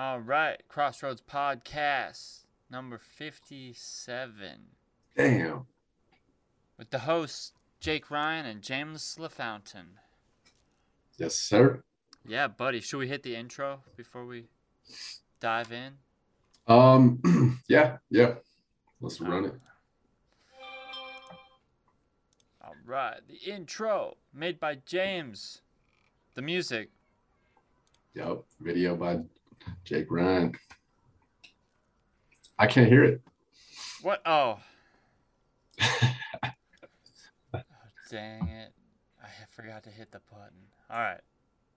All right, Crossroads Podcast number 57 Damn. with the hosts Jake Ryan and James LaFountain. Yes, sir. Yeah, buddy, should we hit the intro before we dive in? Um, yeah, yeah. Let's run it. All right, the intro made by James. The music, Yep. Video by Jake Ryan. I can't hear it. what? Oh, dang it. I forgot to hit the button. All right.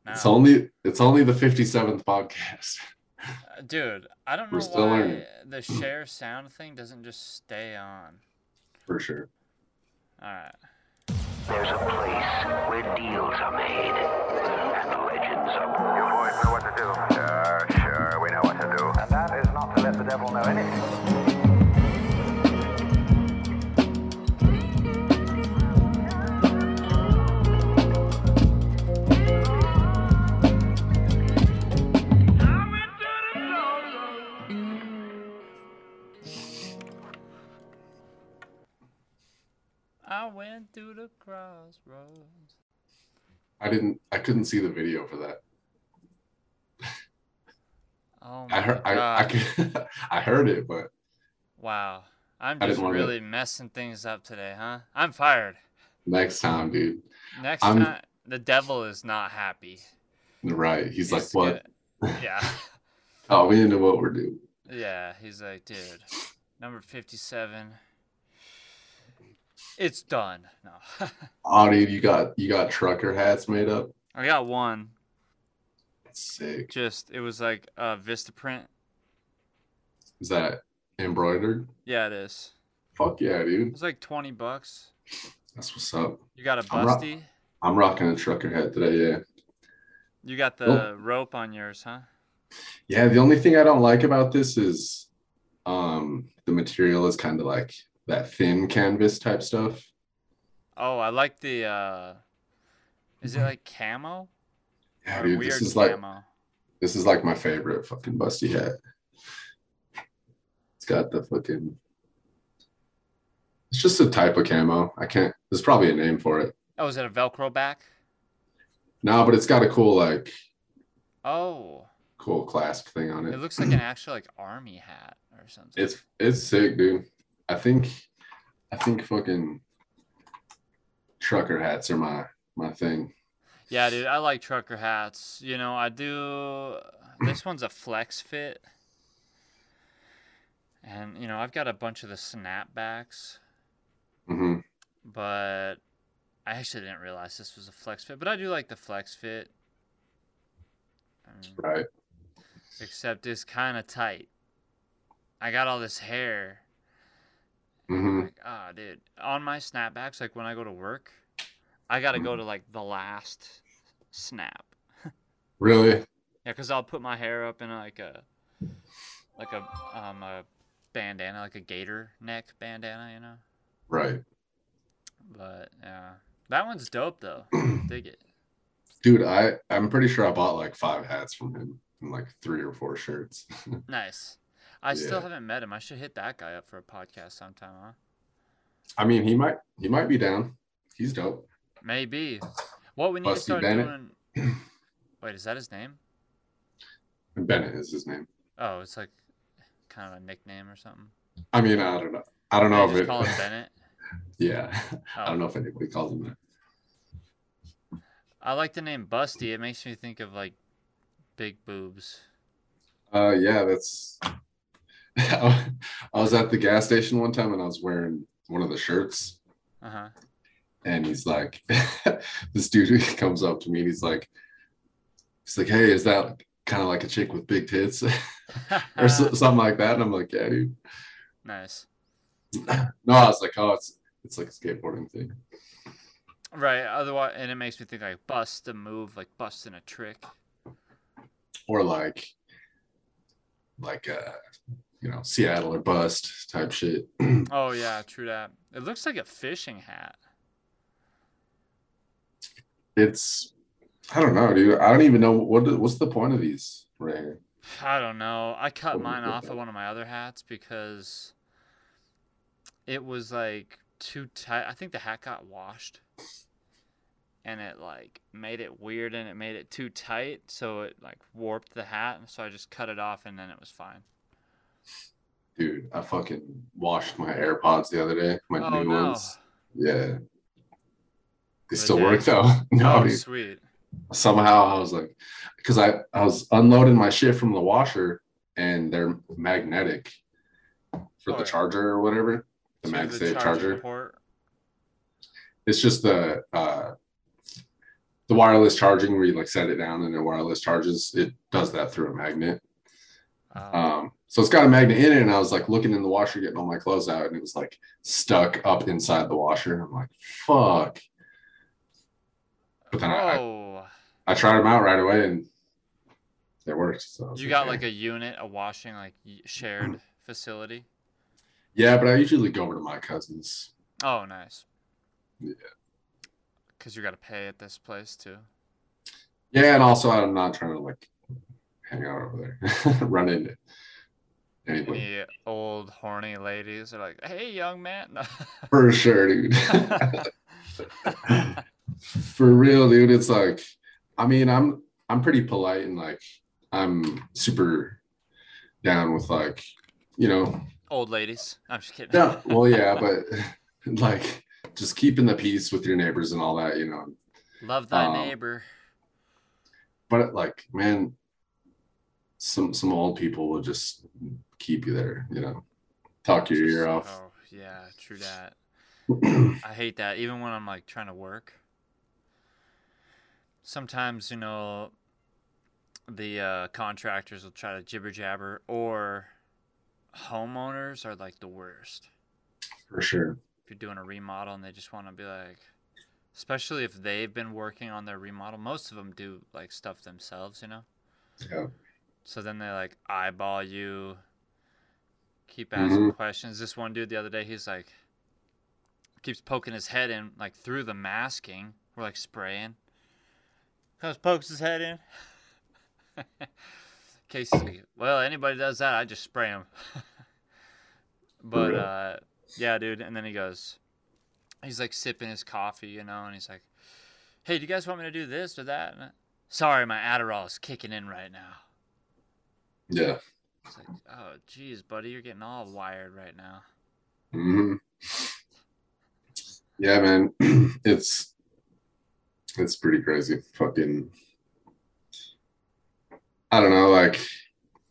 Now, It's only it's only the 57th podcast. Uh, Dude, I don't We're know still why learning. the share sound thing doesn't just stay on. For sure. All right. There's a place where deals are made and legends are born. You boys know what to do. Devil know anything. I went through the crossroads. I didn't I couldn't see the video for that. Oh my I heard I, I, could, I heard it, but wow. I'm just really messing things up today, huh? I'm fired. next time, dude. Next I'm- time the devil is not happy. Right. He's like, what? gonna- Yeah. Oh, we didn't know what we're doing. Yeah, he's like, dude, number 57. It's done. No. Oh, dude, you got you got trucker hats made up. I got one. Sick. Just it was like a Vistaprint. Is that embroidered? Yeah, it is. Fuck yeah, It dude. was like 20 bucks. That's what's up. You got a I'm busty? I'm rocking a trucker hat today, yeah. You got the Nope. rope on yours, huh? Yeah, the only thing I don't like about this is um the material is kind of like that thin canvas type stuff. Oh, I like the uh is it like camo? Yeah, dude, this is like camo? this is like my favorite fucking busty hat. It's got the fucking It's just a type of camo. I can't there's probably a name for it. Oh, is it a Velcro back? No, but it's got a cool like Oh. cool clasp thing on it. It looks like an actual like army hat or something. It's it's sick, dude. I think I think fucking trucker hats are my my thing. Yeah, dude, I like trucker hats. You know, I do. This one's a flex fit, and you know, I've got a bunch of the snapbacks, hmm but I actually didn't realize this was a flex fit. But I do like the flex fit, Um, Right. except it's kind of tight. I got all this hair. hmm Like, ah, dude, on my snapbacks, like when I go to work, I gotta go to like the last snap. Really? Yeah, because I'll put my hair up in like a like a um a bandana, like a gator neck bandana, you know. Right. But yeah, that one's dope though. Dig it. Dude, I I'm pretty sure I bought like five hats from him and like three or four shirts. Nice. I still haven't met him. I should hit that guy up for a podcast sometime, huh? I mean, he might he might be down. He's dope. Maybe. What we need to start Bennett? doing. Wait, is that his name? Bennett is his name. Oh, it's like kind of a nickname or something. I mean, I don't know. I don't know if it. call him Bennett. yeah. I Oh. don't know if anybody calls him that. I like the name Busty. It makes me think of like big boobs. Uh, yeah, that's. I was at the gas station one time and I was wearing one of the shirts, Uh huh. And he's like, this dude comes up to me and he's like, he's like, hey, is that kind of like a chick with big tits or so, something like that? And I'm like, yeah, dude. nice. No, I was like, oh, it's it's like a skateboarding thing. Right. Otherwise, and it makes me think like bust a move, like busting a trick. or like like uh you know seattle or bust type shit Oh yeah, true that. It looks like a fishing hat. It's i don't know dude i don't even know what what's the point of these right here I don't know. I cut mine off of one of my other hats because it was like too tight. I think the hat got washed. And it like made it weird and it made it too tight, so it like warped the hat, and so I just cut it off and then it was fine. Dude, I fucking washed my AirPods the other day. My oh new no. ones. Yeah. They still they work though. no, oh dude. sweet. somehow I was like, because I I was unloading my shit from the washer and they're magnetic for Oh, the yeah. charger or whatever. The To MagSafe charger. port. It's just the uh the wireless charging where you like set it down and it wireless charges. It does that through a magnet. Oh. Um, so it's got a magnet in it, and I was like looking in the washer, getting all my clothes out, and it was like stuck up inside the washer. I'm like, fuck. But then I, I, oh. I tried them out right away, and it worked. So You got okay. like a unit, a washing like shared facility. Yeah, but I usually go over to my cousin's. Oh, nice. Yeah. Because you got to pay at this place too. Yeah, and also I'm not trying to like hang out over there, run into anybody. Any old horny ladies are like, "Hey, young man." For sure, dude. For real, dude. It's like, I mean, I'm I'm pretty polite and like I'm super down with like, you know, old ladies. I'm just kidding. no, well, yeah, but like just keeping the peace with your neighbors and all that, you know. Love thy um, neighbor. But like, man, some some old people will just keep you there, you know, talk your ear off. Oh, yeah, true that. I hate that. Even when I'm like trying to work. Sometimes, you know, the uh, contractors will try to jibber jabber, or homeowners are like the worst. For sure. If you're doing a remodel and they just want to be like, especially if they've been working on their remodel, most of them do like stuff themselves, you know? Yeah. So then they like eyeball you, keep asking Mhm. questions. This one dude the other day, he's like, keeps poking his head in like through the masking. We're like spraying. Comes pokes his head in. Casey's like, well, anybody does that, I just spray him. but real? uh, yeah, dude. And then he goes, he's like sipping his coffee, you know, and he's like, hey, do you guys want me to do this or that? And I- Sorry, my Adderall is kicking in right now. Yeah. It's like, oh, geez, buddy, you're getting all wired right now. Mm-hmm. Yeah, man, it's it's pretty crazy. Fucking, I don't know. Like,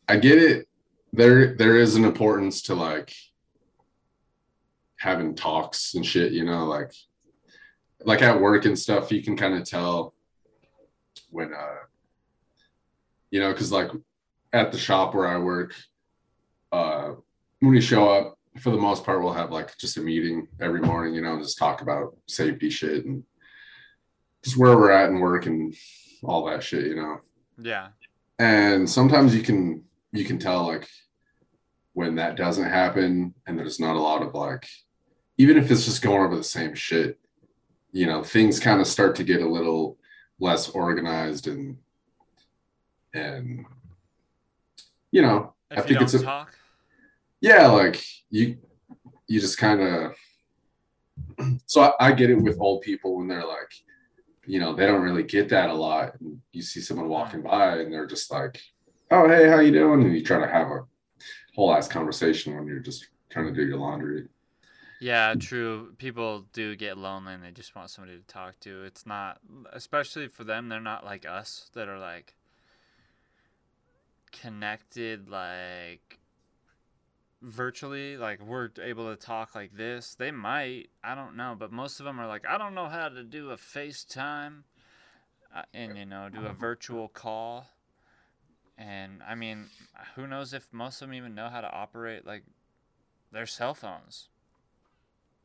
I get it. There, there is an importance to like having talks and shit. You know, like, like at work and stuff. You can kind of tell when, uh, you know, because like at the shop where I work, uh, when you show up, for the most part, we'll have like just a meeting every morning, you know, and just talk about safety shit and just where we're at and work and all that shit, you know. Yeah. And sometimes you can you can tell like when that doesn't happen and there's not a lot of like even if it's just going over the same shit, you know, things kind of start to get a little less organized and and you know, If I think it's a talk, yeah like you you just kind of so I, I get it with old people when they're like you know they don't really get that a lot and you see someone walking by and they're just like oh hey how you doing and you try to have a whole ass conversation when you're just trying to do your laundry yeah, true. People do get lonely and they just want somebody to talk to. It's not, especially for them, they're not like us that are like connected, like virtually. Like we're able to talk like this. They might, I don't know, but most of them are like, I don't know how to do a FaceTime uh, and, you know, do a virtual call. And I mean, who knows if most of them even know how to operate like their cell phones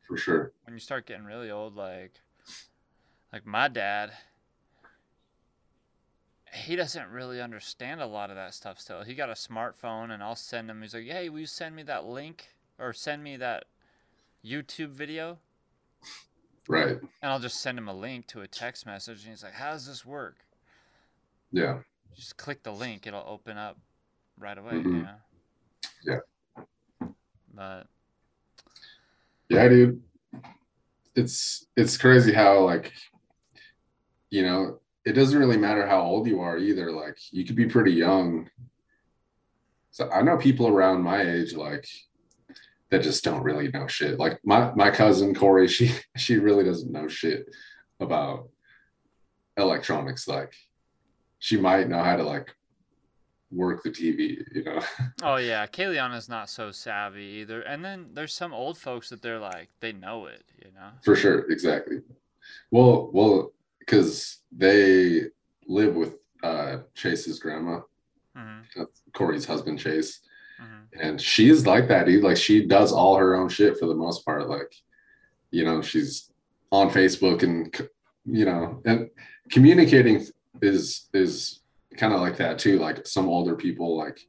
for sure when you start getting really old like like my dad he doesn't really understand a lot of that stuff still he got a smartphone and i'll send him he's like hey will you send me that link or send me that youtube video right and i'll just send him a link to a text message and he's like how does this work yeah just click the link it'll open up right away. Mhm. You know? Yeah. But Yeah, dude. It's it's crazy how like you know, it doesn't really matter how old you are either. Like you could be pretty young. So I know people around my age like that just don't really know shit. Like my my cousin Corey, she she really doesn't know shit about electronics. Like she might know how to like work the TV, you know. oh yeah, Kayleana's not so savvy either. And then there's some old folks that they're like they know it. You know. For sure, exactly. Well, well, because they live with uh Chase's grandma, hmm Corey's husband Chase, hmm and she's like that, dude. Like she does all her own shit for the most part. Like, you know, she's on Facebook and you know, and communicating is is kind of like that too. Like some older people like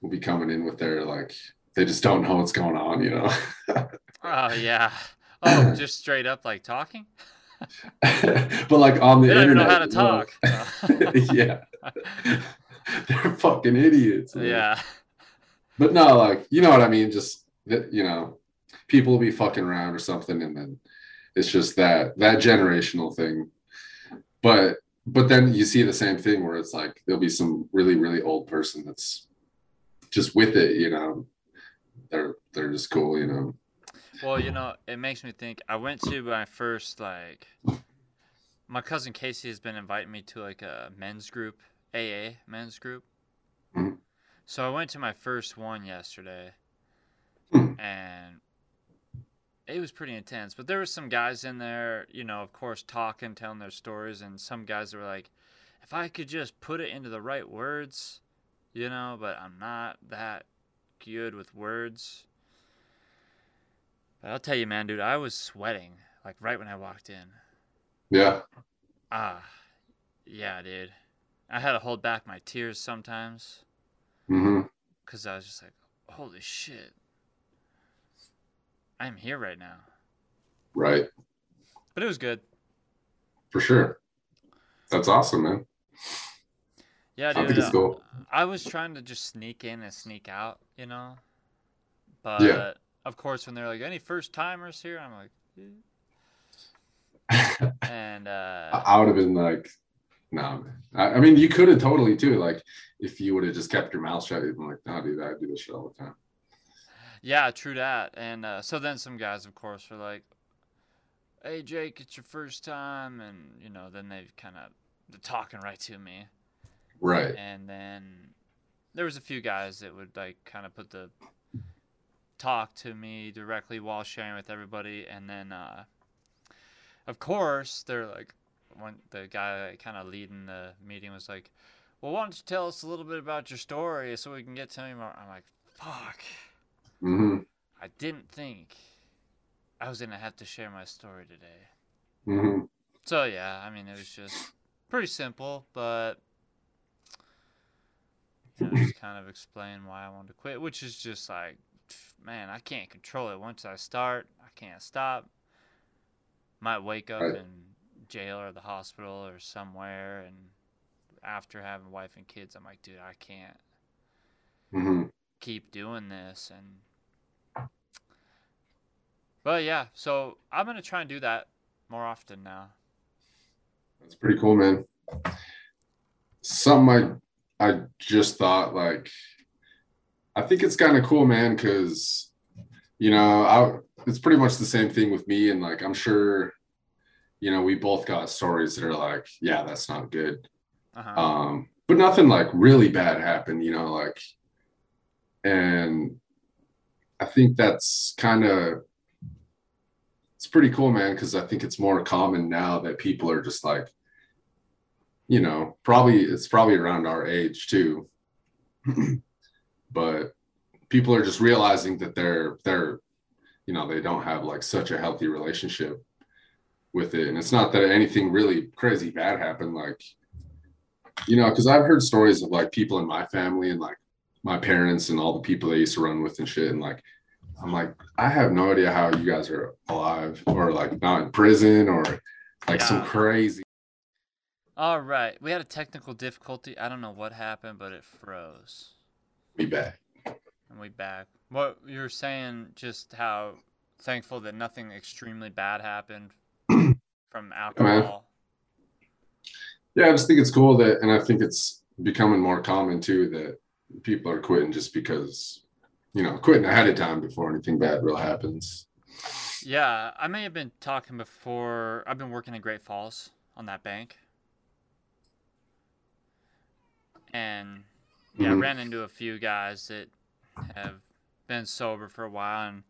will be coming in with their like they just don't know what's going on, you know. Oh yeah. Oh, just straight up like talking. but like on the They don't know internet, how to talk. yeah, they're fucking idiots. man. yeah. but no, like you know what I mean. Just that you know, people will be fucking around or something, and then it's just that that generational thing. But but then you see the same thing where it's like there'll be some really really old person that's just with it. You know, they're they're just cool. You know. Well, you know, it makes me think. I went to my first like. My cousin Casey has been inviting me to like a men's group, AA men's group. Mhm. So I went to my first one yesterday, Hmm. and it was pretty intense. But there were some guys in there, you know, of course, talking, telling their stories, and some guys were like, "If I could just put it into the right words, you know," but I'm not that good with words. I'll tell you, man, dude, I was sweating like right when I walked in. Yeah. Ah, yeah, dude. I had to hold back my tears sometimes hmm because I was just like, holy shit. I'm here right now. Right. But it was good. For sure. That's awesome, man. Yeah, dude. I think it's cool. I was trying to just sneak in and sneak out, you know? But of course, when they're like, any first timers here? I'm like, "Eh." and uh, I would have been like, no, man. I, I mean, you could have totally too. Like, if you would have just kept your mouth shut, you'd been like, no, dude, I do this shit all the time. Yeah, true that. And uh, so then some guys, of course, were like, "Hey, Jake, it's your first time," and you know, then they kind of they're talking right to me. Right. And then there was a few guys that would like kind of put the talk to me directly while sharing with everybody, and then uh, of course they're like, when the guy kind of leading the meeting was like, "Well, why don't you tell us a little bit about your story so we can get to know you more?" I'm like, "Fuck." hmm I didn't think I was gonna have to share my story today. hmm So yeah, I mean it was just pretty simple, but you know, just kind of explain why I wanted to quit, which is just like, man, I can't control it. Once I start, I can't stop. Might wake up Right. in jail or the hospital or somewhere, and after having wife and kids, I'm like, dude, I can't hmm keep doing this and but yeah so i'm gonna try and do that more often now That's pretty cool, man. Something I I just thought like I think it's kind of cool, man, because you know, I it's pretty much the same thing with me, and like I'm sure, you know, we both got stories that are like, yeah, that's not good. uh-huh. um but nothing like really bad happened you know like and i think that's kind of it's pretty cool man because i think it's more common now that people are just like you know probably it's probably around our age too but people are just realizing that they're they're you know they don't have like such a healthy relationship with it and it's not that anything really crazy bad happened like you know, because I've heard stories of like people in my family and like my parents and all the people they used to run with and shit. And like, I'm like, I have no idea how you guys are alive or like not in prison or like some crazy. all right we had a technical difficulty i don't know what happened but it froze We back. And we back. What you're saying, just how thankful that nothing extremely bad happened from alcohol. Yeah, I just think it's cool that, and I think it's becoming more common too that people are quitting just because, you know, quitting ahead of time before anything bad really happens. Yeah, I may have been talking before. I've been working in Great Falls on that bank. And yeah, I Mhm. ran into a few guys that have been sober for a while and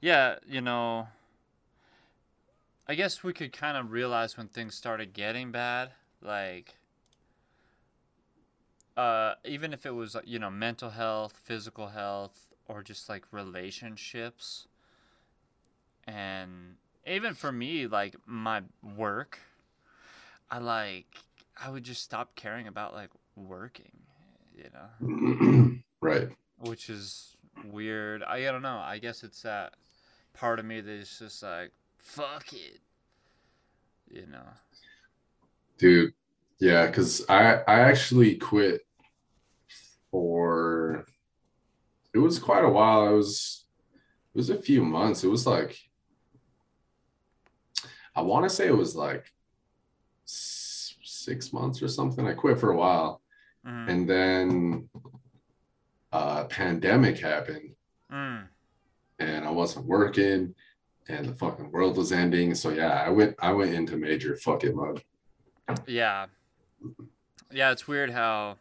yeah, you know, I guess we could kind of realize when things started getting bad, like uh even if it was you know mental health, physical health or just like relationships and even for me like my work i like i would just stop caring about like working you know right. which is weird i, I don't know i guess it's that part of me that is just like fuck it you know Dude. Yeah, because I I actually quit for it was quite a while. It was it was a few months. It was like I want to say it was like six months or something. I quit for a while, mm, and then uh pandemic happened, mm, and I wasn't working, and the fucking world was ending. So yeah, I went I went into major fuck it mode. yeah. Yeah it's weird how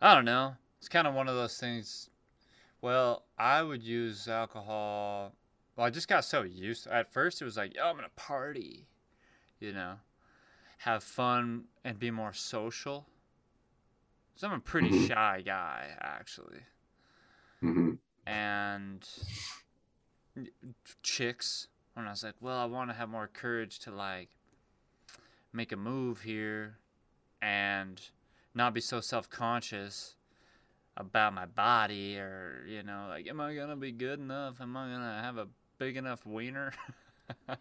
i don't know. It's kind of one of those things. Well i would use alcohol. Well i just got so used. At first it was like oh i'm gonna party you know have fun and be more social so i'm a pretty Mhm. shy guy actually Mhm. and chicks when I was like, well, I want to have more courage to like make a move here and not be so self-conscious about my body or you know like am I going to be good enough am I going to have a big enough wiener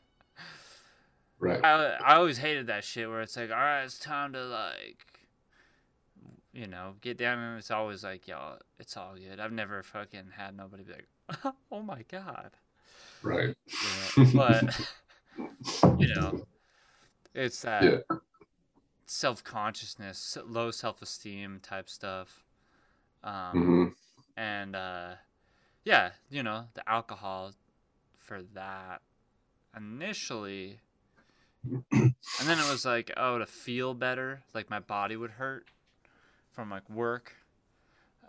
Right. I, I always hated that shit where it's like all right it's time to like you know get down and it's always like y'all it's all good I've never fucking had nobody be like oh my god Right. you know, but you know, it's that Yeah. self-consciousness, low self-esteem type stuff, um, hmm and uh, yeah, you know, the alcohol for that initially, and then it was like, oh, to feel better, like my body would hurt from like work.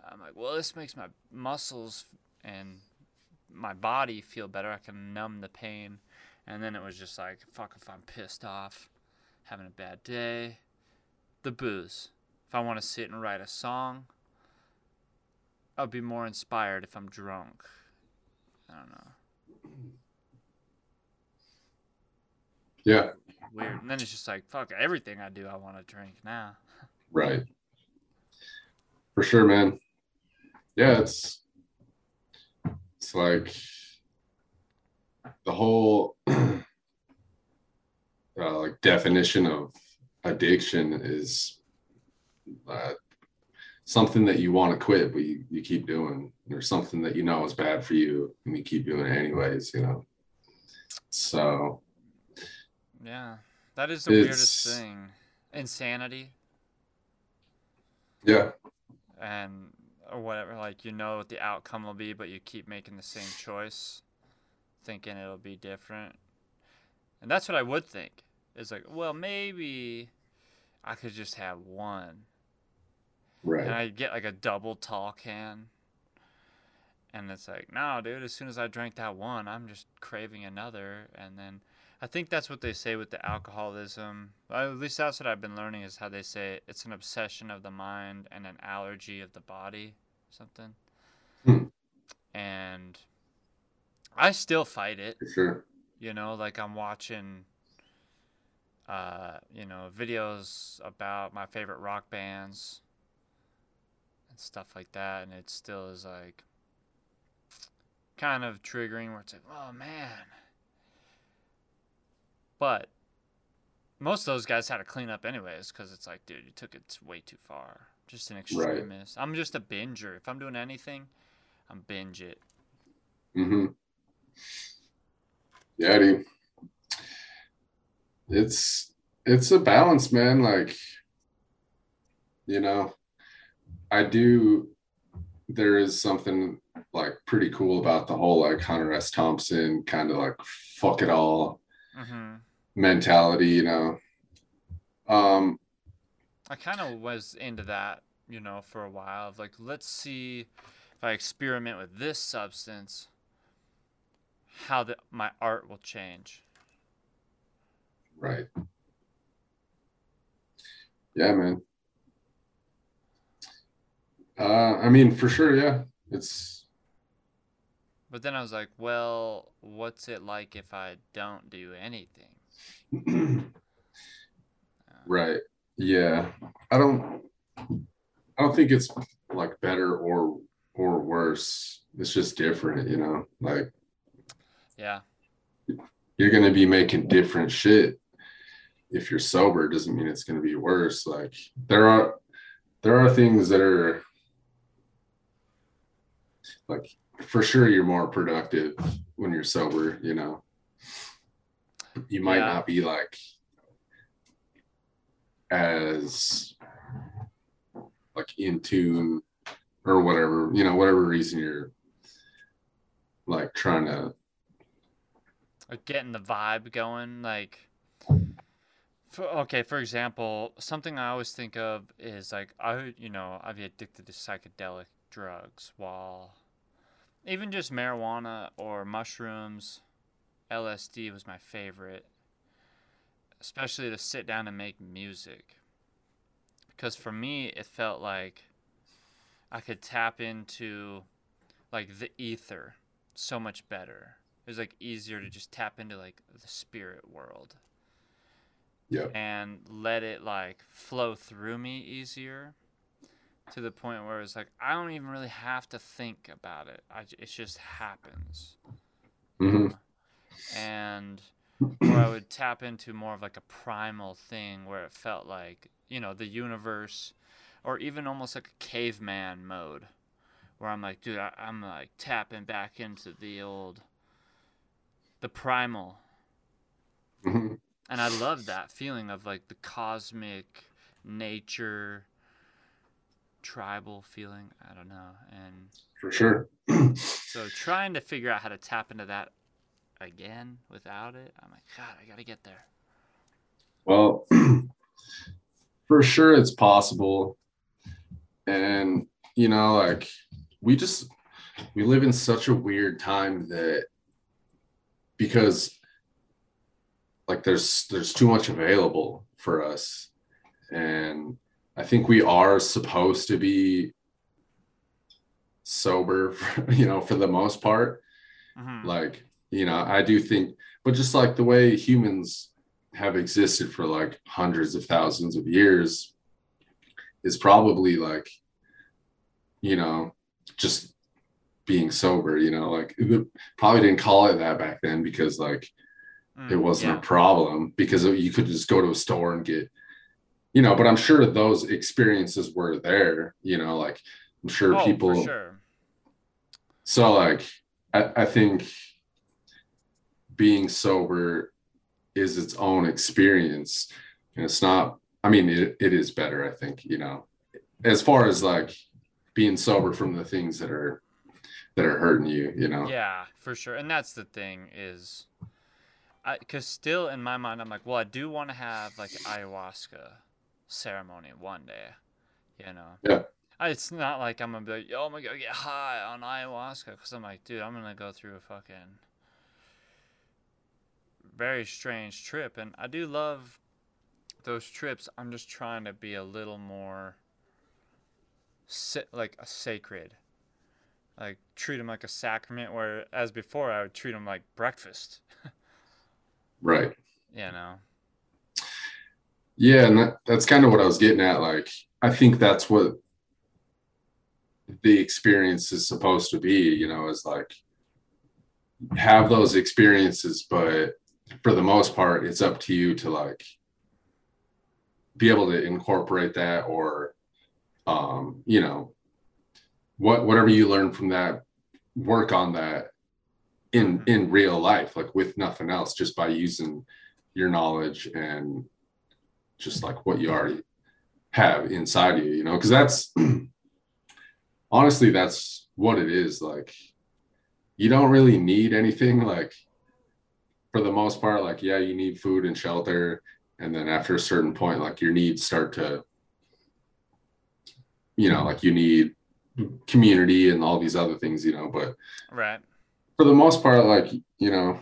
I'm like, well, this makes my muscles and my body feel better. I can numb the pain. And then it was just like, fuck, if I'm pissed off, having a bad day, the booze. If I want to sit and write a song, I'll be more inspired if I'm drunk. I don't know. Yeah. Weird. And then it's just like, fuck, everything I do, I want to drink now. Right. For sure, man. Yeah, it's it's like the whole uh, like definition of addiction is uh, something that you want to quit, but you, you keep doing, or something that you know is bad for you, and you keep doing it anyways. You know. So Yeah. That is the weirdest thing. Insanity. yeah, and or whatever like you know what the outcome will be but you keep making the same choice thinking it'll be different. And that's what i would think. Is like well maybe i could just have one. Right. and i get like a double tall can and it's like no dude as soon as i drank that one i'm just craving another. And then i think that's what they say with the alcoholism at least that's what i've been learning is how they say it's an obsession of the mind and an allergy of the body something Hmm. and i still fight it For sure. you know like i'm watching uh you know videos about my favorite rock bands and stuff like that and it still is like kind of triggering where it's like oh man but most of those guys had to clean up anyways because it's like, dude, you took it way too far. Just an extremist. I'm just a binger. If I'm doing anything, I'm binge it. Mm-hmm. Yeah, dude. It's it's a balance, man. Like, you know, I do. There is something like pretty cool about the whole like Hunter S. Thompson kind of like fuck it all hmm mentality, you know. Um, I kind of was into that, you know, for a while. Of like, let's see if I experiment with this substance, how the, my art will change. right. Yeah, man. Uh, I mean, for sure, yeah. It's But then I was like, well, what's it like if I don't do anything? right. Yeah. I don't I don't think it's like better or or worse. It's just different, you know. Like Yeah, you're gonna be making different shit. If you're sober, doesn't mean it's gonna be worse. Like there are there are things that are like for sure you're more productive when you're sober, you know. You might Yeah. not be like as like in tune or whatever, you know, whatever reason you're like trying to like getting the vibe going. Like, for, okay, for example, something I always think of is like I, you know, I'd be addicted to psychedelic drugs, while even just marijuana or mushrooms, LSD was my favorite, especially to sit down and make music. Because for me, it felt like I could tap into like the ether so much better. It was like easier to just tap into like the spirit world yeah. and let it like flow through me easier to the point where it's like I don't even really have to think about it. I, it just happens. hmm And where I would tap into more of like a primal thing where it felt like, you know, the universe or even almost like a caveman mode where I'm like, dude, I, I'm like tapping back into the old, the primal hmm and I love that feeling of like the cosmic nature tribal feeling. I don't know. And For sure. so trying to figure out how to tap into that again without it, I'm like, God, I gotta get there. Well, for sure it's possible. And, you know, like we just, we live in such a weird time that because like there's there's too much available for us and i think we are supposed to be sober you know for the most part Mhm. like you know i do think but just like the way humans have existed for like hundreds of thousands of years is probably like you know just being sober you know like probably didn't call it that back then because like it Mm, wasn't yeah. a problem because you could just go to a store and get you know but i'm sure those experiences were there you know like i'm sure Oh, people sure. so like I, I think being sober is its own experience and it's not i mean it, it is better i think you know as far as like being sober from the things that are that are hurting you you know Yeah, for sure. And that's the thing is, I because still in my mind I'm like, well, I do want to have like ayahuasca ceremony one day, you know. Yeah. It's not like I'm gonna be like, oh my god, get high on ayahuasca, because I'm like, dude, I'm gonna go through a fucking very strange trip, and I do love those trips. I'm just trying to be a little more, sa- like a sacred like treat them like a sacrament where as before i would treat them like breakfast right you know Yeah, and that, that's kind of what I was getting at. Like, I think that's what the experience is supposed to be, you know, is like have those experiences, but for the most part, it's up to you to like be able to incorporate that or um you know what whatever you learn from that work on that in in real life like with nothing else just by using your knowledge and just like what you already have inside you you know? Because that's honestly that's what it is like you don't really need anything like for the most part like yeah you need food and shelter and then after a certain point like your needs start to you know like you need community and all these other things you know but Right. for the most part like you know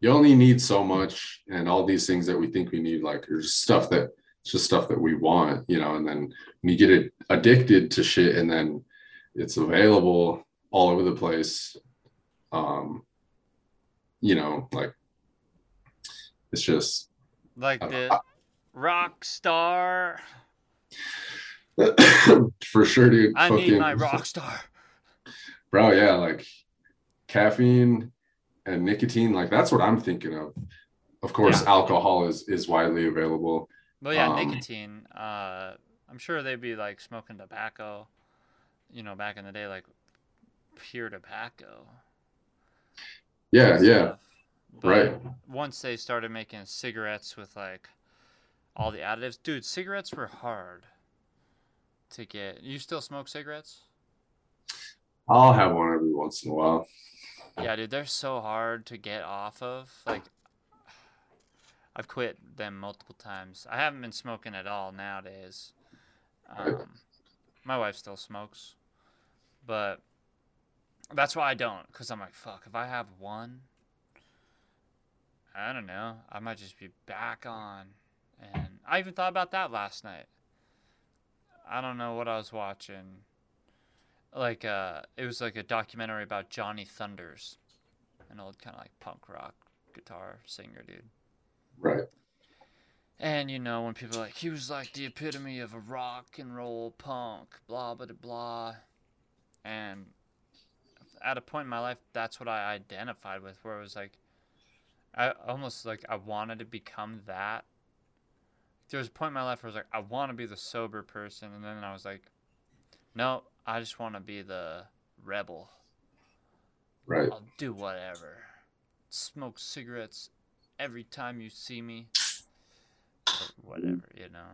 you only need so much and all these things that we think we need like are just stuff that it's just stuff that we want you know and then when you get it addicted to shit and then it's available all over the place um you know like it's just Like the rock star. for sure dude I need my rock star. bro yeah like caffeine and nicotine like that's what i'm thinking of of course Yeah. alcohol is is widely available Well, yeah, Um, nicotine. Uh, I'm sure they'd be like smoking tobacco, you know, back in the day, like pure tobacco. Yeah yeah. Right. Once they started making cigarettes with like all the additives, dude, cigarettes were hard to get. You still smoke cigarettes? i'll have one every once in a while Yeah, dude, they're so hard to get off of. Like, I've quit them multiple times. I haven't been smoking at all nowadays. Um, my wife still smokes, but that's why I don't. Cause I'm like, fuck. If I have one, I don't know. I might just be back on. And I even thought about that last night. I don't know what I was watching like uh it was like a documentary about Johnny Thunders, an old kind of like punk rock guitar singer dude. right And you know when people are like he was like the epitome of a rock and roll punk, blah blah blah. And at a point in my life that's what I identified with where it was like I almost like I wanted to become that. There was a point in my life where I was like I want to be the sober person and then I was like no, I just want to be the rebel. right I'll do whatever. Smoke cigarettes every time you see me. Whatever, you know.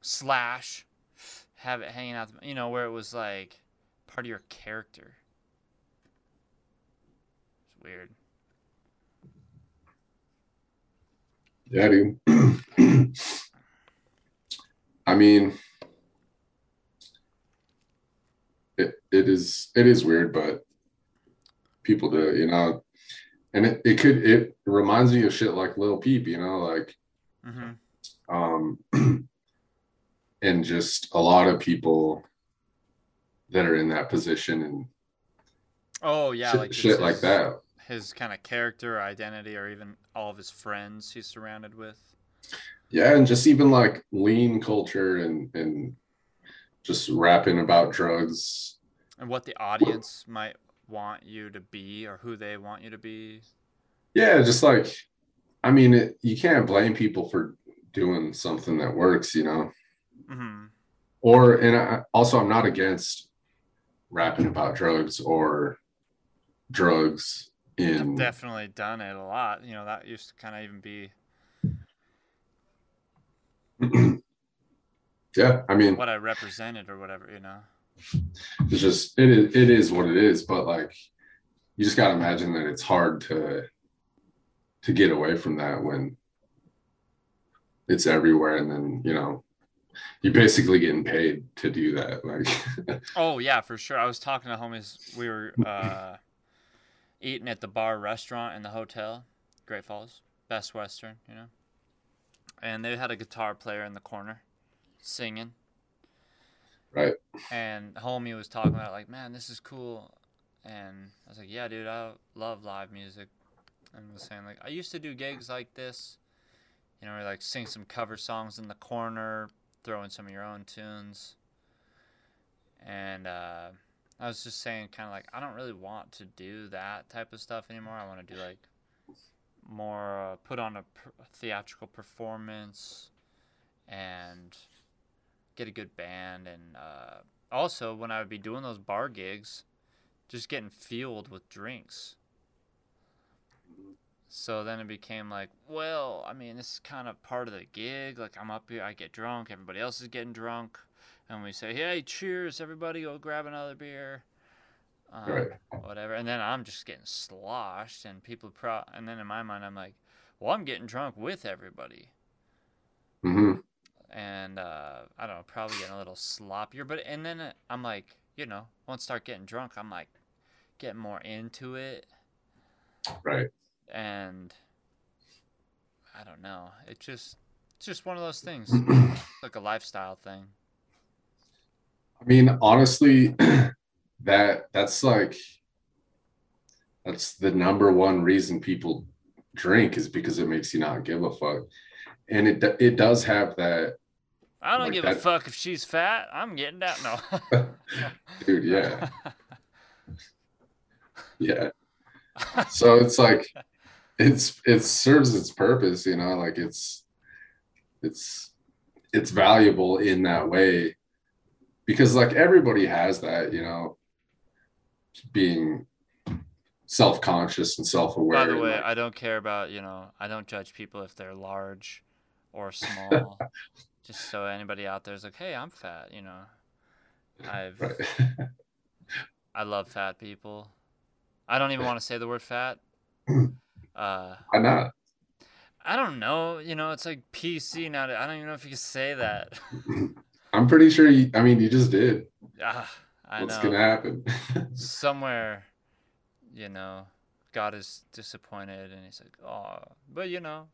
Slash. Have it hanging out, the- you know, where it was like part of your character. It's weird. yeah dude i mean it, it is it is weird but people do you know and it, it could it reminds me of shit like Lil Peep, you know, like Mm-hmm. um and just a lot of people that are in that position and Oh yeah, shit, like shit like that. His kind of character, or identity, or even all of his friends he's surrounded with. Yeah, and just even like lean culture and and just rapping about drugs. And what the audience might want you to be, or who they want you to be. Yeah, just like I mean, it, you can't blame people for doing something that works, you know. hmm Or and I, also, I'm not against rapping about drugs or drugs I've in definitely done it a lot. You know, that used to kind of even be yeah. I mean, what I represented or whatever, you know. it's just it is it is what it is. But like, you just gotta imagine that it's hard to to get away from that when it's everywhere, and then you know you're basically getting paid to do that. Like, Oh yeah, for sure. I was talking to homies. We were uh, eating at the bar restaurant in the hotel, Great Falls, Best Western, you know. And they had a guitar player in the corner, singing. Right. And homie was talking about like, man, this is cool. And I was like, yeah, dude, I love live music. And was saying like, I used to do gigs like this. You know, like sing some cover songs in the corner, throw in some of your own tunes and uh, I was just saying, kind of like, I don't really want to do that type of stuff anymore. I want to do like more uh, put on a pr- theatrical performance and get a good band and uh, also when I would be doing those bar gigs, just getting fueled with drinks. So then it became like, well, I mean, this is kind of part of the gig. Like I'm up here, I get drunk, everybody else is getting drunk, and we say, hey, cheers, everybody, go grab another beer. Um, Right. Whatever, and then I'm just getting sloshed, and people pro. And then in my mind, I'm like, well, I'm getting drunk with everybody hmm and uh, I don't know, probably getting a little sloppier. But and then I'm like, you know, once I start getting drunk, I'm like getting more into it, Right. And I don't know. It just it's just one of those things, like a lifestyle thing. I mean, honestly, that that's like that's the number one reason people drink is because it makes you not give a fuck, and it it does have that, I don't Like give a fuck if she's fat. I'm getting down. No. dude. Yeah, yeah. So it's like it's it serves its purpose, you know, like it's it's it's valuable in that way because like everybody has that, you know, being self-conscious and self-aware. By the way, like, I don't care about you know. I don't judge people if they're large or small. just so anybody out there is like, hey, I'm fat. You know, I've right. I love fat people. I don't even want to say the word fat. Uh, Why not? I don't know. You know, it's like PC now. I don't even know if you can say that. I'm pretty sure you I mean you just did. ah, I What's know. gonna happen? Somewhere, you know, God is disappointed, and He's like, oh, but you know,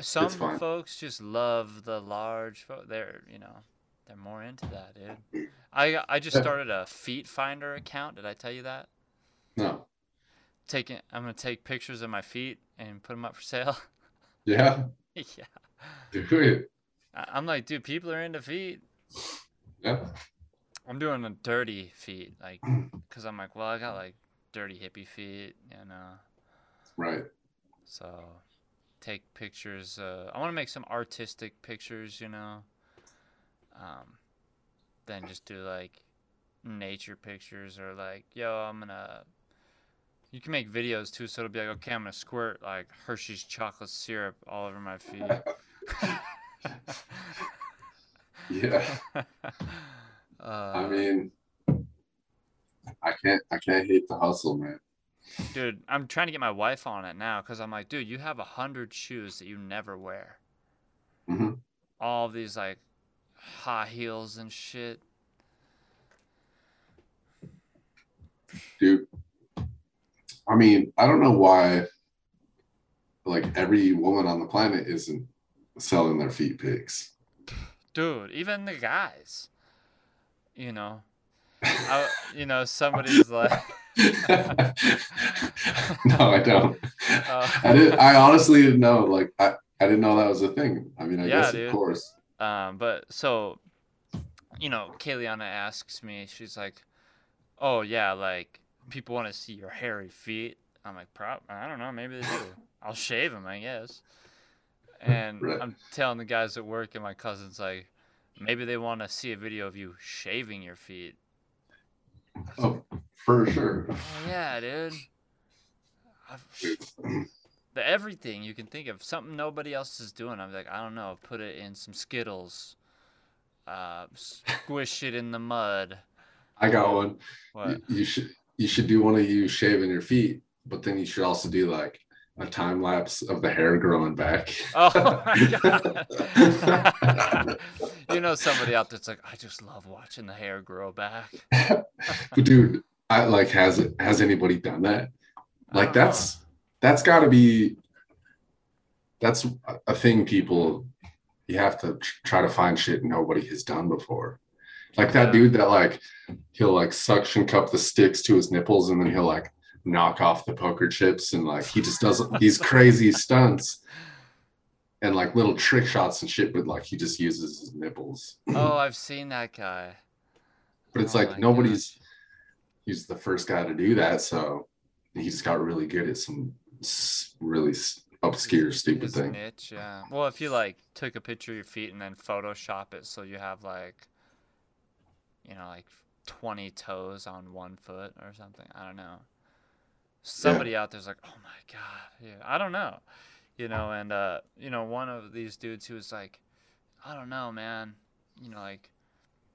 some folks just love the large. Fo- they're you know, they're more into that, dude. I I just started a FeetFinder account. Did I tell you that? no. Taking, I'm gonna take pictures of my feet and put them up for sale. Yeah. yeah. I- I'm like, dude, people are into feet. Yeah. I'm doing a dirty feet, like, cause I'm like, well, I got like dirty hippie feet, you know. Right. So, take pictures. Uh, I want to make some artistic pictures, you know. Um, then just do like nature pictures or like, yo, I'm gonna. You can make videos too, so it'll be like, okay, I'm gonna squirt like Hershey's chocolate syrup all over my feet. Yeah. uh, I mean I can't I can't hate the hustle, man. dude, I'm trying to get my wife on it now because I'm like, dude, you have a hundred shoes that you never wear. hmm All these like high heels and shit. Dude. I mean, I don't know why like every woman on the planet isn't selling their feet pics. Dude, even the guys. You know, I, you know, somebody's like, no, I don't. Uh, I did I honestly didn't know. Like I, I didn't know that was a thing. I mean, I Yeah, guess dude. of course. um, but so, you know, Kayliana asks me, she's like, "Oh yeah, like people want to see your hairy feet." I'm like, "Prop, I don't know, maybe they do. I'll shave them, I guess." And Right. I'm telling the guys at work, and my cousin's like, "Maybe they want to see a video of you shaving your feet." Oh, for sure. Oh yeah, dude. I've, the everything you can think of, something nobody else is doing. I'm like, I don't know, put it in some Skittles, uh, squish it in the mud. I got one. What? You, you should you should do one of you shaving your feet, but then you should also do like a time lapse of the hair growing back. Oh my god! you know, somebody out there's like, I just love watching the hair grow back. but dude, I like has it has anybody done that? Like know. that's that's got to be that's a thing people you have to try to find shit nobody has done before. Like that dude that like he'll like suction cup the sticks to his nipples and then he'll like knock off the poker chips and like he just does these crazy stunts and like little trick shots and shit, but like he just uses his nipples. Oh, I've seen that guy. But it's Oh like nobody's he's the first guy to do that, so he just got really good at some really obscure, stupid thing. niche, yeah. Well, if you like took a picture of your feet and then Photoshop it so you have like, you know, like twenty toes on one foot or something. I don't know. Somebody out there's like, oh my god, yeah. I don't know, you know. And uh, you know, one of these dudes who was like, I don't know, man. You know, like,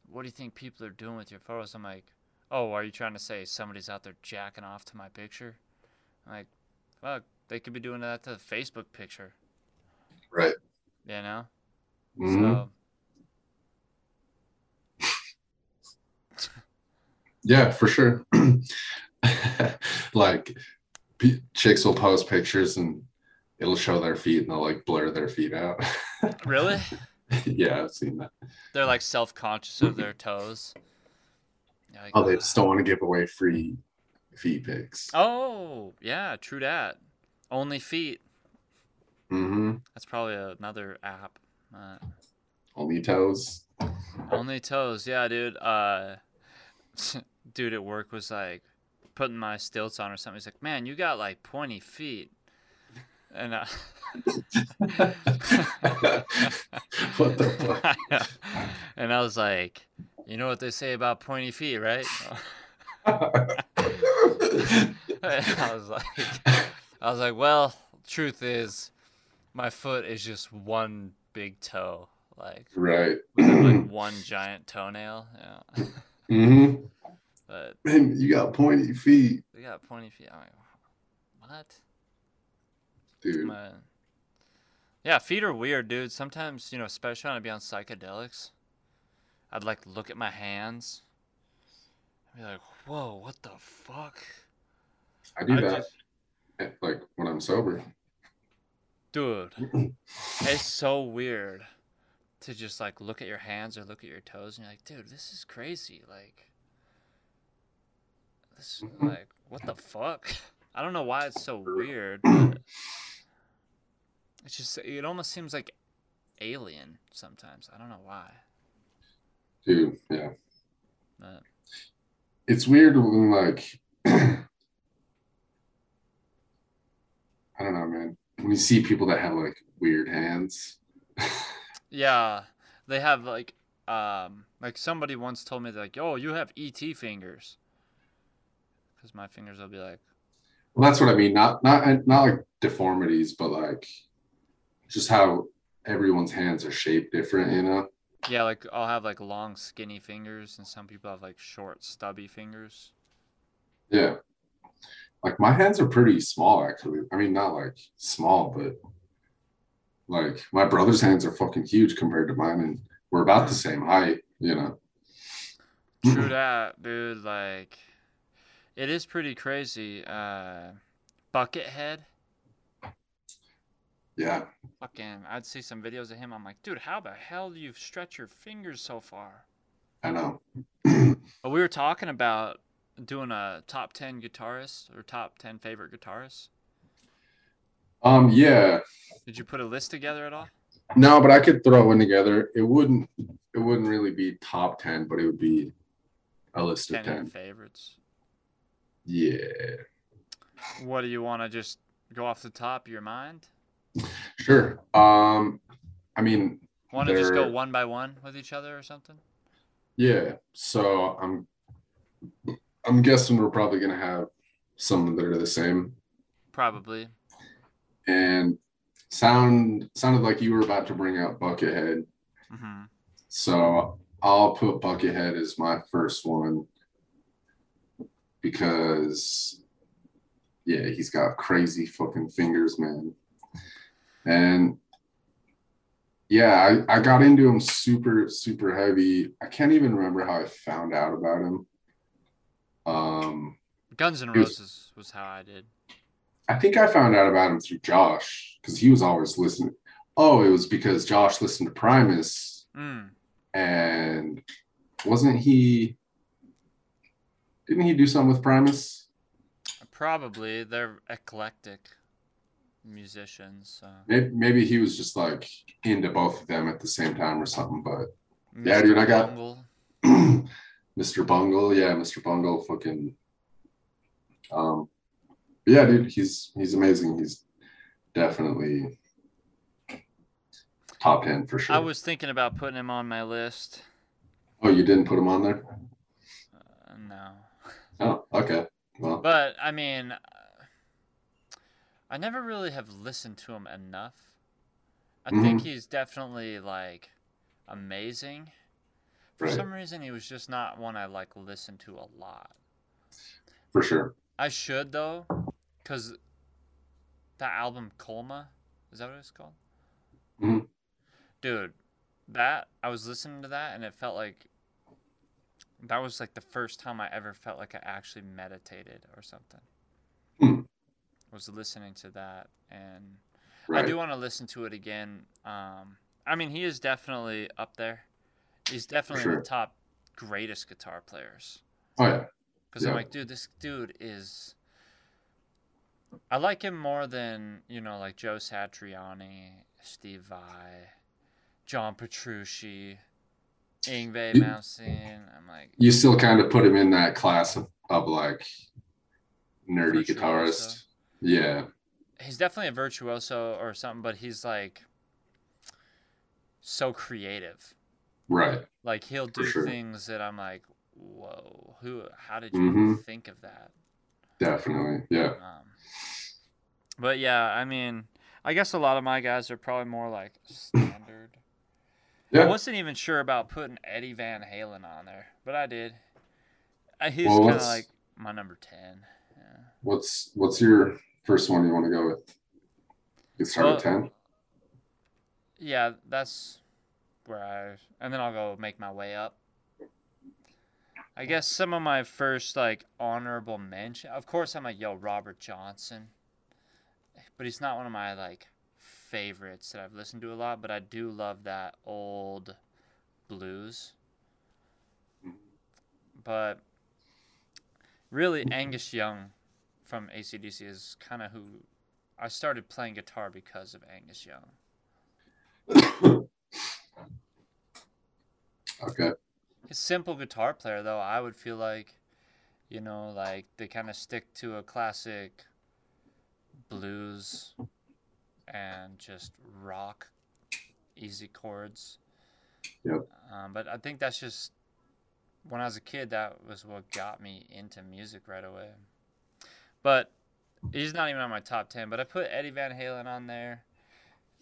what do you think people are doing with your photos? I'm like, oh, are you trying to say somebody's out there jacking off to my picture? I'm like, fuck, they could be doing that to the Facebook picture, Right. you know? Mhm. So, Yeah, for sure. like p- chicks will post pictures and it'll show their feet and they'll like blur their feet out. really? yeah, I've seen that. They're like self conscious of their toes. Like, Oh, they just don't want to give away free feet pics. Oh, yeah, true that. Only feet. Mm-hmm. That's probably another app. Uh, Only toes. only toes, yeah, dude. Uh, dude at work was like putting my stilts on or something. He's like, "Man, you got like pointy feet," and uh, what the fuck? and I was like, "You know what they say about pointy feet, right?" I was like, I was like, well, truth is, my foot is just one big toe, like right. like one giant toenail. Yeah, hmm but Man, you got pointy feet, they got pointy feet. I'm like, what? dude. My- yeah, feet are weird, dude. Sometimes, you know, especially when I be on psychedelics, I'd like look at my hands. I'd be like, whoa, what the fuck? I do I that. just- Like when I'm sober. Dude, it's so weird to just like look at your hands or look at your toes and you're like, dude, this is crazy. Like, this, Mhm. like, what the fuck? I don't know why it's so weird. It's just, it almost seems like alien sometimes. I don't know why. Dude, yeah. But It's weird when like I don't know, man. When you see people that have like weird hands. yeah, they have like, um, like somebody once told me like, oh, you have ET fingers. Because my fingers will be like, Well, that's what I mean. Not not not like deformities, but like just how everyone's hands are shaped different, you know? Yeah, like I'll have like long skinny fingers and some people have like short stubby fingers. Yeah. Like my hands are pretty small actually. I mean not like small, but like my brother's hands are fucking huge compared to mine and we're about the same height, you know. True that, dude, like it is pretty crazy. Uh Buckethead. Yeah. Fucking I'd see some videos of him, I'm like, dude, how the hell do you stretch your fingers so far? I know. But we were talking about doing a top ten guitarist or top ten favorite guitarists. Um yeah. Did you put a list together at all? No, but I could throw one together. It wouldn't it wouldn't really be top 10, but it would be a list of Ten of 10. favorites. Yeah. What do you want to just go off the top of your mind? Sure. Um I mean, Want to just go one by one with each other or something? yeah. So I'm I'm guessing we're probably gonna have some that are the same. Probably. And sound sounded like you were about to bring out Buckethead. hmm So I'll put Buckethead as my first one because yeah, he's got crazy fucking fingers, man. And yeah, I, I got into him super, super heavy. I can't even remember how I found out about him. Um, Guns and He was- Roses was how I did. I think I found out about him through Josh because he was always listening. Oh, it was because Josh listened to Primus Mm. and wasn't he didn't he do something with Primus? Probably they're eclectic musicians. So. Maybe, maybe he was just like into both of them at the same time or something, but Mr. Yeah, dude, I got-. Mr. Bungle, yeah, Mr. Bungle fucking um yeah, dude, he's he's amazing. He's definitely top ten for sure. I was thinking about putting him on my list. oh, you didn't put him on there? Uh, no. Oh, okay. Well, But I mean, uh, I never really have listened to him enough. I think he's definitely like amazing. For Right. some reason, he was just not one I like listened to a lot. for sure. I should though, because that album Colma, is that what it's called? Mhm. Dude, that I was listening to that and it felt like that was like the first time I ever felt like I actually meditated or something. Hmm. Was listening to that and Right. I do want to listen to it again. Um, I mean, he is definitely up there. He's definitely sure. the top greatest guitar players. Oh yeah. Because I'm like, dude, this dude is. I like him more than you know, like Joe Satriani, Steve Vai, John Petrucci, Yngwie Malmsteen. I'm like, You still kind of put him in that class of, of like nerdy guitarist. Yeah. he's definitely a virtuoso or something, but he's like so creative. Right. Like he'll do sure. things that I'm like, whoa, who? How did you Mhm. think of that? Definitely. Yeah. Um, but yeah, I mean, I guess a lot of my guys are probably more like standard. yeah. I wasn't even sure about putting Eddie Van Halen on there, but I did. Uh, He's Well, kind of like my number ten. Yeah. What's what's your first one you want to go with? You start Well, ten. yeah, that's where I, and then I'll go make my way up. I guess some of my first like honorable mention. Of course, I'm like, yo, Robert Johnson, but he's not one of my like favorites that I've listened to a lot. But I do love that old blues. But really, Angus Young from ACDC is kind of who I started playing guitar because of Angus Young. okay. a simple guitar player though i would feel like you know like they kind of stick to a classic blues and just rock easy chords Yep. um, but i think that's just when i was a kid that was what got me into music right away but he's not even on my top 10 but i put eddie van halen on there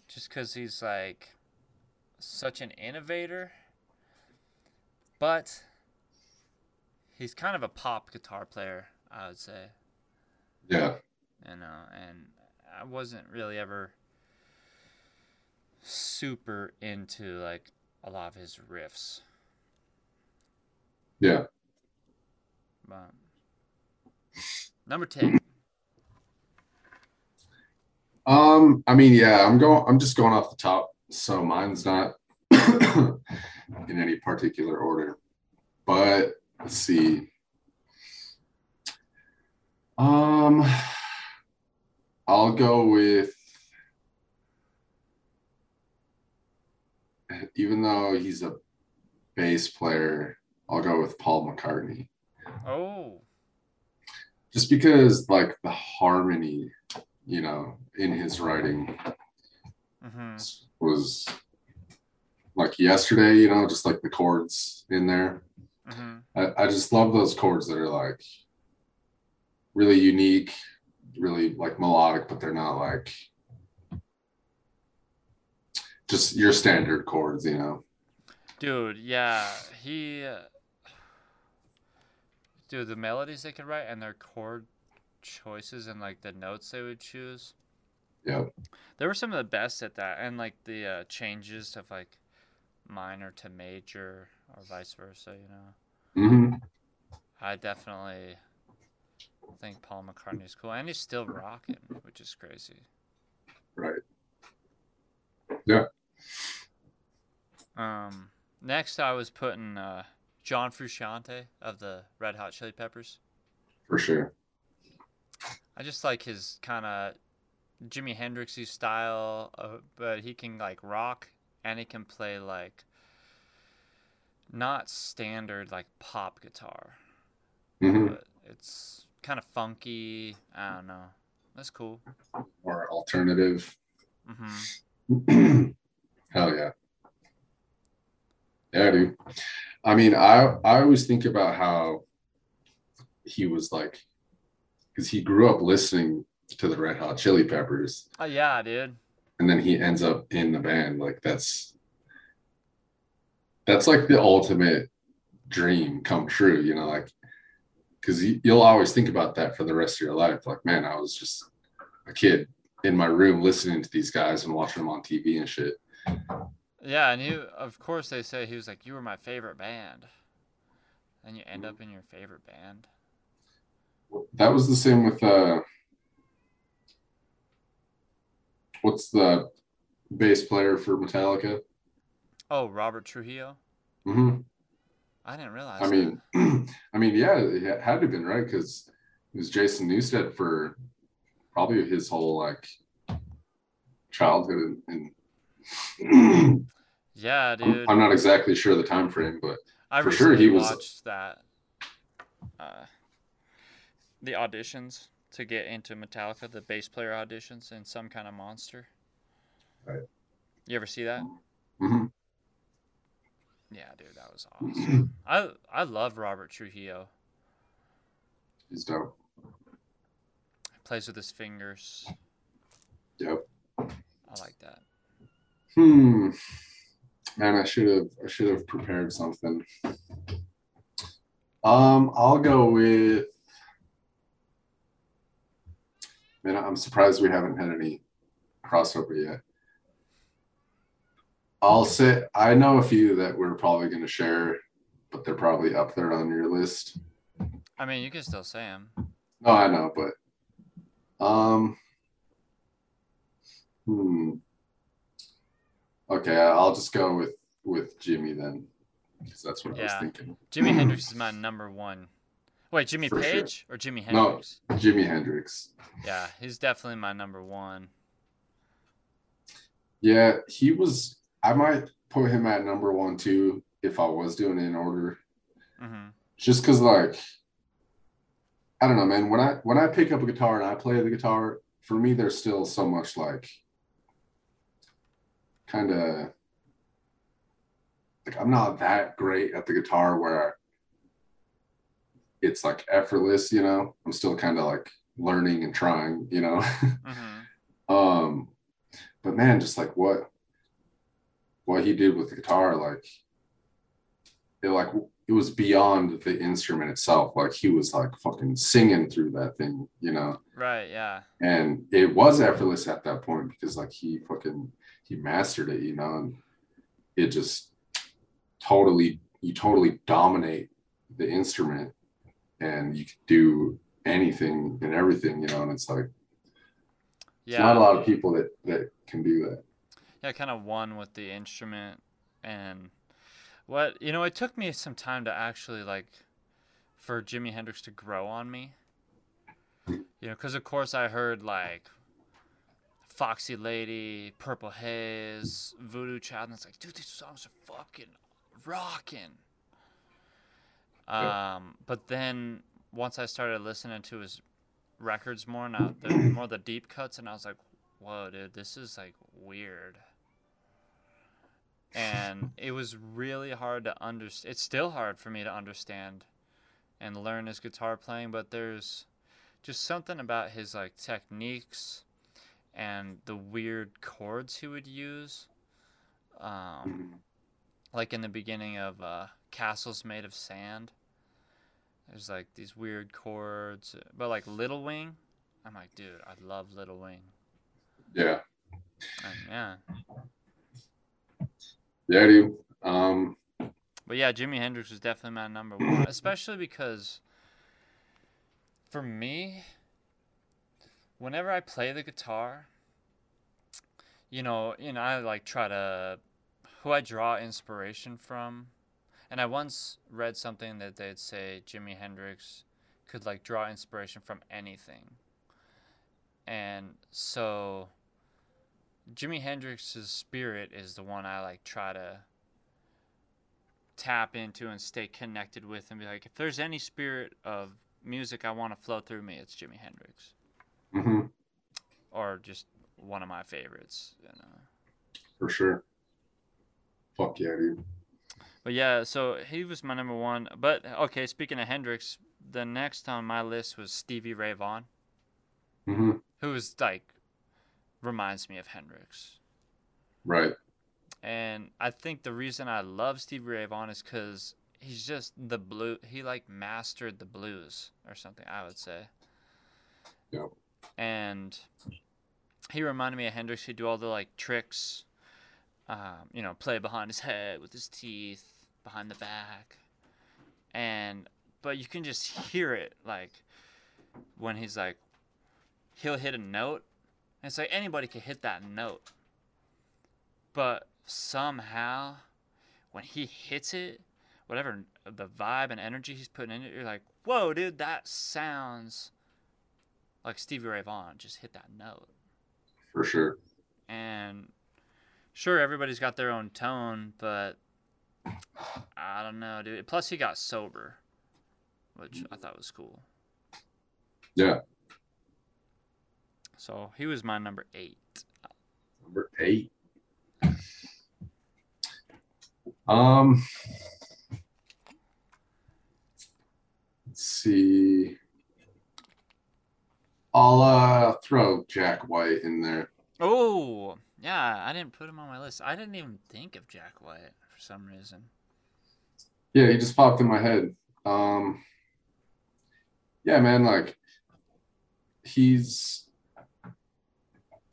just because he's like such an innovator but he's kind of a pop guitar player, I would say. Yeah. You know, and I wasn't really ever super into like a lot of his riffs. Yeah. But number ten. Um, I mean, yeah, I'm going I'm just going off the top, so mine's not in any particular order. But let's see. Um I'll go with even though he's a bass player, I'll go with Paul McCartney. Oh, Just because like the harmony, you know, in his writing hmm was like yesterday, you know, just like the chords in there. hmm I, I just love those chords that are like really unique, really like melodic, but they're not like just your standard chords, you know. dude, yeah, he. uh, Dude, the melodies they could write and their chord choices and like the notes they would choose. Yeah. They were some of the best at that, and like the uh, changes of like minor to major or vice versa. You know, hmm I definitely think Paul McCartney's cool, and he's still rocking, which is crazy. Right. Yeah. Um, next I was putting uh, John Frusciante of the Red Hot Chili Peppers. For sure. I just like his kind of Jimi Hendrixy style, uh, but he can like rock and he can play like not standard like pop guitar, hmm but it's kind of funky. I don't know. That's cool. more alternative. hmm Hell yeah. Yeah, dude. I mean, I I always think about how he was like, because he grew up listening to the Red Hot Chili Peppers, Oh yeah, dude. and then he ends up in the band. Like that's that's like the ultimate dream come true, you know, like because you'll always think about that for the rest of your life. Like, man, I was just a kid in my room listening to these guys and watching them on TV and shit. Yeah, and you, of course, they say he was like, "You were my favorite band," and you end up in your favorite band. That was the same with uh what's the bass player for Metallica? Oh, Robert Trujillo. hmm I didn't realize. I mean, I mean, yeah, it had to have been right because it was Jason Newsted for probably his whole like childhood, and, and yeah, I'm, dude. I'm not exactly sure the time frame, but I for sure he was- watched that. Uh, the auditions to get into Metallica, the bass player auditions in Some Kind of Monster. Right. You ever see that? mhm. Yeah, dude, that was awesome. I I love Robert Trujillo. he's dope. Plays with his fingers. Yep. I like that. Hmm. Man, I should have I should have prepared something. Um, I'll go with. Man, I'm surprised we haven't had any crossover yet. I'll say I know a few that we're probably going to share, but they're probably up there on your list. I mean, you can still say them. No, I know, but um, hmm. Okay, I'll just go with with Jimmy then, because that's what I was thinking. Jimi Hendrix is my number one. Wait, Jimmy For sure. Page or Jimi No. Hendrix? Jimi Hendrix. Yeah, he's definitely my number one. Yeah, he was. I might put him at number one too if I was doing it in order, hmm just because like I don't know, man. When I when I pick up a guitar and I play the guitar, for me, there's still so much like kind of like I'm not that great at the guitar where it's like effortless, you know. I'm still kind of like learning and trying, you know. hmm um, but man, just like what what he did with the guitar, like it like it was beyond the instrument itself. Like he was like fucking singing through that thing, you know Right, yeah. and it was effortless at that point because like he fucking he mastered it you know and it just totally you totally dominate the instrument and you can do anything and everything you know and it's like Yeah. not a lot of people that that can do that yeah, kind of one with the instrument and what you know, it took me some time to actually like for Jimi Hendrix to grow on me. You know, because of course I heard like Foxy Lady, Purple Haze, Voodoo Child, and it's like, dude, these songs are fucking rocking. Um, but then once I started listening to his records more now, the more the deep cuts, and I was like, whoa, dude, this is like weird. And it was really hard to understand. It's still hard for me to understand and learn his guitar playing, but there's just something about his like techniques and the weird chords he would use. Um, like in the beginning of uh, Castles Made of Sand. There's like these weird chords, but like Little Wing, I'm like, dude, I love Little Wing. yeah yeah, yeah dude um but yeah, Jimi Hendrix was definitely my number one, especially because for me, whenever I play the guitar, you know, you know, I like try to who I draw inspiration from. And I once read something that they'd say Jimi Hendrix could like draw inspiration from anything. And so Jimi Hendrix's spirit is the one I like try to tap into and stay connected with and be like if there's any spirit of music I want to flow through me, it's Jimi Hendrix. mhm. or just one of my favorites. You know. For sure. Fuck yeah, dude. But yeah, so he was my number one. But okay, speaking of Hendrix, the next on my list was Stevie Ray Vaughan, hmm who was like reminds me of Hendrix. Right. And I think the reason I love Stevie Ray Vaughan is because he's just the blue. He like mastered the blues or something. I would say. Yep. And he reminded me of Hendrix. He'd do all the like tricks, um, you know, play behind his head with his teeth, behind the back, and but you can just hear it like when he's like, he'll hit a note. And it's like anybody can hit that note. But somehow, when he hits it, whatever the vibe and energy he's putting in it, you're like, whoa, dude, that sounds like Stevie Ray Vaughan just hit that note. For sure. And sure, everybody's got their own tone, but I don't know, dude. Plus, he got sober, which I thought was cool. Yeah. So he was my number eight. Number eight. Um, let's see. I'll uh, throw Jack White in there. Oh, yeah, I didn't put him on my list. I didn't even think of Jack White for some reason. Yeah, he just popped in my head. Um, yeah, man, like he's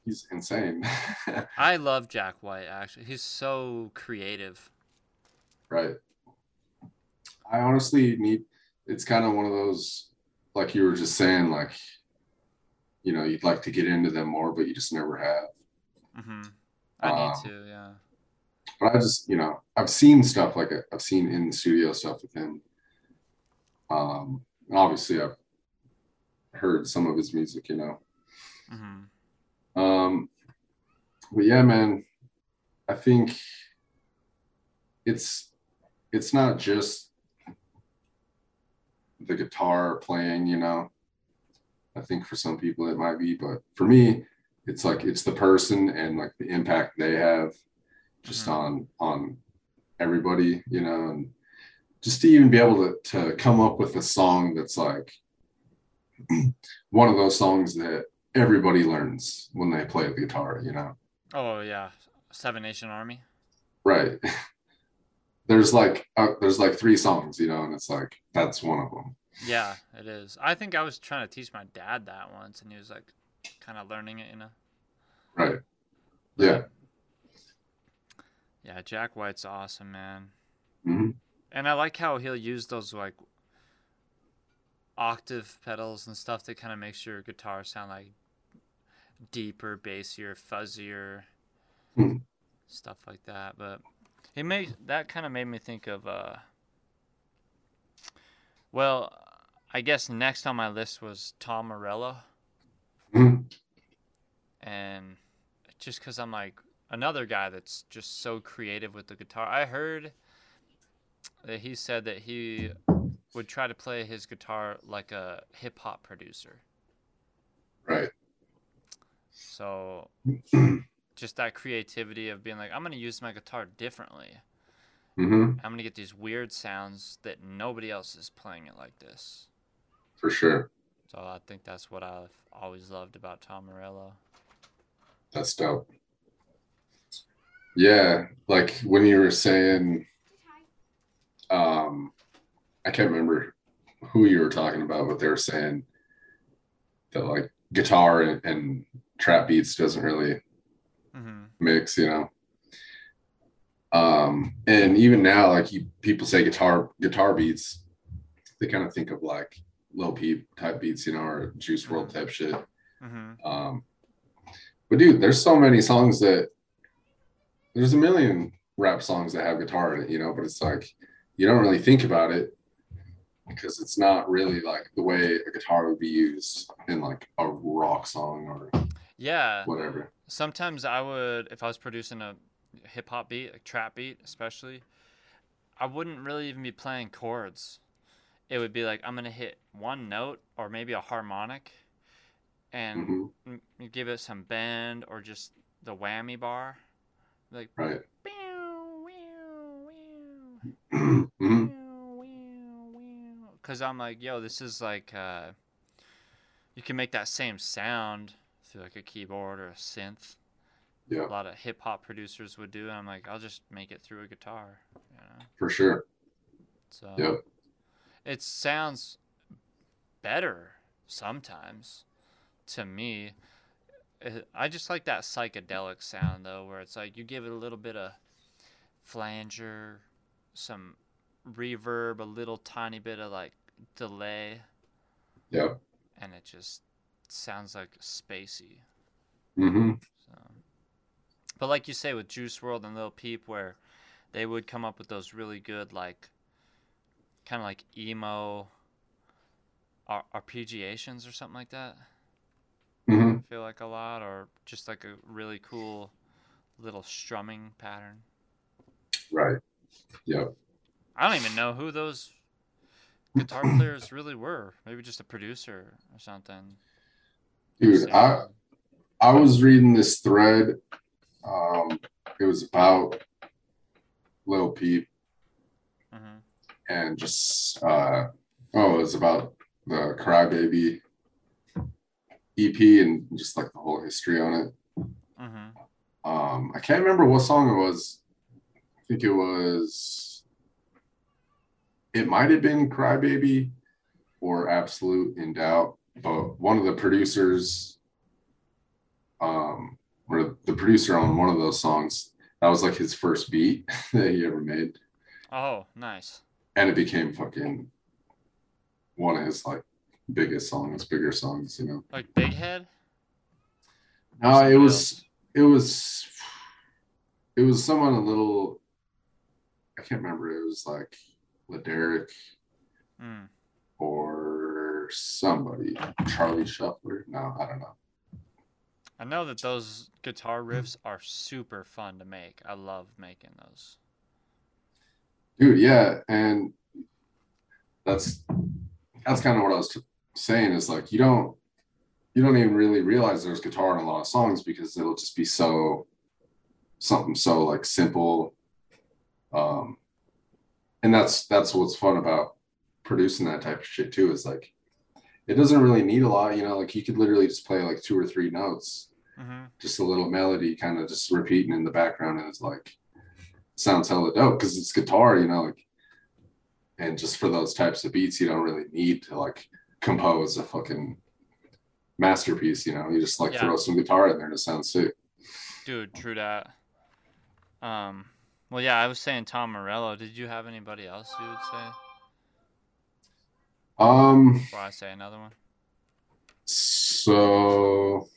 he's insane, I love Jack White, actually. He's so creative. right? I honestly need. It's kind of one of those, like you were just saying, like you know, you'd like to get into them more, but you just never have. Mm-hmm. I Um, need to, yeah. but I just, you know, I've seen stuff like I've seen in the studio stuff with him. Um, and obviously I've heard some of his music, you know. hmm Um, but yeah, man, I think it's it's not just the guitar playing, you know. I think for some people it might be, but for me, it's like it's the person and like the impact they have just Mhm. on on everybody, you know, and just to even be able to to come up with a song that's like one of those songs that everybody learns when they play the guitar, you know. Oh, yeah. Seven Nation Army. Right. there's like uh, there's like three songs, you know, and it's like that's one of them. Yeah, it is. I think I was trying to teach my dad that once, and he was like kind of learning it, you know? Right. Yeah. Yeah, Jack White's awesome, man. hmm And I like how he'll use those like octave pedals and stuff that kind of makes your guitar sound like deeper, bassier, fuzzier, Hmm. stuff like that. But it made that kind of made me think of uh well, I guess next on my list was Tom Morello hmm and just because I'm like another guy that's just so creative with the guitar. I heard that he said that he would try to play his guitar like a hip hop producer. Right. So just that creativity of being like, I'm gonna use my guitar differently. hmm I'm gonna get these weird sounds that nobody else is playing it like this. For sure. So I think that's what I've always loved about Tom Morello. That's dope. Yeah, like when you were saying, um, I can't remember who you were talking about, but they were saying that like guitar and, and trap beats doesn't really hmm mix, you know. Um, and even now, like you, people say guitar guitar beats, they kind of think of like Lil Peep type beats, you know, or Juice WRLD type shit. hmm Um, but dude, there's so many songs that there's a million rap songs that have guitar in it, you know, but it's like you don't really think about it because it's not really like the way a guitar would be used in like a rock song or Yeah. whatever. Sometimes I would, if I was producing a hip hop beat, a trap beat especially, I wouldn't really even be playing chords. It would be like I'm gonna hit one note or maybe a harmonic, and Mhm. give it some bend or just the whammy bar, like Right. because hmm I'm like, yo, this is like uh, you can make that same sound through like a keyboard or a synth. Yeah, A lot of hip hop producers would do, and I'm like, I'll just make it through a guitar, you know. for sure. So Yep. it sounds better sometimes to me. Uh, I just like that psychedelic sound though, where it's like you give it a little bit of flanger, some reverb, a little tiny bit of like delay, Yep. and it just sounds like spacey. hmm So, but like you say with Juice WRLD and Lil Peep, where they would come up with those really good like, kind of like emo ar- arpeggiations or something like that. hmm I feel like a lot, or just like a really cool little strumming pattern. Right. Yep. I don't even know who those guitar players really were. Maybe just a producer or something. Dude, I I was reading this thread. Um, it was about Lil Peep Mhm. and just uh oh, it was about the Crybaby EP and just like the whole history on it. Mhm. Um, I can't remember what song it was. I think it was. It might have been Crybaby or Absolute in Doubt, but one of the producers, um, or the producer on one of those songs, that was like his first beat that he ever made, Oh, nice. and it became fucking one of his like biggest songs, bigger songs, you know. Like Big Head. No, it was it was it was someone a little I can't remember. It was like Laderick Mm. or somebody. Charlie Shuffler. No, I don't know. I know that those guitar riffs are super fun to make. I love making those. Dude, yeah, and that's that's kind of what I was saying is like you don't you don't even really realize there's guitar in a lot of songs because it'll just be so something so like simple um and that's that's what's fun about producing that type of shit too is like it doesn't really need a lot you know like you could literally just play like two or three notes mm-hmm. just a little melody kind of just repeating in the background and it's like sounds hella dope because it's guitar you know like and just for those types of beats you don't really need to like compose a fucking masterpiece you know you just like Yeah. throw some guitar in there and it sounds sick Dude, true that. Um, well, yeah, I was saying Tom Morello. Did you have anybody else you would say um before I say another one? so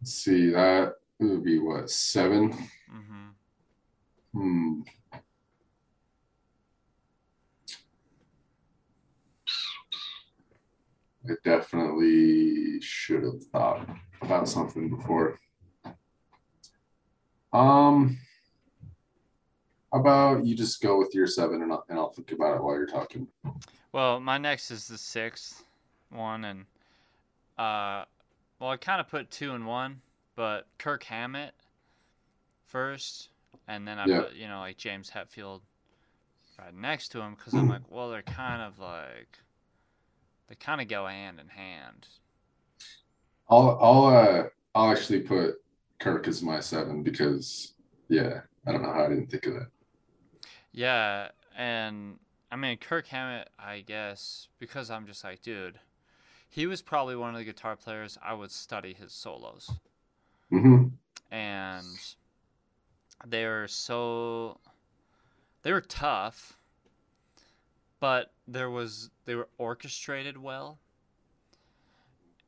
let's see that would be what seven Mm-hmm. Hmm. I definitely should have thought about something before. Um, how about you just go with your seven and I'll, and I'll think about it while you're talking. Well, my next is the sixth one, and uh, well, I kind of put two and one, but Kirk Hammett first, and then I Yeah. put you know like James Hetfield right next to him because I'm like, well, they're kind of like they kind of go hand in hand. I'll I'll uh I'll actually put Kirk as my seven because yeah, I don't know how I didn't think of that. Yeah, and I mean Kirk Hammett, I guess, because I'm just like, dude, he was probably one of the guitar players I would study his solos. hmm and they were so they were tough but there was they were orchestrated well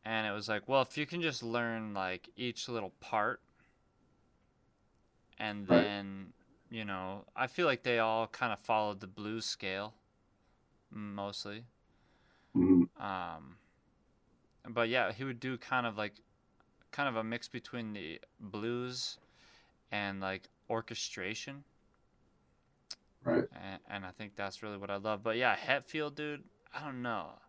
and it was like well if you can just learn like each little part and Right. You know i feel like they all kind of followed the blues scale mostly hmm um, but yeah, he would do kind of like, kind of a mix between the blues and like orchestration, Right. and, and I think that's really what I love. But yeah, Hetfield, dude, I don't know.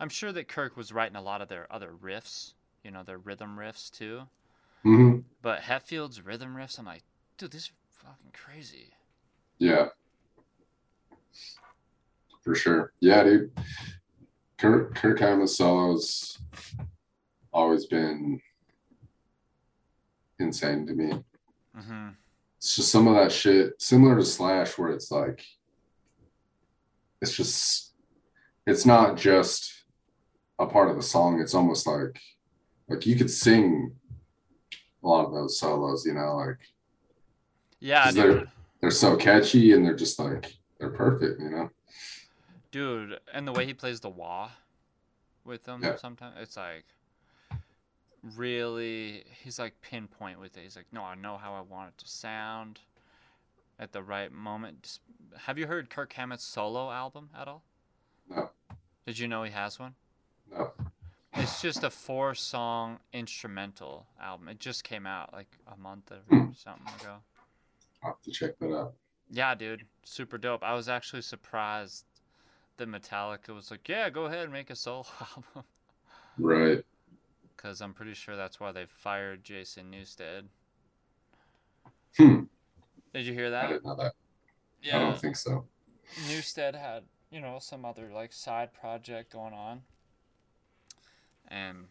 I'm sure that Kirk was writing a lot of their other riffs, you know, their rhythm riffs too. Mm-hmm. But Hetfield's rhythm riffs, I'm like, dude, this is fucking crazy. Yeah. For sure. Yeah, dude. Kirk Kirk Hammett solos always been insane to me. hmm It's just some of that shit similar to Slash where it's like it's just it's not just a part of the song. It's almost like like you could sing a lot of those solos, you know, like Yeah, dude. they're so catchy and they're just like they're perfect, you know. Dude, and the way he plays the wah with them Yeah. sometimes, it's like really, he's like pinpoint with it. He's like, no, I know how I want it to sound at the right moment. Have you heard Kirk Hammett's solo album at all? No. Did you know he has one? No. It's just a four song instrumental album. It just came out like a month or Hmm. something ago. Have to check that out. Yeah, dude, super dope. I was actually surprised that Metallica was like, "Yeah, go ahead and make a solo album," Right. because I'm pretty sure that's why they fired Jason Newsted. Hmm. Did you hear I that? didn't know that. I don't think so. Newsted had you know some other like side project going on, and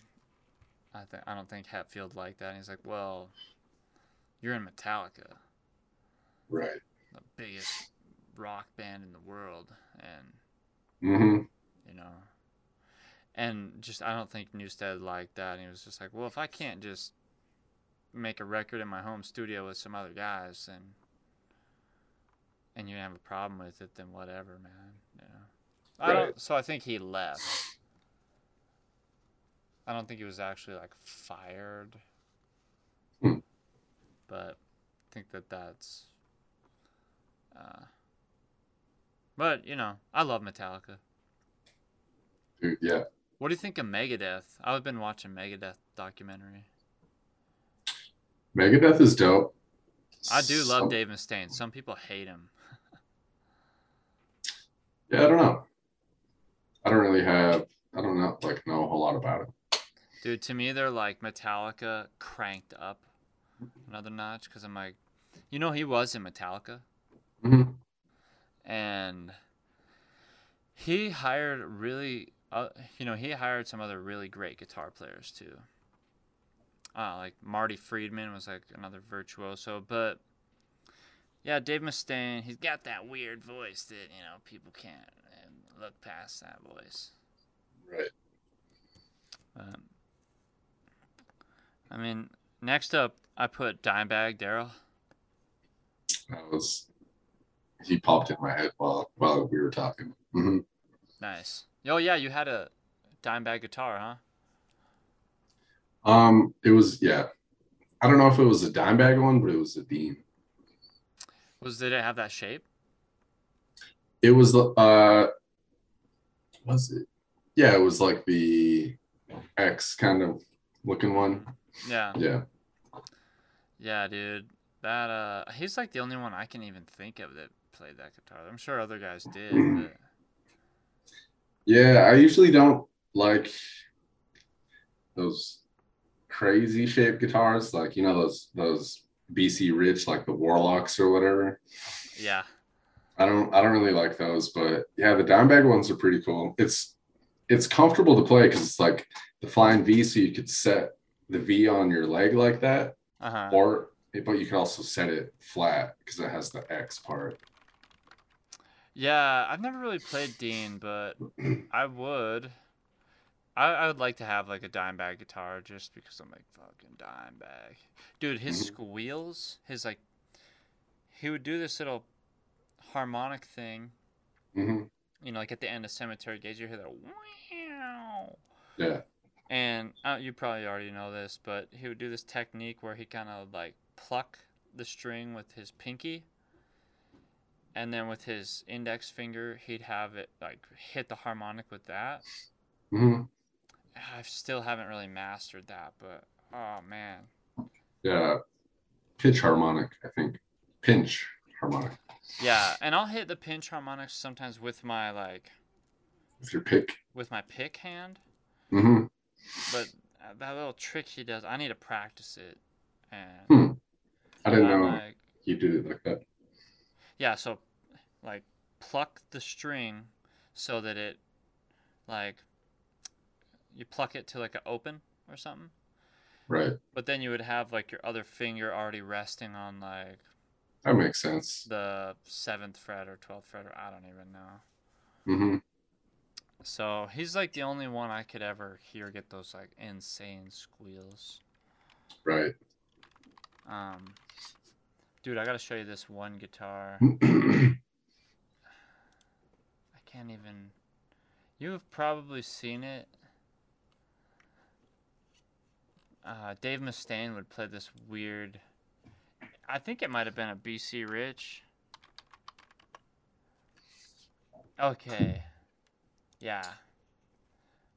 I think I don't think Hetfield liked that. And he's like, "Well, you're in Metallica, Right. the biggest rock band in the world, and hmm you know. And just I don't think Newsted liked that. And he was just like, well, if I can't just make a record in my home studio with some other guys, and and you have a problem with it, then whatever, man. You know. I Right. don't. So I think he left. I don't think he was actually like fired. Hmm. But I think that that's. Uh, but you know, I love Metallica. Dude, yeah. What do you think of Megadeth? I've been watching Megadeth documentary. Megadeth is dope. I do love Some- Dave Mustaine. Some people hate him. Yeah, I don't know. I don't really have. I don't know, like know a whole lot about it. Dude, to me they're like Metallica cranked up another notch because I'm like, you know, he was in Metallica hmm and he hired really, uh, you know, he hired some other really great guitar players too. Uh, like Marty Friedman was like another virtuoso, but yeah, Dave Mustaine, he's got that weird voice that you know people can't uh, look past that voice. Right. Um, I mean, next up, I put Dimebag Darrell. That was. He popped in my head while while we were talking. hmm Nice. Oh yeah, you had a Dimebag guitar, huh? Um, it was yeah. I don't know if it was a Dimebag one, but it was a Dean. Was did it have that shape? It was uh, was it? Yeah, it was like the X kind of looking one. Yeah. Yeah. Yeah, dude. That uh, he's like the only one I can even think of that played that guitar. I'm sure other guys did, but Yeah, I usually don't like those crazy shaped guitars, like you know those those BC Rich, like the Warlocks or whatever. yeah. I don't I don't really like those, but yeah, the Dimebag ones are pretty cool. It's it's comfortable to play because it's like the flying V, so you could set the V on your leg like that, Uh huh. or but you can also set it flat because it has the X part. Yeah, I've never really played Dean, but I would. I, I would like to have like a Dimebag guitar just because I'm like fucking Dimebag, dude. His Mhm. squeals, his like, he would do this little harmonic thing, hmm you know, like at the end of Cemetery Gates, you hear that wow. Yeah. And uh, you probably already know this, but he would do this technique where he kind of like pluck the string with his pinky, and then with his index finger, he'd have it like hit the harmonic with that. hmm I still haven't really mastered that, but oh man, Yeah. Pitch harmonic, I think. Pinch harmonic. yeah. And I'll hit the pinch harmonics sometimes with my like with your pick. with my pick hand. Mm-hmm. But uh, that little trick he does, I need to practice it. And Hmm. I didn't know like, you did it like that. Yeah, so like pluck the string so that it like you pluck it to like an open or something. Right. But then you would have like your other finger already resting on like That makes sense. the seventh fret or twelfth fret or I don't even know. hmm So he's like the only one I could ever hear get those like insane squeals. Right. Um, dude, I gotta show you this one guitar. I can't even. You've probably seen it. Uh, Dave Mustaine would play this weird. I think it might have been a BC Rich. Okay. Yeah.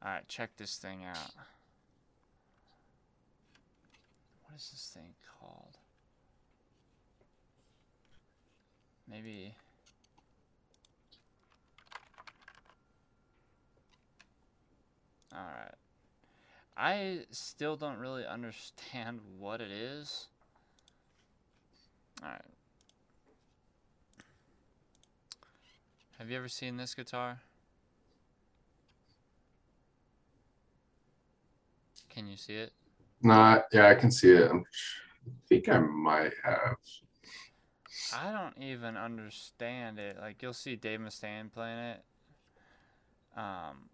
Alright, check this thing out. What is this thing called? Maybe. Alright. I still don't really understand what it is. Alright. Have you ever seen this guitar? Can you see it? Nah, yeah, I can see it. I think I might have. I don't even understand it. Like you'll see Dave Mustaine playing it. Um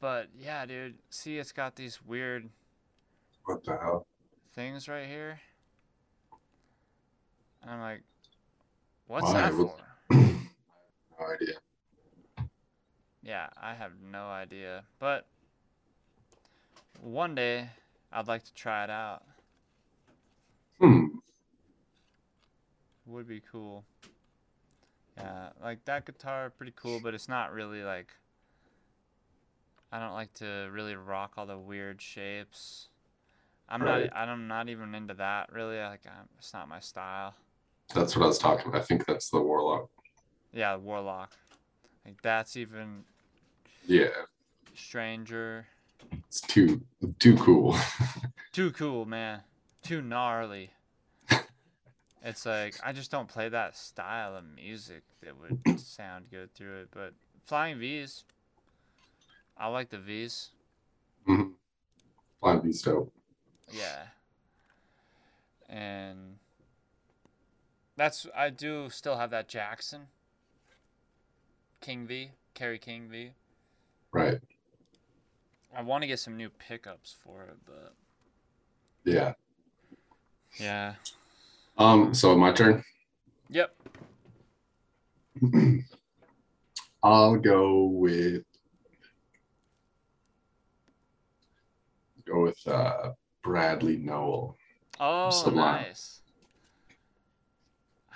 but yeah, dude, see it's got these weird What the hell? things right here. And I'm like, what's Why? that for? no idea. Yeah, I have no idea. But one day I'd like to try it out. Hmm. Would be cool. Yeah, like that guitar pretty cool, but it's not really like I don't like to really rock all the weird shapes. I'm Right. not I'm not even into that really. Like I'm, it's not my style. That's what I was talking about. I think that's the Warlock. Yeah, Warlock. Like that's even Yeah, stranger. it's too too cool. Too cool, man. Too gnarly. It's like I just don't play that style of music that would sound good through it. But Flying V's, I like the V's. Mhm. Flying V's dope. Yeah. And that's I do still have that Jackson King V, Kerry King V. Right. I want to get some new pickups for it, but Yeah. yeah. Um. So my turn. Yep. I'll go with go with uh, Bradley Nowell. Oh, Sublime. nice.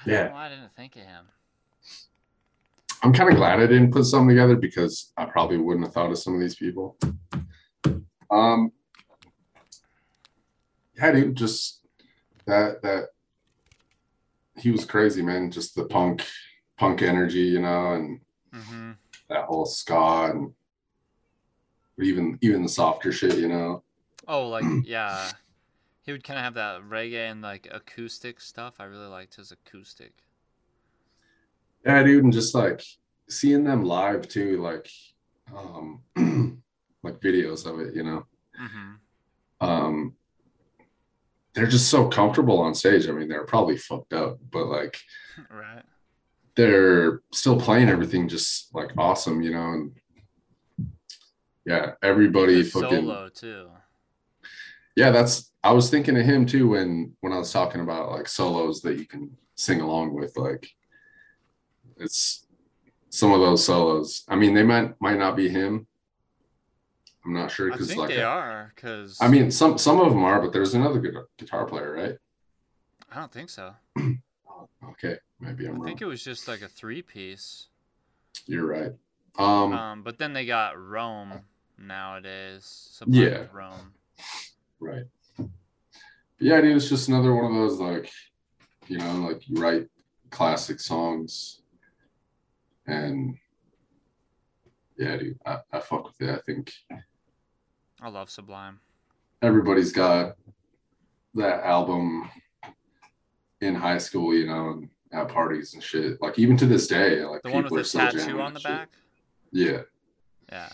I Yeah. I didn't think of him. I'm kind of glad I didn't put some together because I probably wouldn't have thought of some of these people. Um, yeah, dude, just that that he was crazy, man. Just the punk punk energy, you know, and hmm that whole ska and even even the softer shit, you know. Oh, like yeah, he would kind of have that reggae and like acoustic stuff. I really liked his acoustic. Yeah, dude, and just like seeing them live too, like um like videos of it, you know. hmm Um they're just so comfortable on stage. I mean, they're probably fucked up, but like right. they're still playing everything just like awesome, you know, and yeah, everybody The fucking solo too. yeah, that's I was thinking of him too when when I was talking about like solos that you can sing along with. Like it's some of those solos. I mean, they might might not be him. I'm not sure I because think like they are because I mean, some some of them are, but there's another good guitar player, right? I don't think so. Okay, maybe I'm I wrong. I think it was just like a three piece. You're right. Um, Um, but then they got Rome nowadays. Yeah. Rome. right. But yeah, dude, it's just another one of those like, you know, like you write classic songs, and yeah, dude, I, I fuck with it. I think I love Sublime. everybody's got that album in high school, you know, and at parties and shit. Like even to this day, like The one people are the still tattoo jamming on the shit. back. Yeah, Yeah.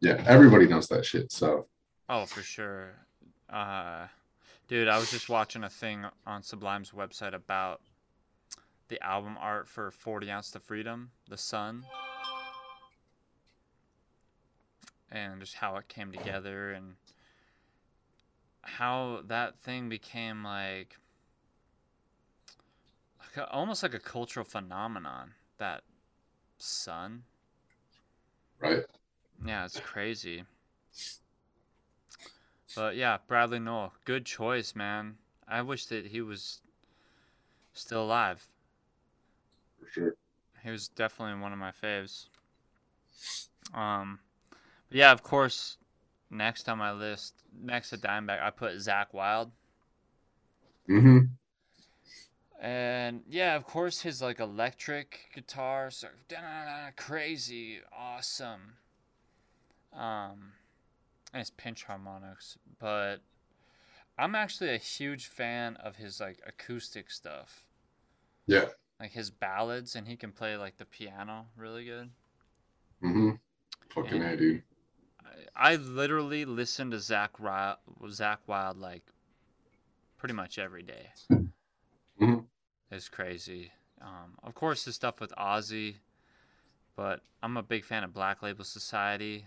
yeah, everybody knows that shit. So Oh, for sure. Uh, dude, I was just watching a thing on Sublime's website about the album art for 40 Ounce to Freedom, The Sun, and just how it came together and how that thing became like, like a, almost like a cultural phenomenon. That sun. right, Yeah, it's crazy. But yeah, Bradley Nowell, good choice, man. I wish that he was still alive. for sure. He was definitely one of my faves. Um, yeah, of course, next on my list, next to Dimebag, I put Zakk Wylde. Mm-hmm. And yeah, of course, his like electric guitar, so crazy, awesome. Um, and his pinch harmonics, but I'm actually a huge fan of his like acoustic stuff, Yeah. like his ballads, and he can play like the piano really good. Mm-hmm. Fucking And- A, dude. I, literally listen to Zakk Wylde, Zakk Wylde like pretty much every day. Mhm. It's crazy. Um, of course, his stuff with Ozzy, but I'm a big fan of Black Label Society.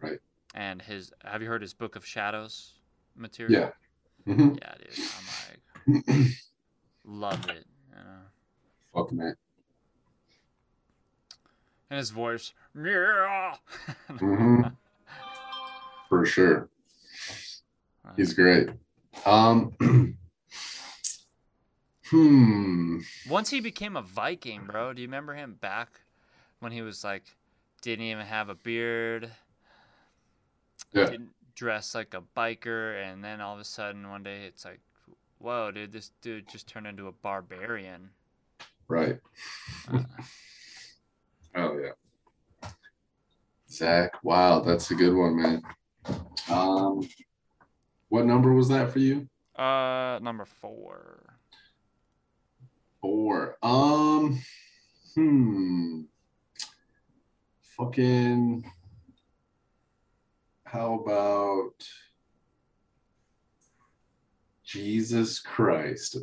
Right. And his, have you heard his Book of Shadows material? Yeah. Mm-hmm. Yeah, dude. I'm like, love it. You know? Fucking A. And his voice, yeah. Mm-hmm. For sure. He's great. Um. hmm. Once he became a Viking, bro. Do you remember him back when he was like, didn't even have a beard, Yeah. didn't dress like a biker, and then all of a sudden one day it's like, whoa, dude, this dude just turned into a barbarian. Right. Uh, Oh yeah. Zakk, wow, that's a good one, man. Um, what number was that for you? uh, number four. Four. Um, hmm. Fucking. How about Jesus Christ?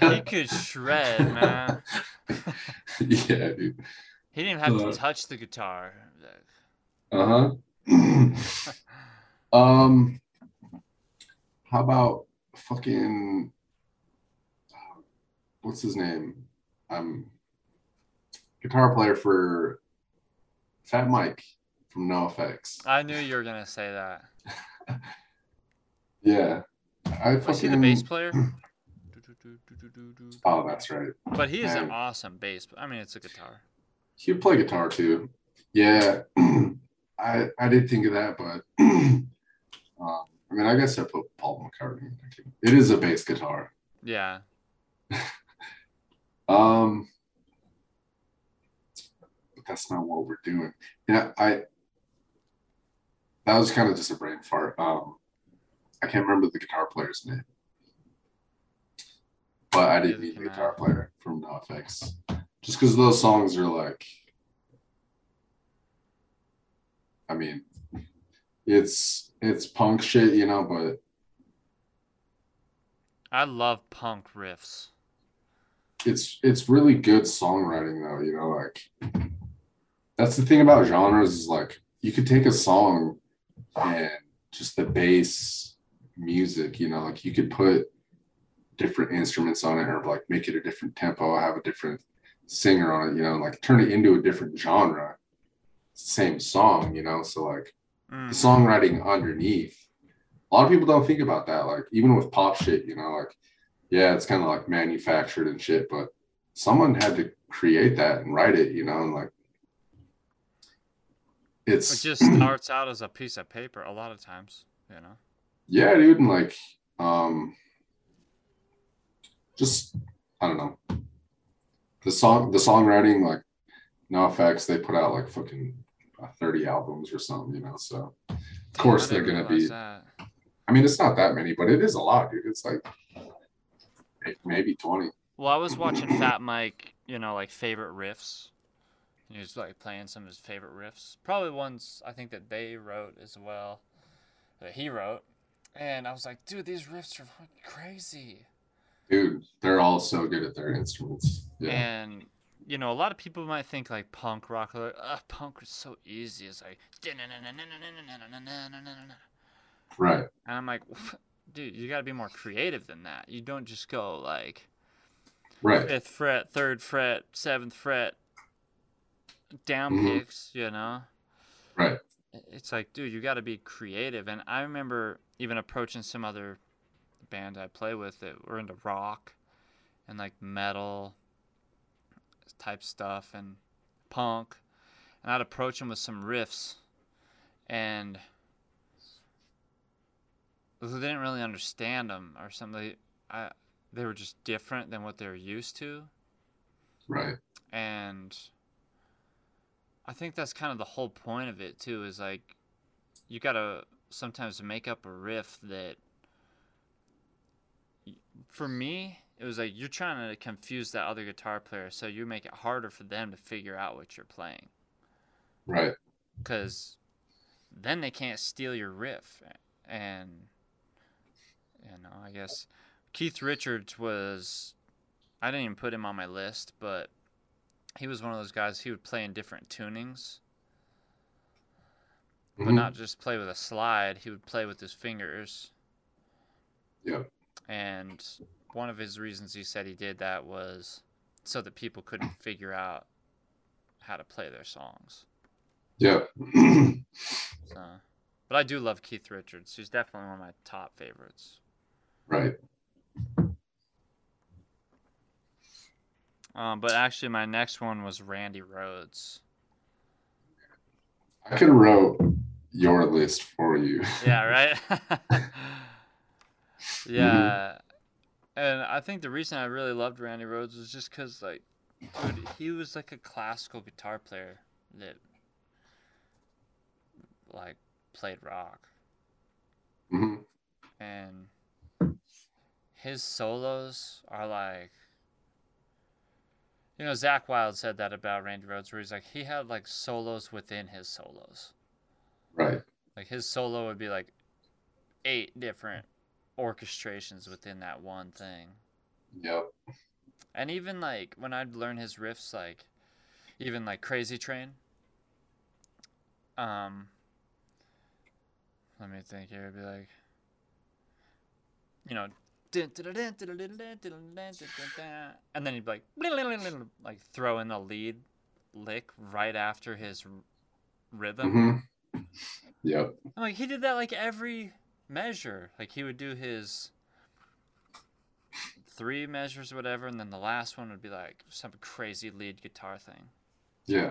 He could shred, man. yeah, dude. He didn't even have Uh, to touch the guitar. Uh huh. um, how about fucking what's his name? Um, guitar player for Fat Mike from NoFX. I knew you were gonna say that. Yeah, I fucking. Was he the bass player? Oh, that's right. But he is an awesome bass. I mean, it's a guitar. He would play guitar too. Yeah, I I did think of that, but um, I mean, I guess I put Paul McCartney. in there, too. It is a bass guitar. Yeah. Um, but that's not what we're doing. Yeah, I. That was kind of just a brain fart. Um, I can't remember the guitar player's name, but I did Neither need the guitar player from NoFX, just because those songs are like. I mean, it's it's punk shit, you know, but I love punk riffs. it's it's really good songwriting though you know like that's the thing about genres is like you could take a song and just the bass music you know like you could put different instruments on it or like make it a different tempo have a different singer on it you know like turn it into a different genre same song you know so like Mm. the songwriting underneath a lot of people don't think about that like even with pop shit you know like yeah it's kind of like manufactured and shit but someone had to create that and write it you know and like It it's just starts out as a piece of paper a lot of times, you know. yeah dude and like um just i don't know the song the songwriting like NoFX. They put out like fucking Uh, 30 albums or something, you know. So of course they're gonna be. that. I mean, it's not that many, but it is a lot, dude. It's like maybe 20. Well, I was watching Fat Mike, you know, like favorite riffs. He was like playing some of his favorite riffs. Probably ones I think that they wrote as well, that he wrote. And I was like, dude, these riffs are crazy. Dude, they're all so good at their instruments. Yeah. And you know, a lot of people might think like punk rock, like, uh, punk is so easy. It's like, right. and. I'm like, dude, you got to be more creative than that. You don't just go like Right. fifth fret, third fret, seventh fret, down Mhm. picks, you know? Right. It's like, dude, you got to be creative. And I remember even approaching some other band I play with that were into rock and like metal type stuff and punk. And I'd approach them with some riffs and they didn't really understand them or something. I, they were just different than what they were used to Right. and I think that's kind of the whole point of it too. Is like you gotta sometimes make up a riff that, for me, it was like you're trying to confuse that other guitar player, so you make it harder for them to figure out what you're playing, Right. because then they can't steal your riff, and you know I guess Keith Richards was I didn't even put him on my list, but he was one of those guys he would play in different tunings, but Mhm. not just play with a slide. He would play with his fingers. Yep. And one of his reasons he said he did that was so that people couldn't figure out how to play their songs. Yeah. So, but I do love Keith Richards. He's definitely one of my top favorites. right. Um, but actually, my next one was Randy Rhoads. I could have wrote your list for you. Yeah, right. yeah, and I think the reason I really loved Randy Rhoads was just because, like, dude, he was like a classical guitar player that, like, played rock, hmm and his solos are like. You know, Zakk Wylde said that about Randy Rhoads, where he's like, he had like solos within his solos. Right. Like his solo would be like eight different orchestrations within that one thing. Yep. And even like when I'd learn his riffs, like even like Crazy Train. Um, let me think here. It'd be like, you know, and then he'd be like, like throw in a lead lick right after his rhythm. hmm Yep. I'm like he did that like every measure. Like he would do his three measures or whatever, and then the last one would be like some crazy lead guitar thing. Yeah.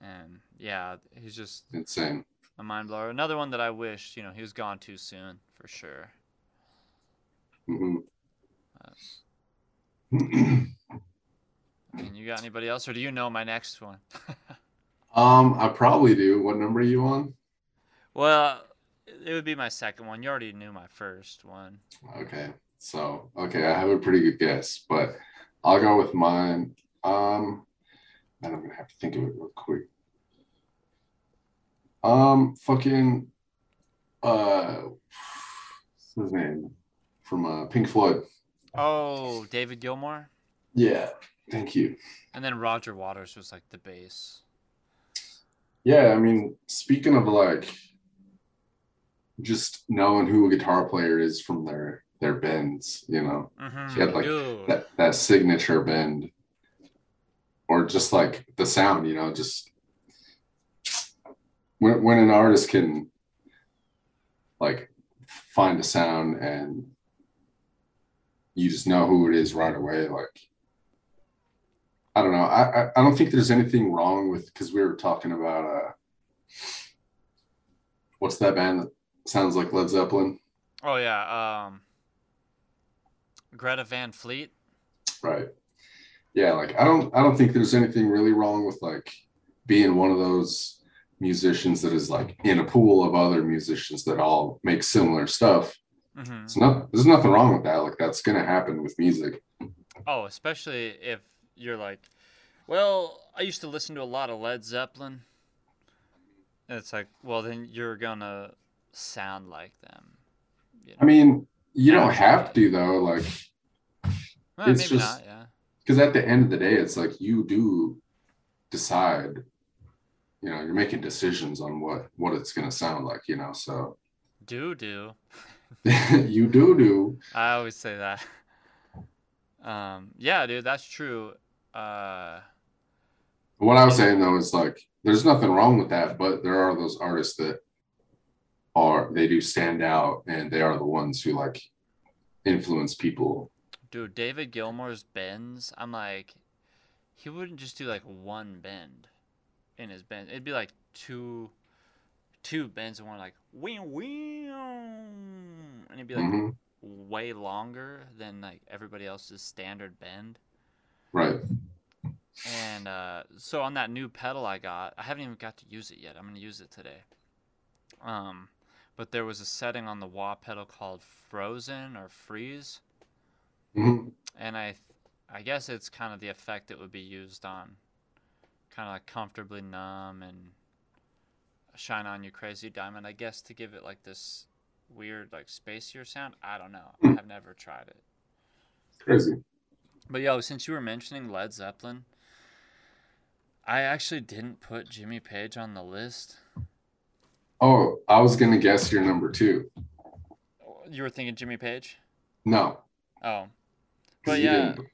And yeah, he's just Insane. a mind blower. Another one that I wish, you know, he was gone too soon for sure. Mm-hmm. I mean, you got anybody else, or do you know my next one? um, I probably do. What number are you on? well, it would be my second one. You already knew my first one. Okay. So, okay, I have a pretty good guess, but I'll go with mine. Um, and I'm gonna have to think of it real quick. Um, fucking, uh, what's his name from uh, Pink Floyd? Oh, David Gilmour, Yeah. Thank you. and then Roger Waters was like the bass. Yeah, I mean, speaking of like just knowing who a guitar player is from their their bends, you know, Mm-hmm. She had, like, Dude. that that signature bend, or just like the sound, you know, just when when an artist can like find a sound and you just know who it is right away, like. I don't know. I, I, I don't think there's anything wrong with because we were talking about uh what's that band that sounds like Led Zeppelin? Oh yeah, um, Greta Van Fleet. Right. yeah, like I don't I don't think there's anything really wrong with like being one of those musicians that is like in a pool of other musicians that all make similar stuff. hmm It's not there's nothing wrong with that. Like that's gonna happen with music. Oh, especially if you're like, well, I used to listen to a lot of Led Zeppelin. And it's like, well, then you're gonna sound like them. You I mean, you don't have to though, like Well, it's maybe just- not. Yeah. because at the end of the day, it's like you do decide. You know, you're making decisions on what what it's gonna sound like. You know, so Do do. you do do. I always say that. Um, yeah, dude, that's true. Uh, What I was saying though is like there's nothing wrong with that, but there are those artists that are they do stand out and they are the ones who like influence people. dude, David Gilmour's bends. I'm like, he wouldn't just do like one bend in his bend. It'd be like two, two bends and one like wee wee, and it'd be like Mhm. way longer than like everybody else's standard bend. Right. And uh, so on that new pedal I got, I haven't even got to use it yet. I'm gonna use it today. Um, but there was a setting on the wah pedal called Frozen or Freeze, Mhm. and I, I guess it's kind of the effect it would be used on, kind of like comfortably numb and shine on you crazy diamond. I guess to give it like this weird like spacier sound. I don't know. Hmm. I've never tried it. Crazy. But yo, since you were mentioning Led Zeppelin, I actually didn't put Jimmy Page on the list. Oh, I was gonna guess your number two. You were thinking Jimmy Page? No. Oh. But you yeah. didn't,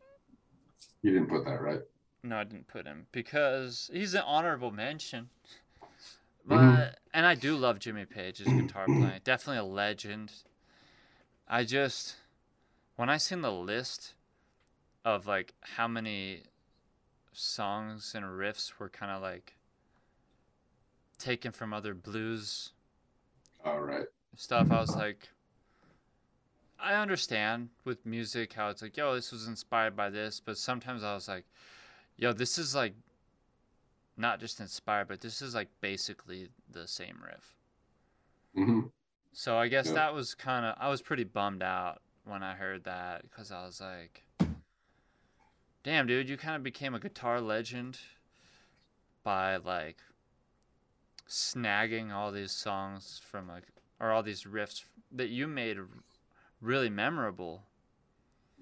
you didn't put that right. no, I didn't put him because he's an honorable mention. But Mhm. and I do love Jimmy Page's guitar playing. Definitely a legend. I just when I seen the list of like how many songs and riffs were kind of like taken from other blues All right. stuff, I was like, I understand with music how it's like, yo, this was inspired by this, but sometimes I was like, yo, this is like not just inspired, but this is like basically the same riff. hmm So I guess Yeah. that was kind of I was pretty bummed out when I heard that because I was like, damn, dude, you kind of became a guitar legend by like snagging all these songs from like or all these riffs that you made really memorable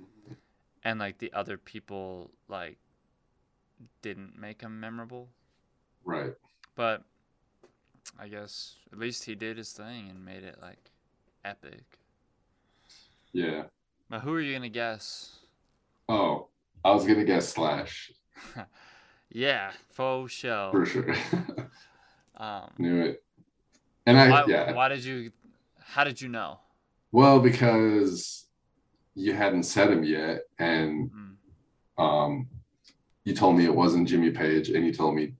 mm-hmm. and like the other people like didn't make them memorable Right. but I guess at least he did his thing and made it like epic. Yeah. But who are you gonna guess? Oh, I was gonna guess Slash Yeah, faux show. for sure. Um, Knew it. And I why, yeah. why did you? How did you know? Well, because you hadn't said him yet, and Mm. um, you told me it wasn't Jimmy Page, and you told me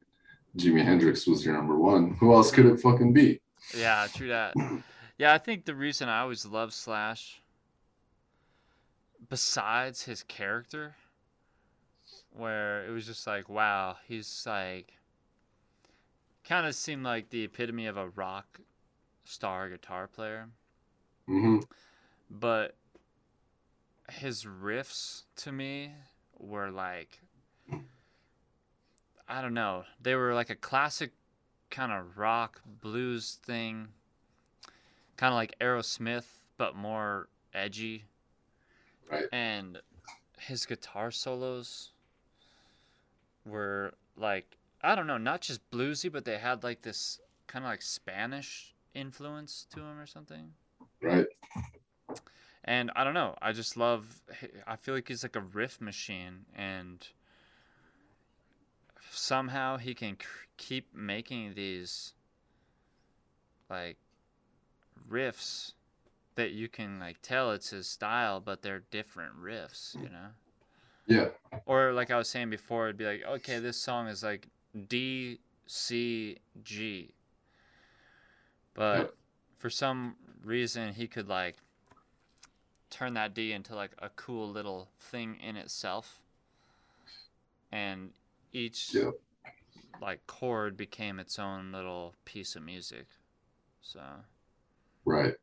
Jimi Hendrix was your number one. Who else could it fucking be? Yeah, true that. Yeah, I think the reason I always loved Slash, besides his character, where it was just like, wow, he's like, kind of seemed like the epitome of a rock star guitar player. hmm but his riffs to me were like I don't know. They were like a classic kind of rock blues thing. Kind of like Aerosmith but more edgy. Right. And his guitar solos were like I don't know, not just bluesy, but they had like this kind of like Spanish influence to them or something Right. and I don't know. I just love. I feel like he's like a riff machine, and somehow he can c- keep making these like riffs that you can like tell it's his style, but they're different riffs, you know. Yeah. Or like I was saying before, it'd be like, okay, this song is like D C G, but Yep. for some reason he could like turn that D into like a cool little thing in itself. And each Yep. like chord became its own little piece of music. So Right.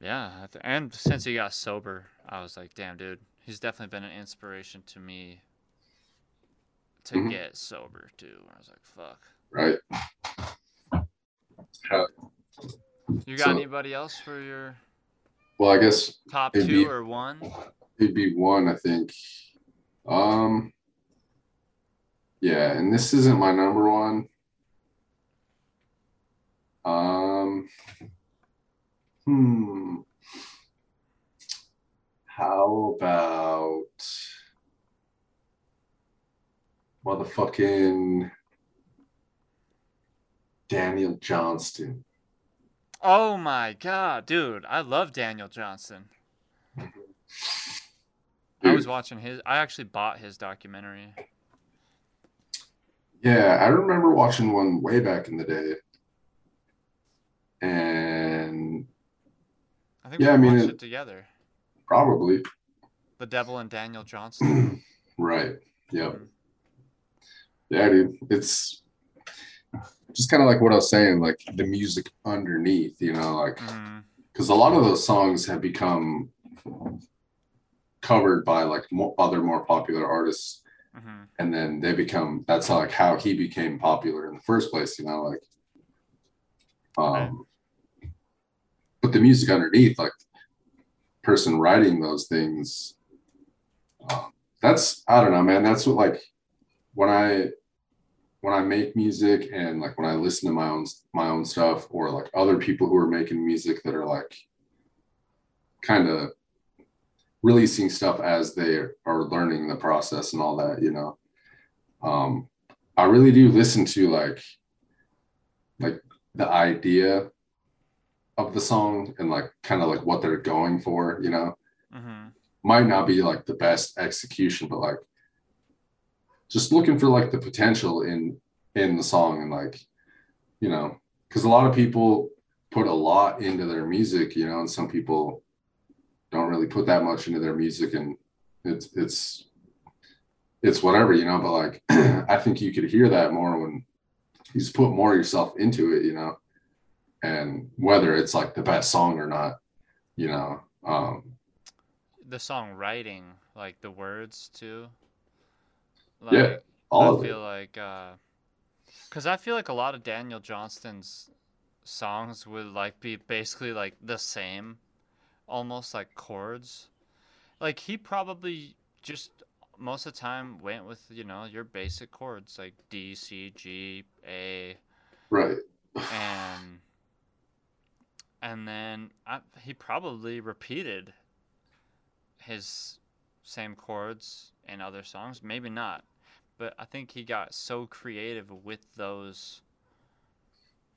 yeah, and since he got sober, I was like, damn, dude, he's definitely been an inspiration to me to Mhm. get sober too. I was like, fuck. Right. How- You got So- anybody else for your well, I guess top two be- or one? it'd be one, I think. Um yeah, and this isn't my number one. Um hmm. How about motherfucking Daniel Johnston? Oh my god, dude, I love Daniel Johnston. I was watching his. I actually bought his documentary. Yeah, I remember watching one way back in the day. And I think Yeah, we I mean, watched it- it together. probably The Devil and Daniel Johnston. right. Yep. Mhm. Yeah, dude. It's just kind of like what I was saying, like the music underneath, you know, like because a lot of those songs have become covered by like mo other more popular artists, Mhm. and then they become that's like how he became popular in the first place, you know, like um but the music underneath, like person writing those things, um, that's I don't know, man. That's what like when I when I make music and like when I listen to my own my own stuff or like other people who are making music that are like kind of releasing stuff as they are learning the process and all that, you know. Um I really do listen to like like the idea of the song and like kind of like what they're going for, you know. Mm-hmm. Might not be like the best execution, but like just looking for like the potential in in the song and like you know because a lot of people put a lot into their music you know and some people don't really put that much into their music and it's it's it's whatever you know but like i think you could hear that more when you just put more yourself into it you know and whether it's like the best song or not you know um The song writing, like the words too. Yeah, all I of feel it. like, uh, cause I feel like a lot of Daniel Johnston's songs would like be basically like the same, almost like chords. Like he probably just most of the time went with you know your basic chords like D, C, G, A, right. And and then I, he probably repeated his same chords in other songs. Maybe not but i think he got so creative with those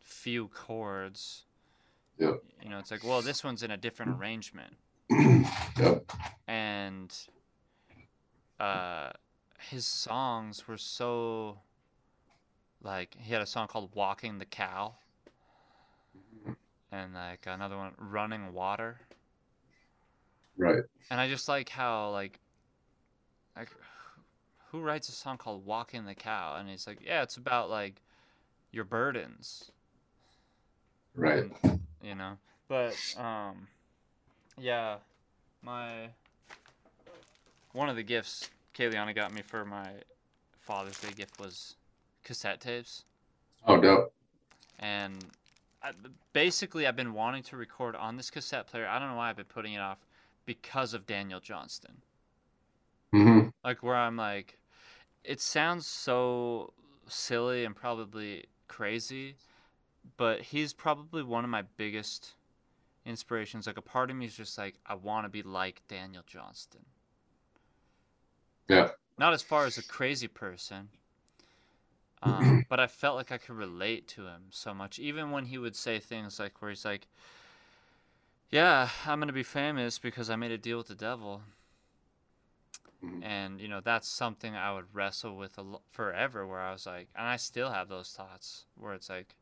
few chords. Yep. you know it's like well this one's in a different arrangement. Yep. And uh his songs were so like he had a song called walking the cow. And like another one running water. Right. And i just like how like like who writes a song called walking the cow? And he's like yeah it's about like your burdens. Right. And, you know? But um yeah my one of the gifts Kayliana got me for my father's day gift was cassette tapes. Oh dope. And I, basically i've been wanting to record on this cassette player. I don't know why i've been putting it off because of daniel johnston. Hmm like where i'm like it sounds so silly and probably crazy but he's probably one of my biggest inspirations. Like a part of me is just like i want to be like daniel johnston. Yeah. not as far as a crazy person um, but i felt like i could relate to him so much. Even when he would say things like where he's like yeah i'm gonna be famous because i made a deal with the devil Mhm. and you know that's something i would wrestle with a forever where i was like and i still have those thoughts where it's like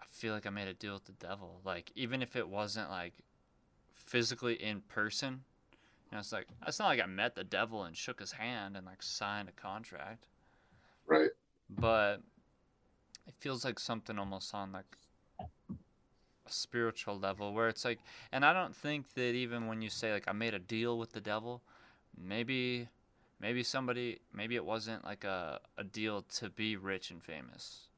i feel like i made a deal with the devil like even if it wasn't like physically in person You know, it's like it's not like I met the devil and shook his hand and like signed a contract, Right. but it feels like something almost on like spiritual level where it's like, and I don't think that even when you say like I made a deal with the devil, maybe maybe somebody maybe it wasn't like a, a deal to be rich and famous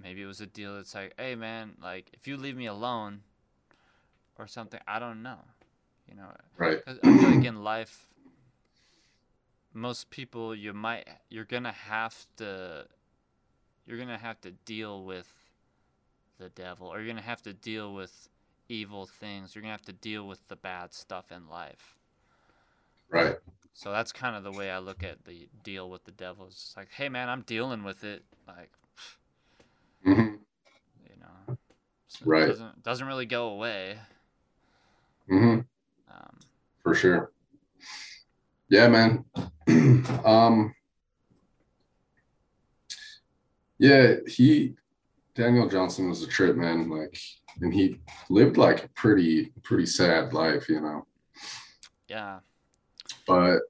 maybe it was a deal that's like hey man like if you leave me alone or something i don't know you know Right. i feel like in life most people you might you're gonna have to you're gonna have to deal with the devil or you're gonna have to deal with evil things you're gonna have to deal with the bad stuff in life Right. so that's kind of the way I look at the deal with the devil. It's like, hey man, I'm dealing with it. Like, mm-hmm. you know, so Right. It doesn't doesn't really go away. Mm-hmm. Um, For sure. Yeah, man. um. Yeah, he Daniel Johnston was a trip, man. Like, and he lived like a pretty pretty sad life, you know. yeah, But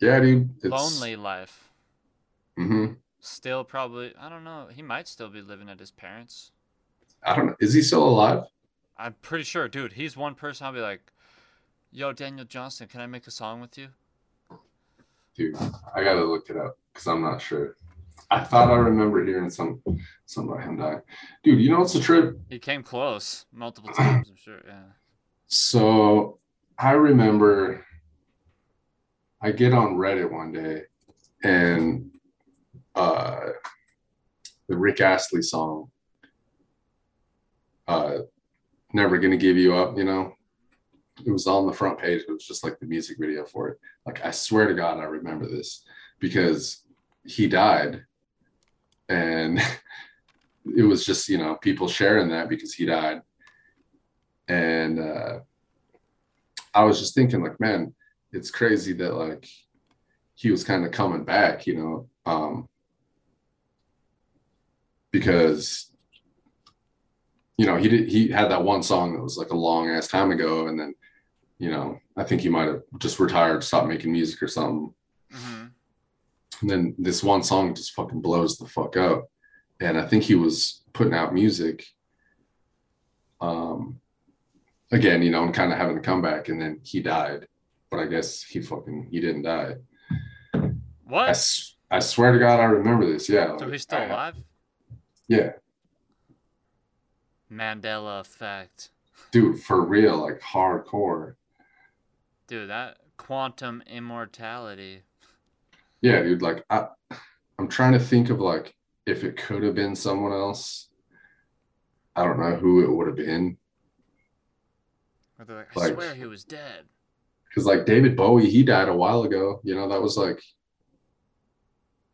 yeah, dude, it's lonely life. Mm-hmm. Still probably, I don't know. He might still be living at his parents. I don't know. Is he still alive? I'm pretty sure, dude. He's one person I'll be like, yo, Daniel Johnston, can I make a song with you? Dude, I gotta look it up because I'm not sure. I thought I remember hearing some something about him dying. Dude, you know what's a trip? He came close multiple times. I'm sure. Yeah. So I remember I get on Reddit one day and uh the Rick Astley song uh Never Gonna Give You Up, you know. It was on the front page. It was just like the music video for it. Like I swear to God I remember this because he died. And it was just, you know, people sharing that because he died. And uh I was just thinking, like, man, it's crazy that like he was kind of coming back, you know, um, because you know he did he had that one song that was like a long ass time ago, and then you know I think he might have just retired, stopped making music or something, hmm and then this one song just fucking blows the fuck up, and I think he was putting out music. Um, again, you know, and kind of having a comeback, and then he died. But I guess he fucking he didn't die. What? s- I swear to God, I remember this. Yeah. So he's still I- alive? Yeah, Mandela effect. dude, for real, like hardcore. Dude, that quantum immortality. Yeah, dude. Like I, I'm trying to think of like if it could have been someone else. I don't know who it would have been. Like, I Like- swear he was dead. Because like David Bowie, he died a while ago. You know, that was like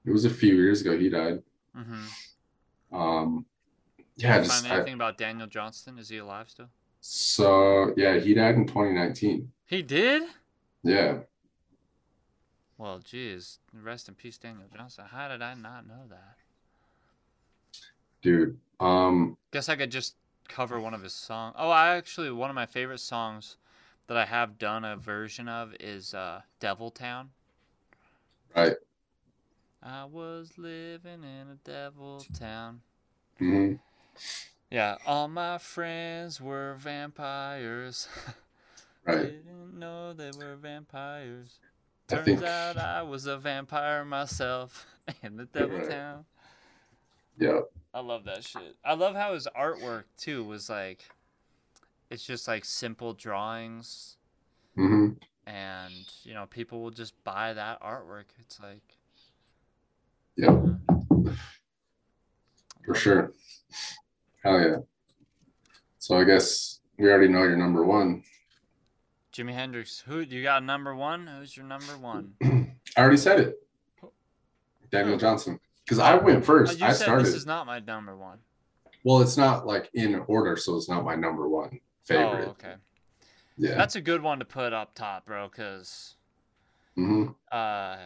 it was a few years ago he died. Mm-hmm. Um yeah, Did just find I, anything about Daniel Johnston? Is he alive still? so yeah, he died in 2019. He did? Yeah. Well, geez. Rest in peace, Daniel Johnston. How did I not know that? Dude. Um Guess I could just cover one of his songs. Oh, I actually one of my favorite songs that I have done a version of is uh, "Devil Town." right. I was living in a devil town. Mm-hmm. Yeah, all my friends were vampires. Right. Didn't know they were vampires. I Turns think- out I was a vampire myself in the devil Right. town. Yeah. I love that shit. I love how his artwork too was like it's just like simple drawings hmm and you know people will just buy that artwork. It's like Yeah. uh, For sure. Hell yeah. So I guess we already know your number one. Jimi Hendrix. Who you got number 1? Who's your number 1? I already said it. Daniel Oh. Johnston. Because I went Oh, first. I started. this is not my number 1. Well, it's not like in order, so it's not my number one favorite. Oh, okay. Yeah. That's a good one to put up top, bro, cuz hmm uh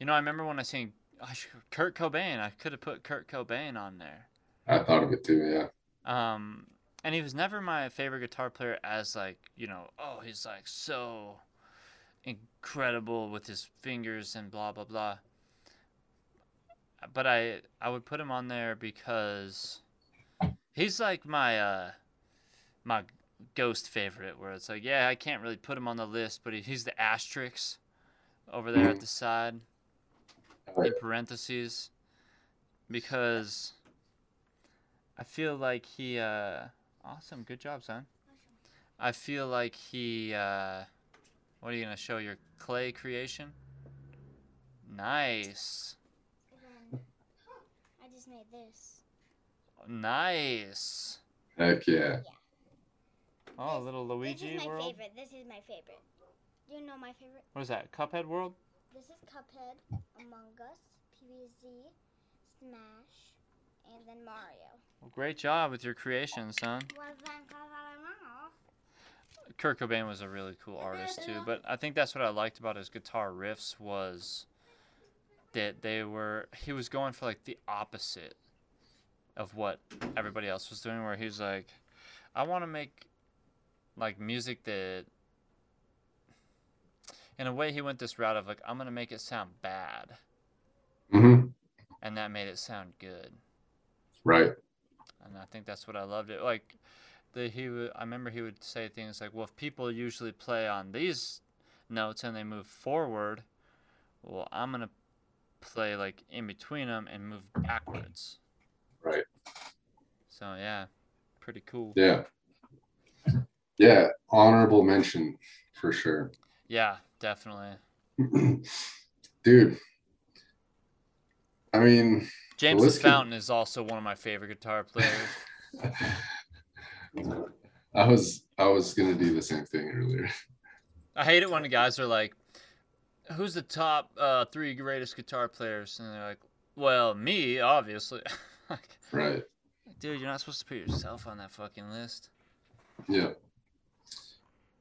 you know, I remember when I seen I should, Kurt Cobain. I could have put Kurt Cobain on there. I thought of it too. Yeah. Um, and he was never my favorite guitar player as like you know oh he's like so incredible with his fingers and blah blah blah. But i i would put him on there because he's like my uh my ghost favorite where it's like yeah i can't really put him on the list but he, he's the asterisk over there at the side in parentheses because I feel like he uh awesome good job son I feel like he uh what are you gonna show your clay creation nice I just made this. nice Heck yeah. oh little Luigi This is my world favorite. This is my favorite. Do you know my favorite? what is that Cuphead world This is Cuphead, Among Us, PvZ, Smash, and then Mario. Well, great job with your creation son Was then Cuphead Among Us. Kurt Cobain was a really cool artist too, but I think that's what I liked about his guitar riffs was that they were he was going for like the opposite of what everybody else was doing where he was like I want to make like music that in a way he went this route of like I'm going to make it sound bad hmm and that made it sound good. Right. And I think that's what I loved it. Like the he would, I remember he would say things like, "Well, if people usually play on these notes and they move forward, well, I'm gonna play like in between them and move backwards." Right. So yeah, pretty cool. Yeah. Yeah. Honorable mention for sure. Yeah, definitely. Dude. I mean, James could- Fountain is also one of my favorite guitar players. I was I was gonna do the same thing earlier. I hate it when the guys are like, "Who's the top uh, three greatest guitar players?" And they're like, "Well, me, obviously." like, Right. dude, you're not supposed to put yourself on that fucking list. Yeah.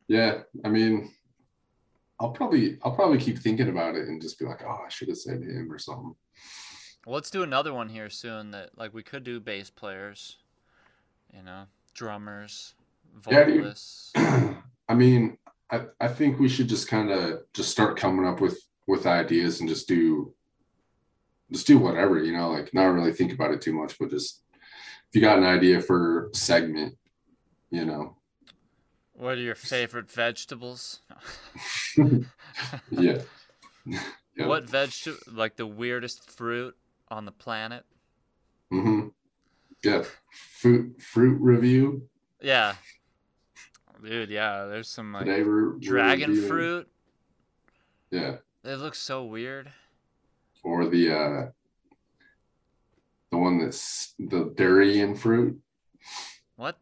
Yeah. I mean, I'll probably I'll probably keep thinking about it and just be like, oh, I should have said him or something. Let's do another one here soon. That like we could do bass players, you know, drummers, Yeah, vocalists. I mean, I, I think we should just kind of just start coming up with with ideas and just do just do whatever, you know, like not really think about it too much, but just if you got an idea for segment, you know. what are your favorite vegetables? Yeah. Yeah. What vegetable? Like the weirdest fruit on the planet? Mm-hmm. Yeah. Fruit fruit review. Yeah, dude. Yeah, there's some like we're, we're dragon reviewing- fruit. Yeah. It looks so weird. Or the uh the one that's the durian fruit. What?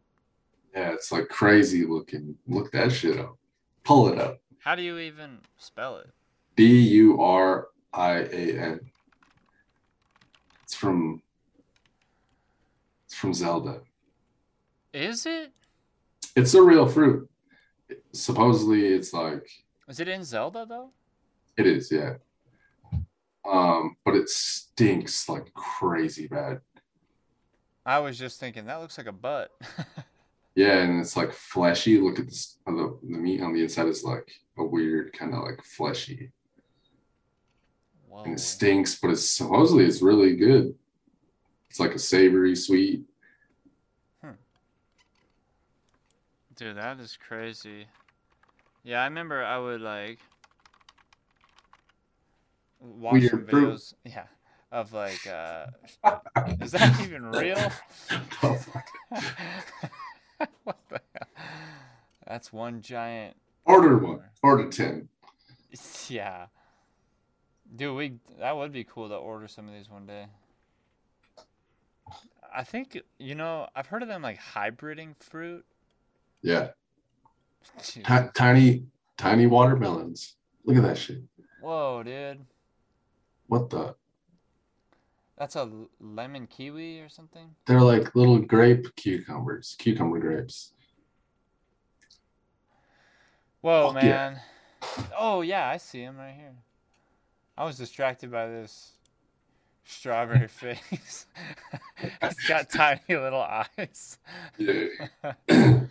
Yeah, it's like crazy looking. Look that shit up. Pull it up. How do you even spell it? B U R I A N. It's from it's from Zelda. Is it? It's a real fruit. Supposedly it's like Is it in Zelda though? it is, yeah. Um, but it stinks like crazy bad. I was just thinking that looks like a butt. Yeah, and it's like fleshy. Look at this the, the meat on the inside is like a weird kind of like fleshy. Whoa. And it stinks, but it's supposedly it's really good. It's like a savory sweet. Dude, that is crazy. Yeah, I remember I would like watch Weird some fruit. videos. Yeah, of like, uh, is that even real? Oh, what the hell? That's one giant. Order one. Order ten. Yeah, dude, we that would be cool to order some of these one day. I think you know I've heard of them like hybriding fruit. Yeah. Ti- tiny, tiny watermelons. Look at that shit. Whoa, dude. What the? That's a lemon kiwi or something? They're like little grape cucumbers, cucumber grapes. Whoa, Fuck yeah. man. Oh, yeah, I see them right here. I was distracted by this Strawberry face. He's got tiny little eyes. Yeah.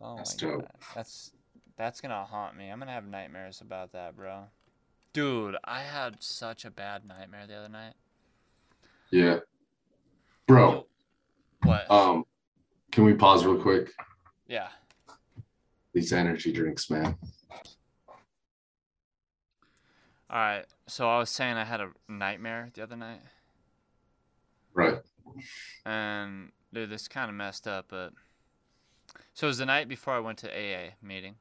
Oh That's my dope. god. That's that's gonna haunt me. I'm gonna have nightmares about that, bro. Dude, I had such a bad nightmare the other night. yeah. Bro, What? um, can we pause real quick? yeah. These energy drinks, man. All right. So I was saying I had a nightmare the other night, Right. and dude, this kind of messed up. But so it was the night before I went to AA meeting,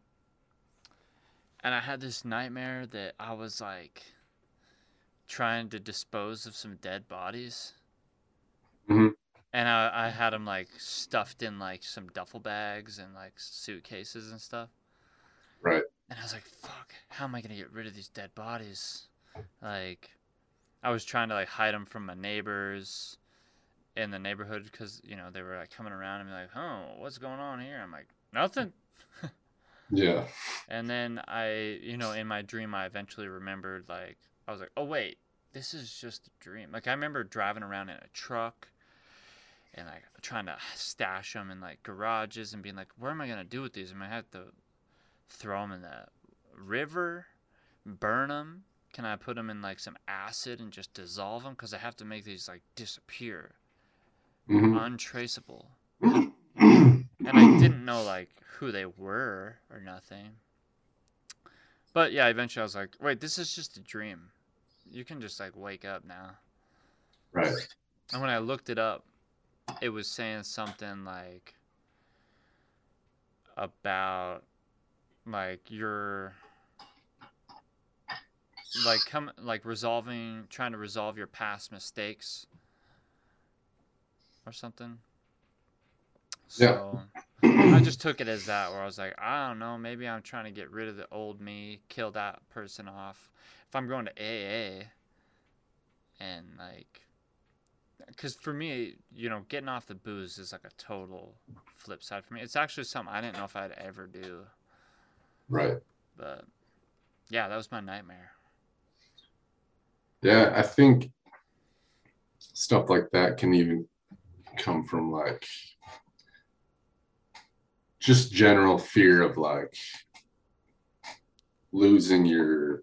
and I had this nightmare that I was like trying to dispose of some dead bodies. Mhm. And I, I had them like stuffed in like some duffel bags and like suitcases and stuff. Right. And I was like, fuck, how am I going to get rid of these dead bodies? Like, I was trying to like hide them from my neighbors in the neighborhood because, you know, they were like coming around and be like, oh, what's going on here? I'm like, nothing. Yeah. And then I, you know, in my dream, I eventually remembered, like, I was like, oh, wait, this is just a dream. Like, I remember driving around in a truck and, like, trying to stash them in, like, garages and being like, what am I going to do with these? Am I have to throw them in the river, burn them? Can I put them in, like, some acid and just dissolve them? Because I have to make these, like, disappear, Mhm. untraceable. And I didn't know like who they were or nothing. But yeah, eventually I was like, wait, this is just a dream. You can just like wake up now. Right. And when I looked it up, it was saying something like about like your like come like resolving trying to resolve your past mistakes or something. Yeah. So I just took it as that, where I was like, I don't know, maybe I'm trying to get rid of the old me, kill that person off. If I'm going to AA, and like, because for me, you know, getting off the booze is like a total flip side for me. It's actually something I didn't know if I'd ever do, Right. but yeah, that was my nightmare. Yeah, I think stuff like that can even come from like just general fear of like losing your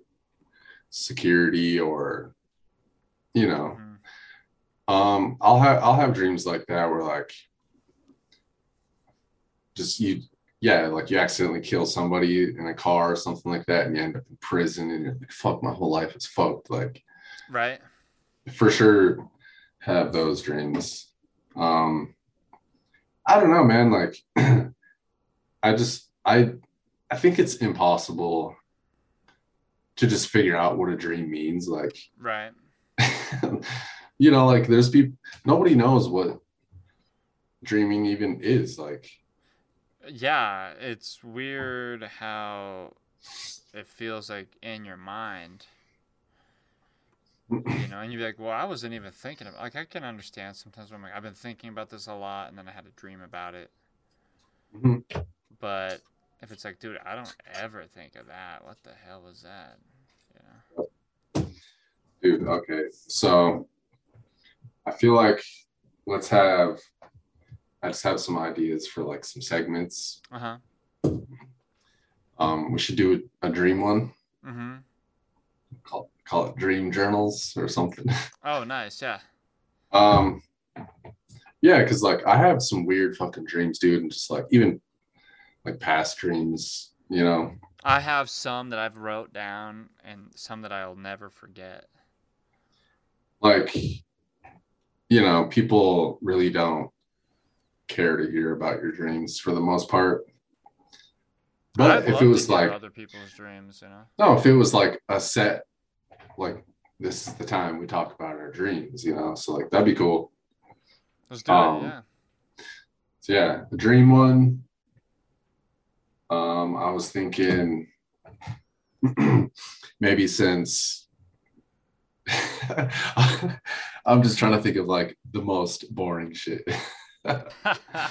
security or you know Mhm. um i'll have i'll have dreams like that where like just you yeah like you accidentally kill somebody in a car or something like that and you end up in prison and you're like fuck my whole life is fucked like Right? for sure have those dreams. Um I don't know, man, like I just I I think it's impossible to just figure out what a dream means like Right. you know like there's people nobody knows what dreaming even is like Yeah, it's weird how it feels like in your mind, you know, and you'd be like, well, I wasn't even thinking about like I can understand sometimes when I'm like, I've been thinking about this a lot and then I had a dream about it. Mhm. But if it's like, dude, I don't ever think of that. What the hell was that? Yeah. dude okay so I feel like let's have I just have some ideas for like some segments Uh-huh. Um, we should do a, a dream one. Mm-hmm. Call call it dream journals or something. Oh, nice. Yeah. Um, yeah, because like I have some weird fucking dreams, dude, and just like even like past dreams, you know. I have some that I've wrote down and some that I'll never forget. Like, you know, people really don't care to hear about your dreams for the most part. But I'd if it was like other people's dreams, you know. no, if it was like a set, like this is the time we talk about our dreams, you know. So like that'd be cool. Let's do Um, it. Yeah. So yeah, the dream one. Um, I was thinking maybe since I'm just trying to think of like the most boring shit. the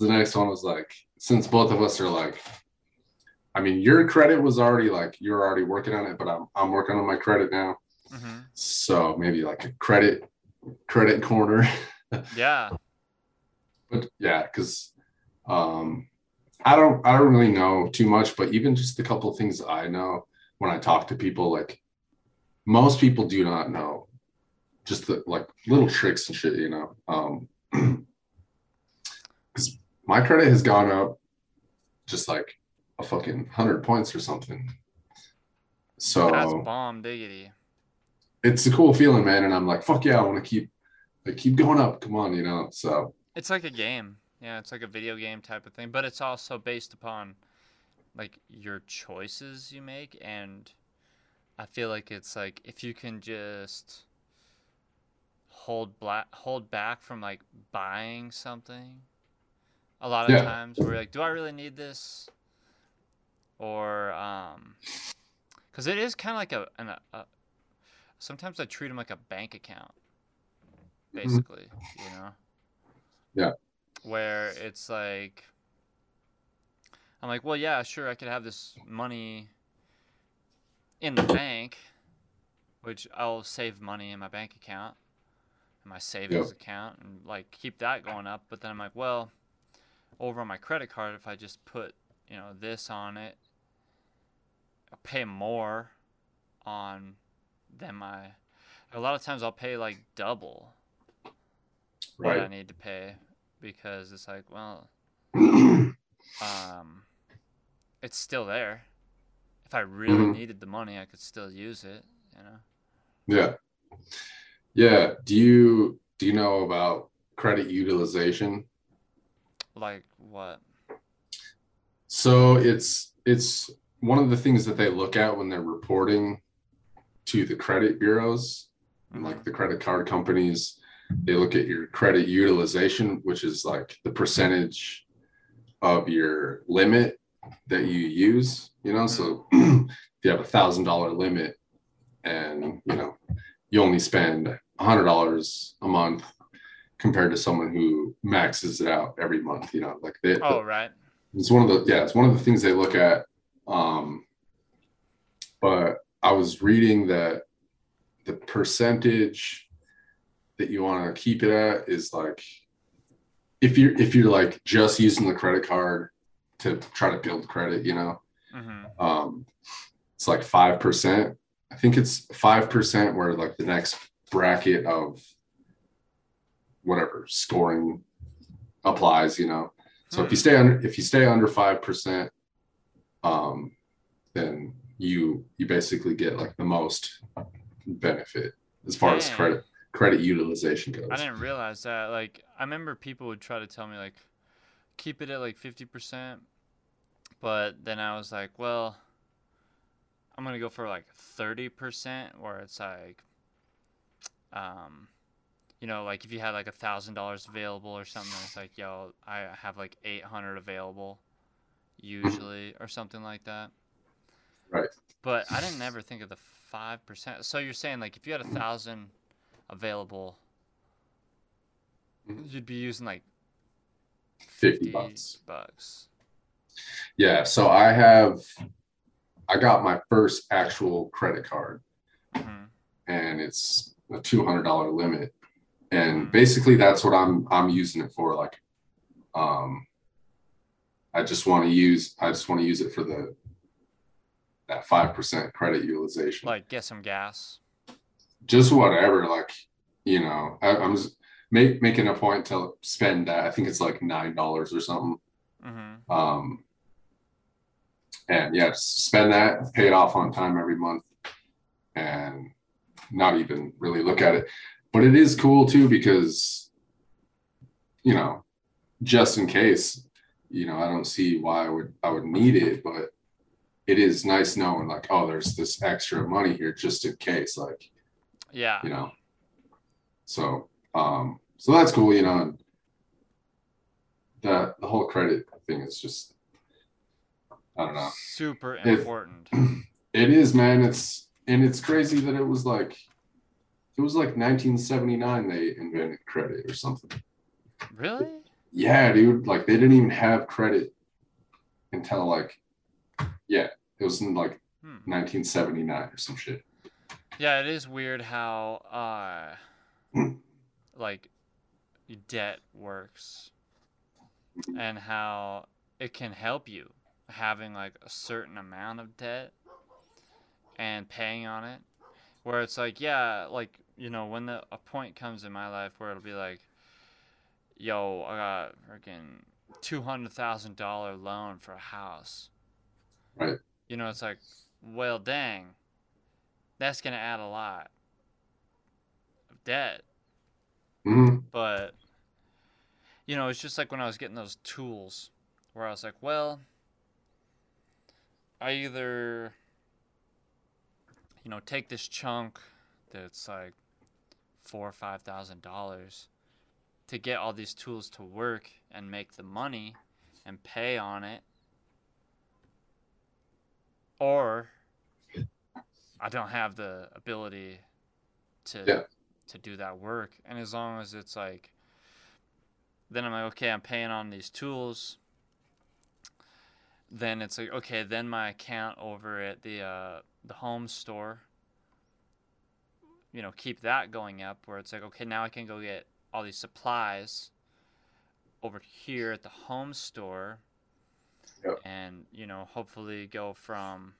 next one was like, since both of us are like, I mean, your credit was already like you're already working on it, but I'm I'm working on my credit now. hmm So maybe like a credit credit corner. Yeah. but yeah, because um, I don't I don't really know too much, but even just a couple of things I know when I talk to people, like most people do not know just the like little tricks and shit, you know. Um, my credit has gone up just like a fucking hundred points or something. So That's bomb diggity. it's a cool feeling, man. And I'm like, fuck yeah, I want to keep like keep going up. Come on, you know. So It's like a game. Yeah, it's like a video game type of thing, but it's also based upon like your choices you make and I feel like it's like if you can just hold black hold back from like buying something a lot of Yeah. times we're like do I really need this or um cuz it is kind of like a, an, a sometimes I treat them like a bank account basically, you know Yeah. where it's like I'm like, well, yeah, sure, I could have this money in the bank, which I'll save money in my bank account, in my savings account, and like keep that going up. But then I'm like, well, over on my credit card, if I just put, you know, this on it, I pay more on than my. A lot of times I'll pay like double what I need to pay because it's like, well, um, it's still there. If I really Mhm. needed the money, I could still use it. You know. yeah. Yeah. Do you do you know about credit utilization? Like what? So it's it's one of the things that they look at when they're reporting to the credit bureaus and like the credit card companies. They look at your credit utilization, which is like the percentage of your limit that you use. You know, so mm-hmm. if you have a thousand dollar limit and you know you only spend a hundred dollars a month compared to someone who maxes it out every month, you know, like they, Oh, right. it's one of the yeah it's one of the things they look at um but i was reading that the percentage that you want to keep it at is like if you're if you're like just using the credit card to try to build credit you know hmm um it's like five percent i think it's five percent where like the next bracket of whatever scoring applies you know so if you stay under if you stay under five percent, um, then you you basically get like the most benefit as far as credit credit utilization goes. I didn't realize that. Like, I remember people would try to tell me like, keep it at like fifty percent, but then I was like, well, I'm gonna go for like thirty percent, where it's like, um, you know, like if you had like a thousand dollars available or something, it's like, yo, I have like eight hundred available, usually, or something like that. Right. But I didn't ever think of the five percent. So you're saying like if you had a thousand available, Mhm. you'd be using like 50 bucks. bucks. Yeah. So I have I got my first actual credit card Mhm. and it's a two hundred dollar limit. And basically that's what I'm I'm using it for. Like um I just want to use I just want to use it for the that five percent credit utilization. Like get some gas. just whatever like you know I, i'm just make, making a point to spend that i think it's like nine dollars or something mm-hmm. um and yeah spend that pay it off on time every month and not even really look at it but it is cool too because you know just in case you know i don't see why i would i would need it but it is nice knowing like oh there's this extra money here just in case like Yeah. you know so um so that's cool you know and the whole credit thing is just i don't know Super It- important. it is man it's and it's crazy that it was like it was like 1979 they invented credit or something really? yeah dude like they didn't even have credit until like yeah it was in like Hmm. 1979 or some shit Yeah, it is weird how uh like debt works and how it can help you having like a certain amount of debt and paying on it where it's like yeah like you know when the a point comes in my life where it'll be like yo i got freaking $200000 loan for a house. Right. you know it's like well dang that's gonna add a lot of debt. Hmm but you know it's just like when i was getting those tools where i was like well i either you know take this chunk that's like four or five thousand dollars to get all these tools to work and make the money and pay on it. Or i don't have the ability to Yeah. to do that work. And as long as it's like then i'm like okay i'm paying on these tools. Then it's like okay then my account over at the uh the home store you know keep that going up where it's like okay now i can go get all these supplies over here at the home store Yep. and you know hopefully go from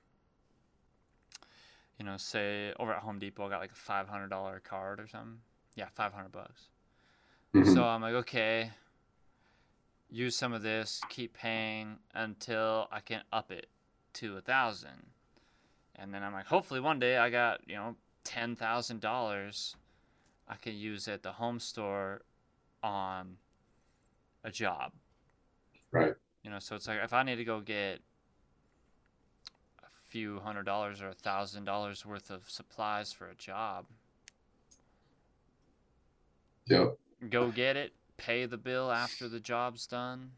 you know say over at home depot i got like a $500 card or something yeah 500 bucks hmm so I'm like, okay, use some of this, keep paying until I can up it to a thousand. And then I'm like, hopefully one day I got, you know, ten thousand dollars I can use at the home store on a job. Right. You know, so it's like if I need to go get a few hundred dollars or a thousand dollars worth of supplies for a job, Yep. go get it, pay the bill after the job's done,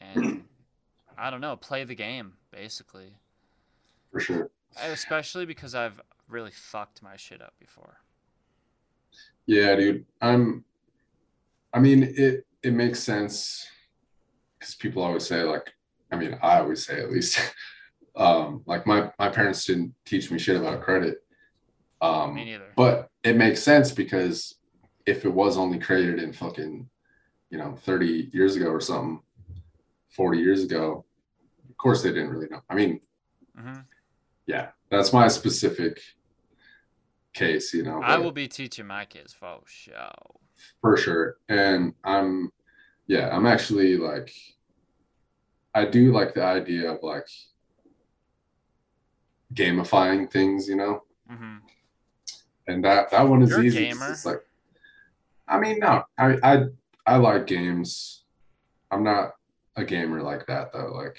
and I don't know, play the game basically. For sure. Especially because I've really fucked my shit up before. Yeah, dude. I'm. I mean, it it makes sense because people always say like, I mean, I always say at least, um, like my my parents didn't teach me shit about credit. Um, Me neither. but it makes sense because if it was only created in fucking, you know, 30 years ago or something, 40 years ago, of course they didn't really know. I mean, hmm yeah, that's my specific case, you know. I will be teaching my kids for sure. for sure and i'm yeah i'm actually like i do like the idea of like gamifying things you know hmm and that that one is You're a easy 'cause gamer. it's like i mean no i i i like games i'm not a gamer like that though like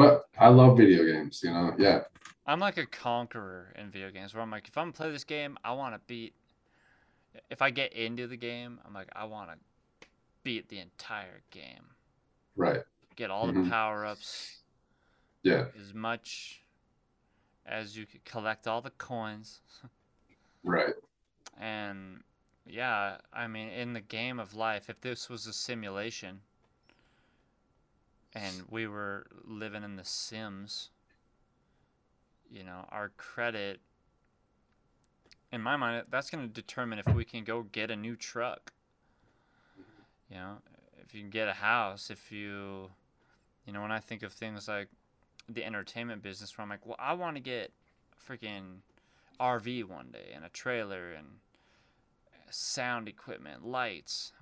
but i love video games you know yeah. I'm like a conqueror in video games where I'm like, if I'm gonna play this game, I want to beat. If I get into the game, I'm like, I want to beat the entire game, right. Get all the Mhm. power ups, yeah. As much as you could collect all the coins. Right. And yeah i mean in the game of life if this was a simulation and we were living in the sims. You know our credit in my mind that's going to determine if we can go get a new truck. You know if you can get a house if you you know when i think of things like the entertainment business where i'm like well i want to get freaking rv one day and a trailer and sound equipment lights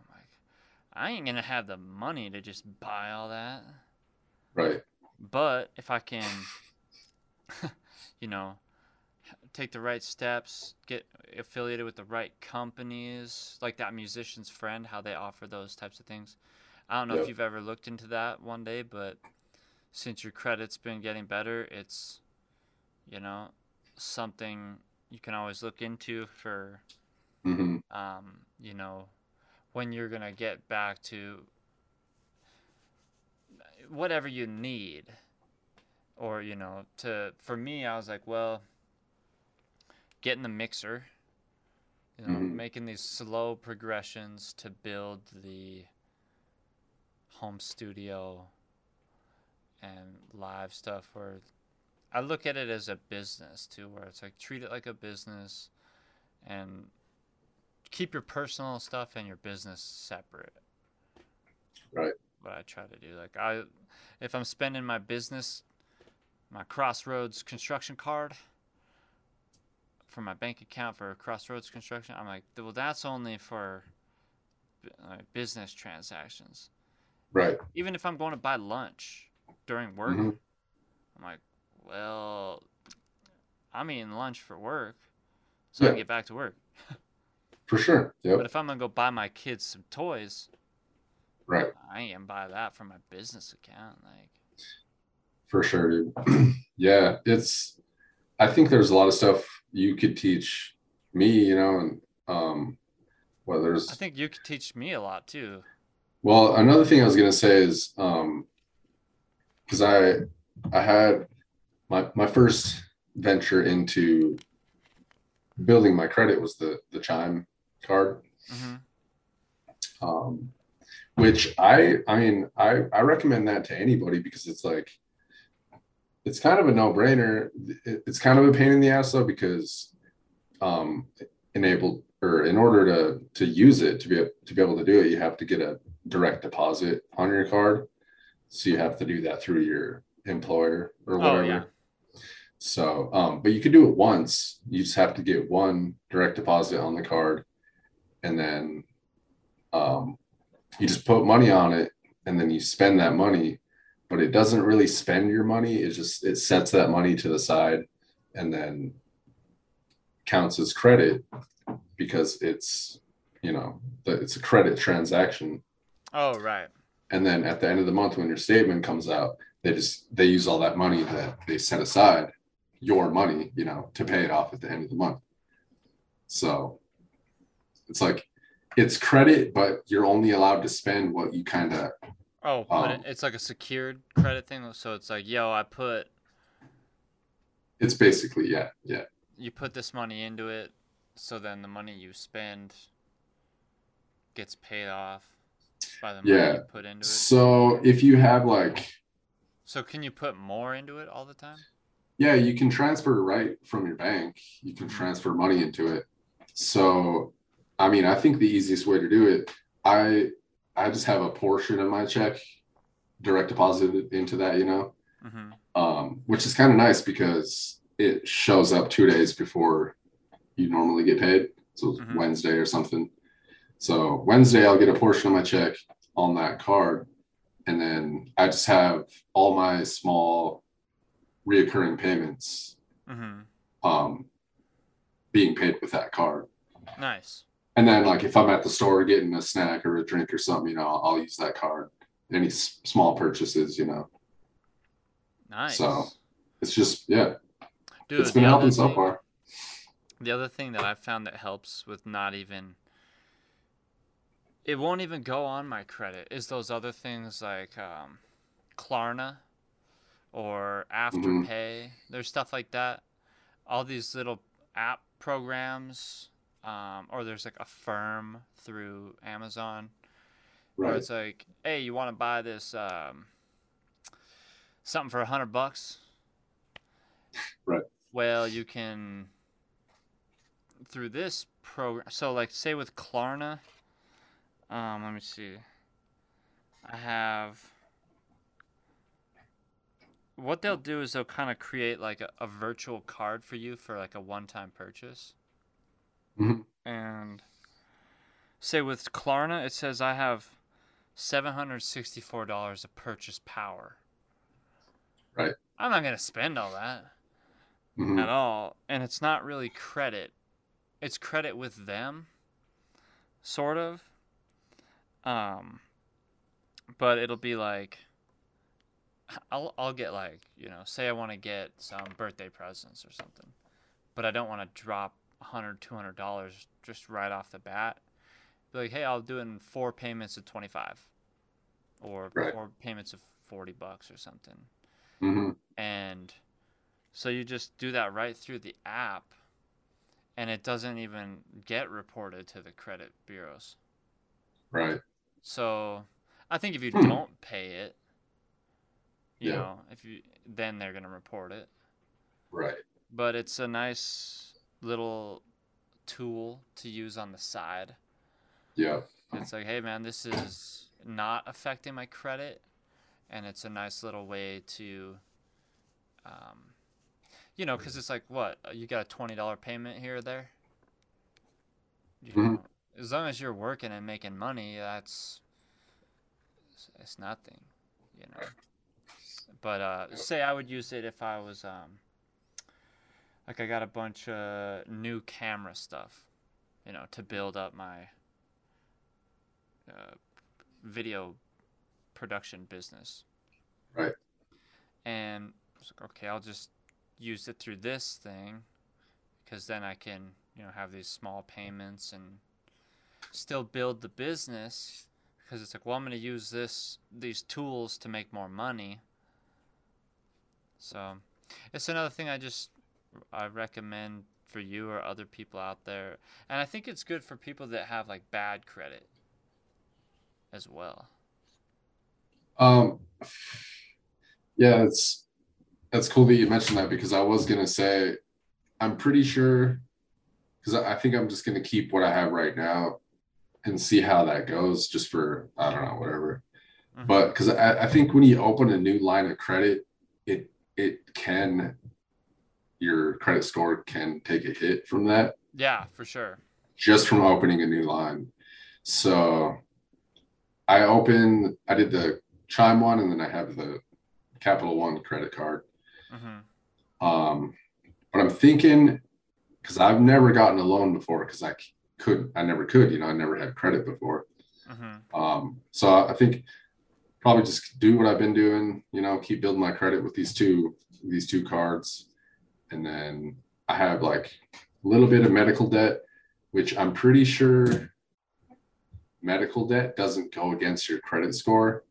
i ain't gonna have the money to just buy all that right but if I can, you know, take the right steps, get affiliated with the right companies, like that musician's friend, how they offer those types of things. I don't know Yep. if you've ever looked into that one day, but since your credit's been getting better, it's, you know, something you can always look into for, hmm um, you know, when you're gonna get back to whatever you need or you know to for me i was like well getting the mixer you know Mhm. making these slow progressions to build the home studio and live stuff where I look at it as a business too, where it's like treat it like a business, and keep your personal stuff and your business separate. Right. What I try to do, like I, if I'm spending my business, my Crossroads construction card for my bank account for Crossroads construction, I'm like, well, that's only for like, business transactions. Right. Even if I'm going to buy lunch during work, Mhm. I'm like, well, I'm eating lunch for work, so I can get back to work. For sure. Yep. But if I'm gonna go buy my kids some toys, Right. I ain't gonna buy that from my business account. Like, For sure, dude. yeah, it's. I think there's a lot of stuff you could teach me, you know, and um, well, there's I think you could teach me a lot too. Well, another thing I was gonna say is, um, because I I had my my first venture into building my credit was the the Chime card, hmm um, which I I mean I I recommend that to anybody because it's like it's kind of a no brainer. It's kind of a pain in the ass though because um, enabled or in order to to use it to be to be able to do it, you have to get a direct deposit on your card. So you have to do that through your employer or Oh, whatever. yeah. So, um, but you can do it once. You just have to get one direct deposit on the card, and then um, you just put money on it, and then you spend that money. But it doesn't really spend your money. It just it sets that money to the side, and then counts as credit because it's you know the, it's a credit transaction Oh right. and then at the end of the month when your statement comes out they just they use all that money that they set aside your money you know to pay it off at the end of the month so it's like it's credit but you're only allowed to spend what you kind of Oh, it, Um, it's like a secured credit thing. So it's like, yo, I put it's basically yeah yeah you put this money into it, so then the money you spend gets paid off by the money Yeah. you put into it. so if you have like So can you put more into it all the time? Yeah, you can transfer right from your bank. You can transfer money into it. So, I mean, I think the easiest way to do it, I I just have a portion of my check direct deposited into that, you know, hmm um, which is kind of nice because it shows up two days before you normally get paid. So Mhm. Wednesday or something. So Wednesday, I'll get a portion of my check on that card, and then I just have all my small reoccurring payments hmm um, being paid with that card. Nice. And then, like, if I'm at the store getting a snack or a drink or something, you know, I'll, I'll use that card. Any s- small purchases, you know, Nice. So, it's just, yeah, Dude, it's been helping so far. The other thing that I've found that helps with not even it won't even go on my credit is those other things like um, Klarna or Mhm. Afterpay. There's stuff like that. All these little app programs, um, or there's like Affirm through Amazon where Right. it's like, hey, you want to buy this um, something for a hundred bucks? Right. Well, you can through this program. So, like, say with Klarna, um, let me see. I have. What they'll do is they'll kind of create like a, a virtual card for you for like a one-time purchase. Mhm. And say with Klarna, it says I have seven hundred sixty-four dollars of purchase power. Right. I'm not gonna spend all that Mhm. at all, and it's not really credit. It's credit with them, sort of. Um, but it'll be like, I'll I'll get like you know, say I want to get some birthday presents or something, but I don't want to drop 100 200 dollars just right off the bat. Be like, hey, I'll do it in four payments of 25, or Right. four payments of 40 bucks or something Mhm. and so you just do that right through the app and it doesn't even get reported to the credit bureaus Right. so i think if you Hmm. don't pay it you Yeah. know if you then they're going to report it Right. but it's a nice little tool to use on the side. Yeah. It's like, hey man, this is not affecting my credit, and it's a nice little way to, um, you know, because it's like, what you got a twenty dollar payment here or there. You Mhm. know, as long as you're working and making money, that's it's, it's nothing, you know. But uh, say I would use it if I was um, like I got a bunch of new camera stuff, you know, to build up my uh, video production business. Right. And I was like, okay, I'll just use it through this thing because then I can, you know, have these small payments and still build the business because it's like, well, I'm going to use this these tools to make more money. So, it's another thing I just I recommend for you or other people out there. And I think it's good for people that have like bad credit as well. Um, yeah, it's that's cool that you mentioned that because I was gonna say I'm pretty sure because I think I'm just gonna keep what I have right now and see how that goes just for I don't know whatever. Mhm. But because I, I think when you open a new line of credit, it it can your credit score can take a hit from that Yeah, for sure. just from opening a new line. So I open, I did the Chime one, and then I have the Capital One credit card. hmm Um, but I'm thinking because I've never gotten a loan before because I could, I never could, you know, I never had credit before. hmm Um, so I think probably just do what I've been doing, you know, keep building my credit with these two, these two cards. And then I have like a little bit of medical debt, which I'm pretty sure medical debt doesn't go against your credit score.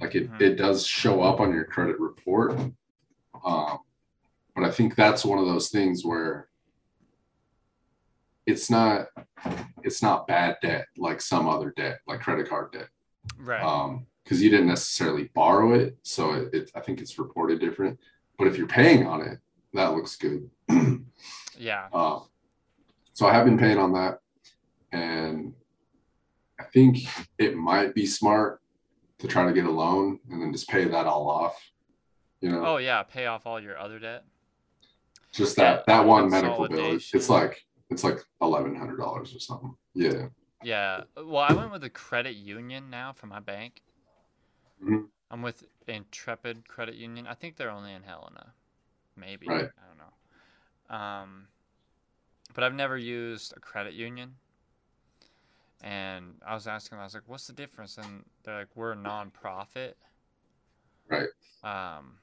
Like it, Mhm. it does show up on your credit report. Um, but I think that's one of those things where it's not, it's not bad debt like some other debt, like credit card debt Right. um because you didn't necessarily borrow it so it, it i think it's reported different but if you're paying on it that looks good yeah. uh, so i have been paying on that and i think it might be smart to try to get a loan and then just pay that all off you know Oh yeah, pay off all your other debt. just that that one medical bill it's like it's like $1100 or something yeah Yeah. Well, I went with a credit union now for my bank. Mhm. I'm with Intrepid Credit Union. I think they're only in Helena. Maybe. Right. I don't know. Um, but I've never used a credit union. And I was asking, I was like, what's the difference? And they're like, we're a nonprofit. Right. Um,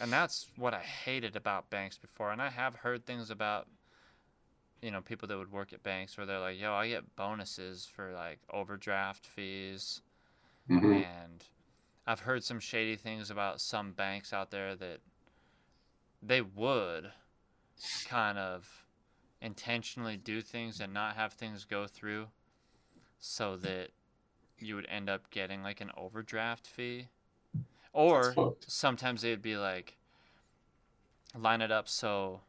and that's what I hated about banks before. And I have heard things about, you know, people that would work at banks where they're like, yo, I get bonuses for like overdraft fees. Mhm. And I've heard some shady things about some banks out there that they would kind of intentionally do things and not have things go through so that you would end up getting like an overdraft fee. Or sometimes they'd be like line it up so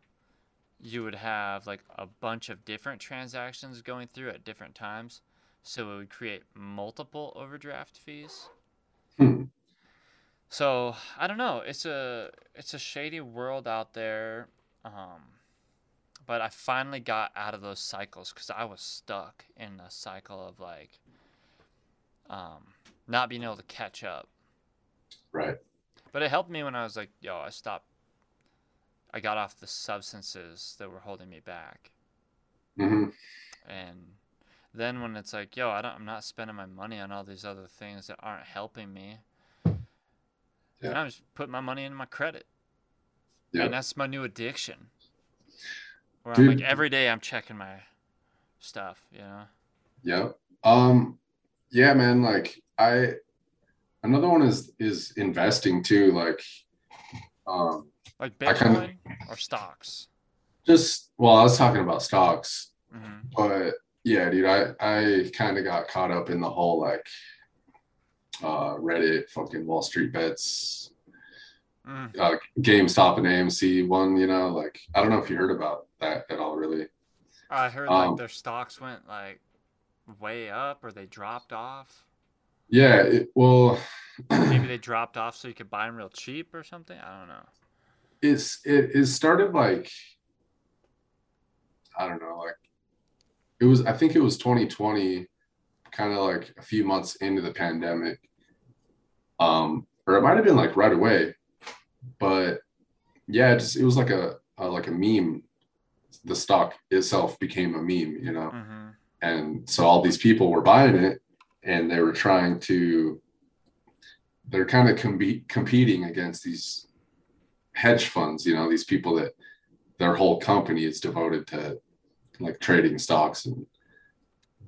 you would have like a bunch of different transactions going through at different times so it would create multiple overdraft fees Hmm. So i don't know it's a it's a shady world out there um but i finally got out of those cycles because i was stuck in a cycle of like um not being able to catch up right but it helped me when I was like, yo, I stopped. I got off the substances that were holding me back. hmm And then when it's like, yo, I don't, I'm not spending my money on all these other things that aren't helping me. Yeah. I'm just putting my money in my credit. Yeah. And that's my new addiction. Where I'm like, Dude. every day I'm checking my stuff, you know? Yeah. Um yeah, man, like I another one is is investing too, like um Like I kinda- Bitcoin or stocks. just well, I was talking about stocks, hmm but yeah, dude, I I kind of got caught up in the whole like uh Reddit fucking Wall Street bets Mm. uh, GameStop and AMC one. You know, like I don't know if you heard about that at all, really. I heard like Um, their stocks went like way up or they dropped off. Yeah, it, well, Maybe they dropped off so you could buy them real cheap or something. I don't know. it's it it started like I don't know, like it was I think it was 2020, kind of like a few months into the pandemic. Um, or it might have been like right away, but yeah, it just it was like a, a like a meme. The stock itself became a meme, you know, hmm and so all these people were buying it, and they were trying to. They're kind of com- competing against these hedge funds, you know, these people that their whole company is devoted to like trading stocks and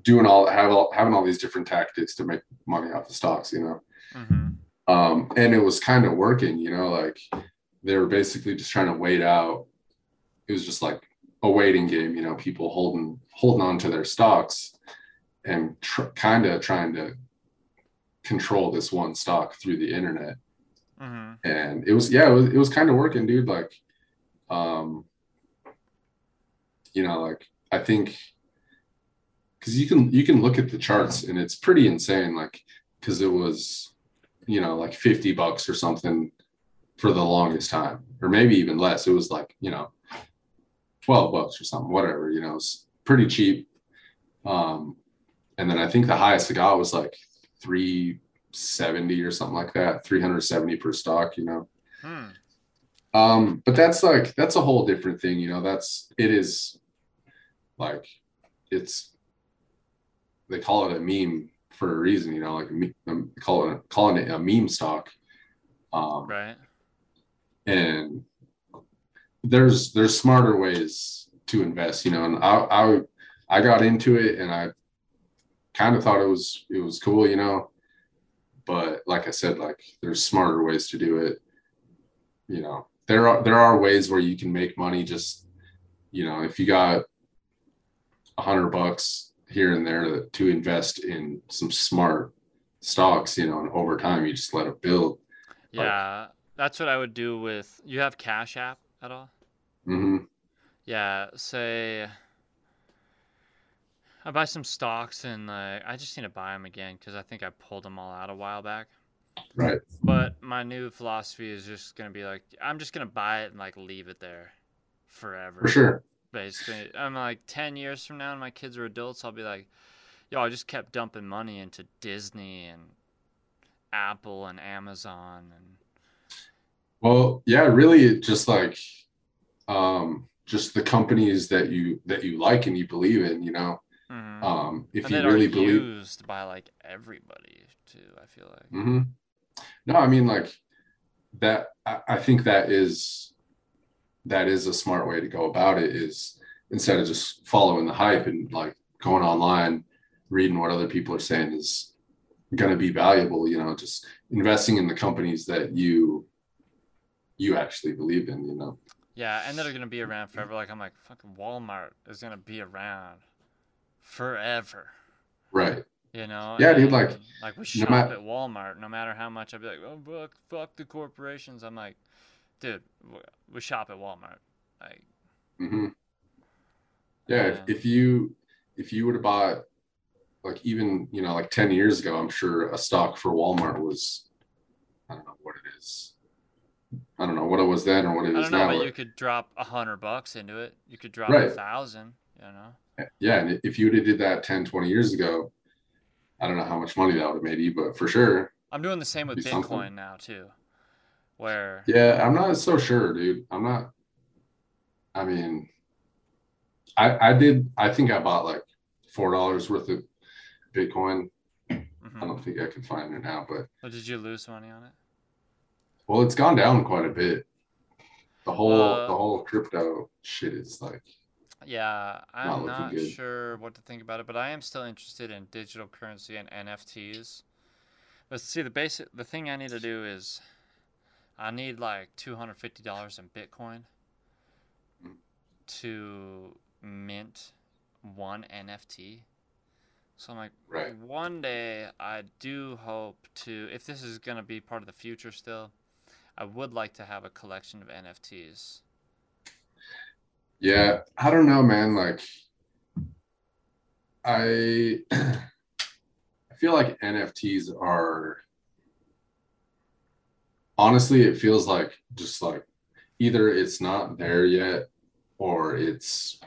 doing all have all having all these different tactics to make money off the stocks, you know. hmm Um, and it was kind of working, you know, like they were basically just trying to wait out. It was just like a waiting game, you know, people holding holding on to their stocks and tr- kind of trying to control this one stock through the internet hmm and it was yeah it was, it was kind of working dude like um you know like i think because you can you can look at the charts and it's pretty insane like because it was you know like 50 bucks or something for the longest time or maybe even less. It was like you know 12 bucks or something whatever you know it's pretty cheap. Um and then i think the highest it got was like 370 or something like that 370 per stock you know. Hmm. um but that's like that's a whole different thing you know that's it is like it's they call it a meme for a reason you know like me- um, call it calling it a meme stock. Um Right. and there's there's smarter ways to invest you know and i i, I got into it and i kind of thought it was it was cool you know. But like i said like there's smarter ways to do it. You know there are there are ways where you can make money just you know if you got a hundred bucks here and there to invest in some smart stocks you know and over time you just let it build Yeah, that's what I would do with. You have Cash App at all? Mm-hmm. Yeah, say I buy some stocks and like I just need to buy them again because I think I pulled them all out a while back. right But my new philosophy is just gonna be like I'm just gonna buy it and like leave it there forever. for sure Basically, I'm like ten years from now, and my kids are adults. I'll be like, yo, I just kept dumping money into Disney and Apple and Amazon and Well, yeah, really just like um just the companies that you that you like and you believe in, you know. Mhm. Um if and you really believe used by like everybody too. I feel like. Mm-hmm. No, I mean like that I, I think that is that is a smart way to go about it is instead of just following the hype and like going online reading what other people are saying is going to be valuable you know just investing in the companies that you you actually believe in you know Yeah, and that are gonna be around forever. Like I'm like, fucking Walmart is gonna be around forever. right You know? Yeah, dude, like, like we no shop at Walmart. No matter how much I'd be like, oh fuck, fuck the corporations. I'm like, dude, we shop at Walmart. Like, hmm Yeah, if, Um, if you if you would have bought like even you know like 10 years ago, I'm sure a stock for Walmart was I don't know what it is. I don't know what it was then or what it I is know, now. but but- you could drop a hundred bucks into it. You could drop a Right. thousand. You know? yeah, and if you would have did that 10, 20 years ago, I don't know how much money that would have made you, but for sure. I'm doing the same with Do something. Bitcoin now too, where Yeah, I'm not so sure, dude. I'm not I mean I I did I think I bought like four dollars worth of Bitcoin. I mhm. don't think I can find it now, but But did you lose money on it? Well, it's gone down quite a bit. The whole Uh, the whole crypto shit is like Yeah, I'm looking not sure what to think about it, but I am still interested in digital currency and NFTs. But see, the basic the thing I need to do is I need like two hundred fifty dollars in Bitcoin to mint one NFT. So I'm like, Right. one day I do hope to, if this is gonna be part of the future still, I would like to have a collection of NFTs. Yeah, I don't know, man. Like, I I feel like NFTs are honestly, it feels like just like either it's not there yet or it's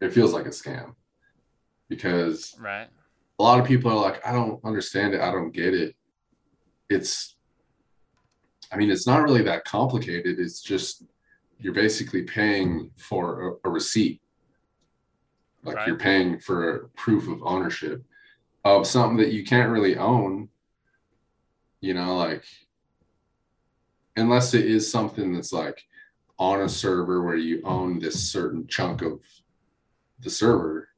it feels like a scam because Right. a lot of people are like, I don't understand it, I don't get it. It's I mean, it's not really that complicated. It's just you're basically paying for a, a receipt. Like Right. you're paying for proof of ownership of something that you can't really own. You know, like unless it is something that's like on a server where you own this certain chunk of the server.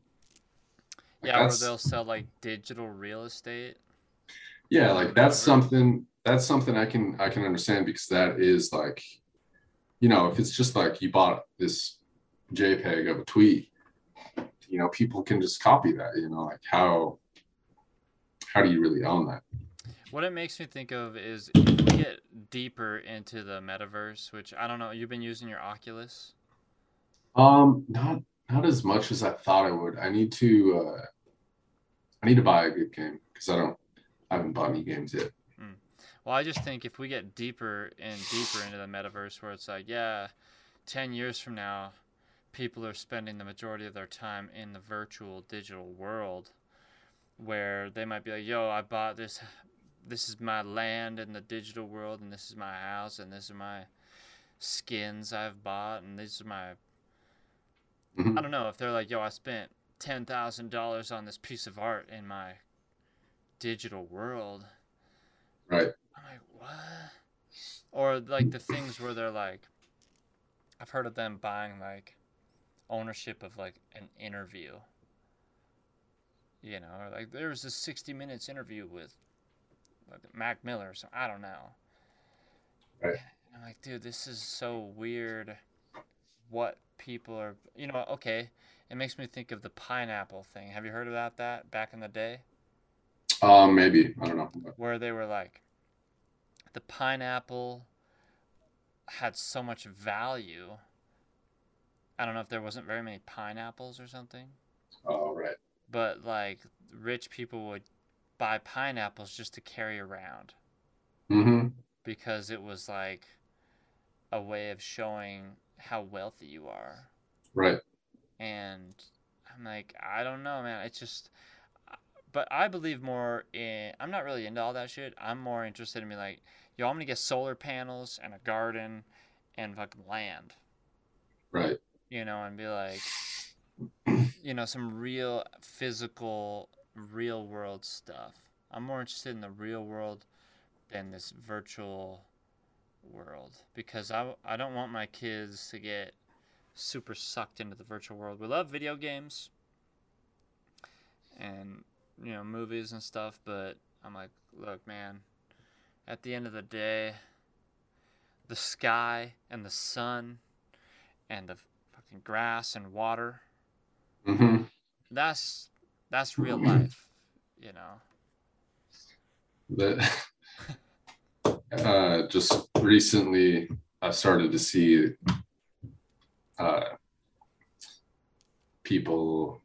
Like, Yeah, or they'll sell like digital real estate. yeah like that's something that's something i can i can understand because that is like you know if it's just like you bought this jpeg of a tweet you know people can just copy that you know like how how do you really own that What it makes me think of is if we get deeper into the metaverse, which I don't know, you've been using your Oculus. um not not as much as i thought i would. I need to uh i need to buy a good game because i don't i haven't bought any games yet. Well, I just think if we get deeper and deeper into the metaverse, where it's like, yeah, 10 years from now, people are spending the majority of their time in the virtual digital world, where they might be like, yo, I bought this, this is my land in the digital world, and this is my house, and this is my skins I've bought, and these are my. Mhm. I don't know if they're like, yo, I spent $10,000 on this piece of art in my digital world. right I'm like, what? Or like the things where they're like, I've heard of them buying like ownership of like an interview. You know, like there was a 60 minutes interview with Mac Miller so. I don't know. Right. I'm like, dude, this is so weird. What people are, you know, okay. It makes me think of the pineapple thing. Have you heard about that back in the day? um maybe i don't know where they were like the pineapple had so much value. I don't know if there wasn't very many pineapples or something, oh right but like rich people would buy pineapples just to carry around mm-hmm because it was like a way of showing how wealthy you are. right and I'm like, I don't know, man. It's just, but I believe more in. I'm not really into all that shit. I'm more interested in being like, yo, I'm gonna get solar panels and a garden and fucking land, right you know, and be like, you know, some real physical, real world stuff. I'm more interested in the real world than this virtual world because I, I don't want my kids to get super sucked into the virtual world. We love video games and you know movies and stuff, but I'm like, look, man, at the end of the day, the sky and the sun and the fucking grass and water, mm-hmm that's that's real life, you know. But uh, just recently I started to see uh, people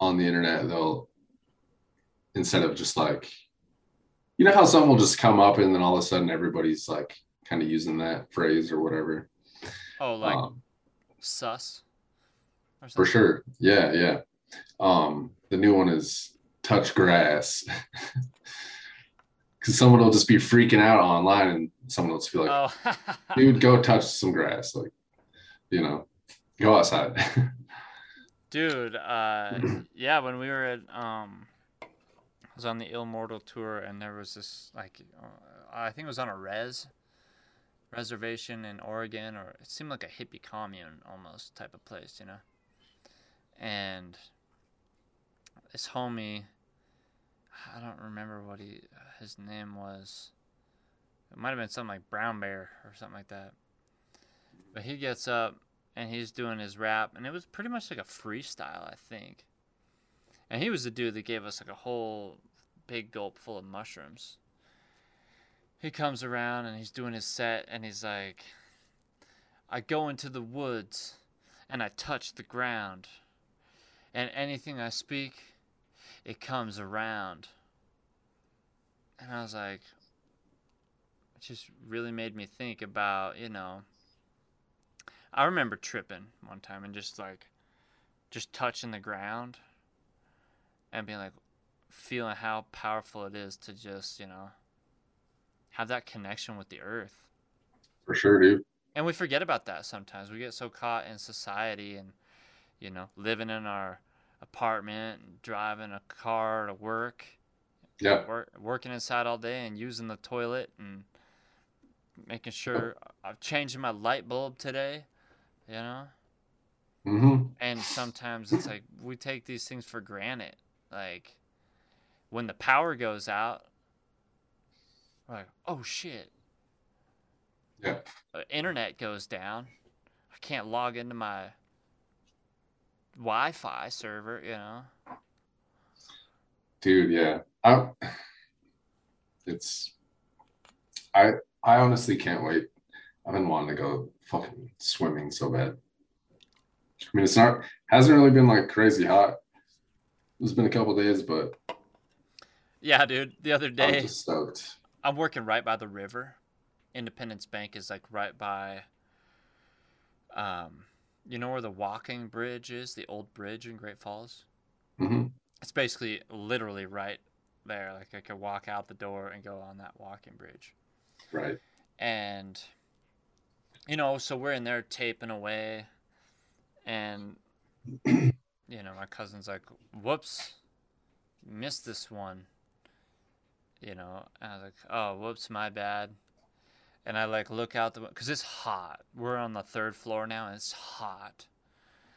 on the internet they'll instead of just like you know how someone will just come up and then all of a sudden everybody's like kind of using that phrase or whatever Oh, like um, sus. For sure yeah yeah um the new one is touch grass because someone will just be freaking out online and someone will just be like Oh, dude go touch some grass like you know go outside dude. Uh, yeah, when we were at um, I was on the Immortal tour, and there was this like, uh, I think it was on a res reservation in Oregon, or it seemed like a hippie commune almost type of place, you know. And this homie, I don't remember what he his name was. It might have been something like Brown Bear or something like that. But he gets up and he's doing his rap, and it was pretty much like a freestyle, I think. And he was the dude that gave us like a whole big gulp full of mushrooms. he comes around and he's doing his set and he's like, I go into the woods and I touch the ground, and anything I speak, it comes around. And I was like, it just really made me think about, you know, I remember tripping one time and just like, just touching the ground and being like, feeling how powerful it is to just, you know, have that connection with the earth. For sure, dude. And we forget about that sometimes. We get so caught in society and, you know, living in our apartment and driving a car to work, Yeah. work, working inside all day and using the toilet and making sure I'm changing my light bulb today, you know? Mm-hmm. And sometimes it's like we take these things for granted. Like when the power goes out, we're like, oh shit. Yeah. Uh, internet goes down. I can't log into my Wi Fi server, you know? Dude, yeah. I, it's I I honestly can't wait. I've been wanting to go fucking swimming so bad. I mean, it's not hasn't really been like crazy hot. It's been a couple days, but Yeah, dude. The other day, I'm just stoked. I'm working right by the river. Independence Bank is like right by um you know where the walking bridge is, the old bridge in Great Falls? hmm It's basically literally right there. Like I could walk out the door and go on that walking bridge. Right. And you know, so we're in there taping away and you know, my cousin's like, "Whoops. Missed this one." You know, and I was like, "Oh, whoops, my bad." And I like look out the cuz it's hot. We're on the 3rd floor now and it's hot.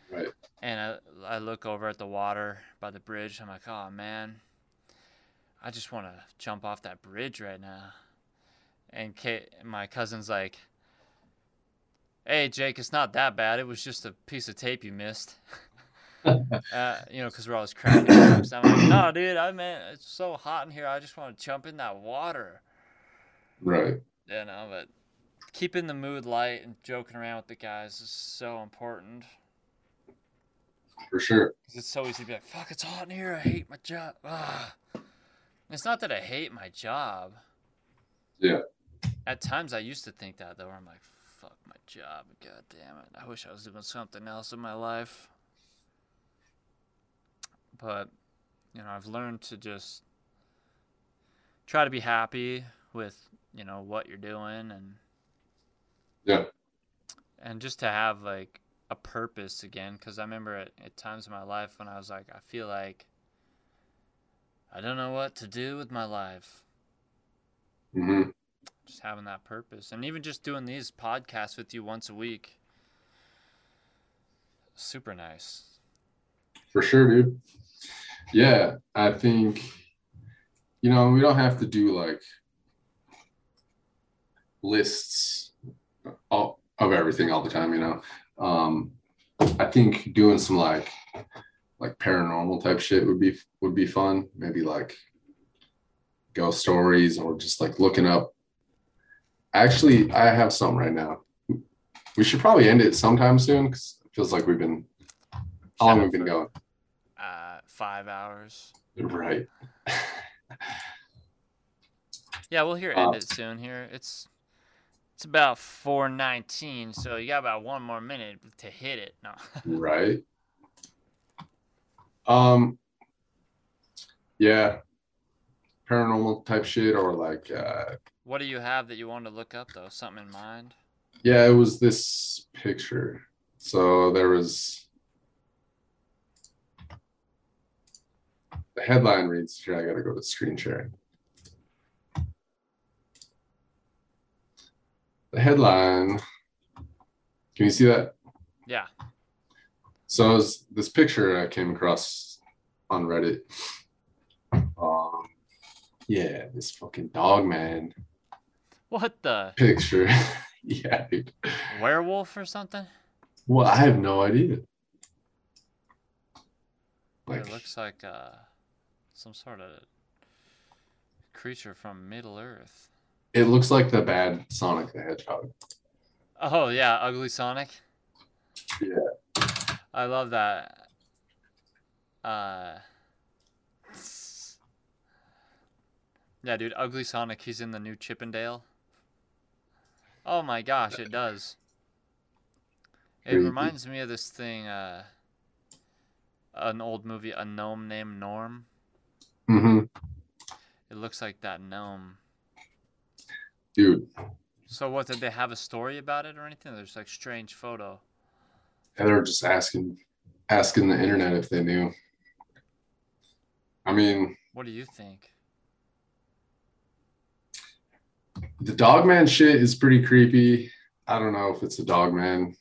Right. And I, I look over at the water by the bridge. I'm like, oh man, I just want to jump off that bridge right now. And Kate, my cousin's like, hey, Jake, it's not that bad. It was just a piece of tape you missed. uh, you know, because we're always cracking. I'm like, no, dude, I mean, it's so hot in here. I just want to jump in that water. Right. You know, but keeping the mood light and joking around with the guys is so important. For sure. it's so easy to be like, fuck, it's hot in here. I hate my job. Ah. It's not that I hate my job. Yeah. At times I used to think that, though, where I'm like, fuck my job. God damn it. I wish I was doing something else in my life. But, you know, I've learned to just try to be happy with, you know, what you're doing and Yeah. and just to have like a purpose again because i remember at, at times in my life when i was like i feel like i don't know what to do with my life hmm just having that purpose and even just doing these podcasts with you once a week super nice For sure, dude. Yeah, I think you know we don't have to do like lists all, of everything all the time. You know, um, I think doing some like like paranormal type shit would be would be fun. Maybe like ghost stories or just like looking up. Actually, I have some right now. We should probably end it sometime soon because it feels like we've been how long have we been going? uh five hours Right. yeah we'll hear Uh, end it soon here it's it's about 419 so you got about one more minute to hit it no right. Um yeah. Paranormal type shit or like uh what do you have that you want to look up though something in mind yeah, it was this picture. So there was the headline reads here I gotta go to screen sharing. The headline can you see that? yeah So was this picture I came across on Reddit. Um, yeah, this fucking dog man what the picture. yeah, dude. werewolf or something Well, I have no idea. Like, it looks like uh, some sort of creature from Middle Earth. It looks like the bad Sonic the Hedgehog. Oh yeah, Ugly Sonic. Yeah. I love that. Uh Yeah, dude, Ugly Sonic, he's in the new Chip 'n Dale. Oh my gosh, it does. It reminds me of this thing, uh an old movie, A Gnome Named Norm. hmm It looks like that gnome. Dude, So what did they have a story about it or anything? There's like strange photo. and they're just asking asking the internet if they knew. I mean, What do you think? the Dogman shit is pretty creepy. I don't know if it's a Dogman.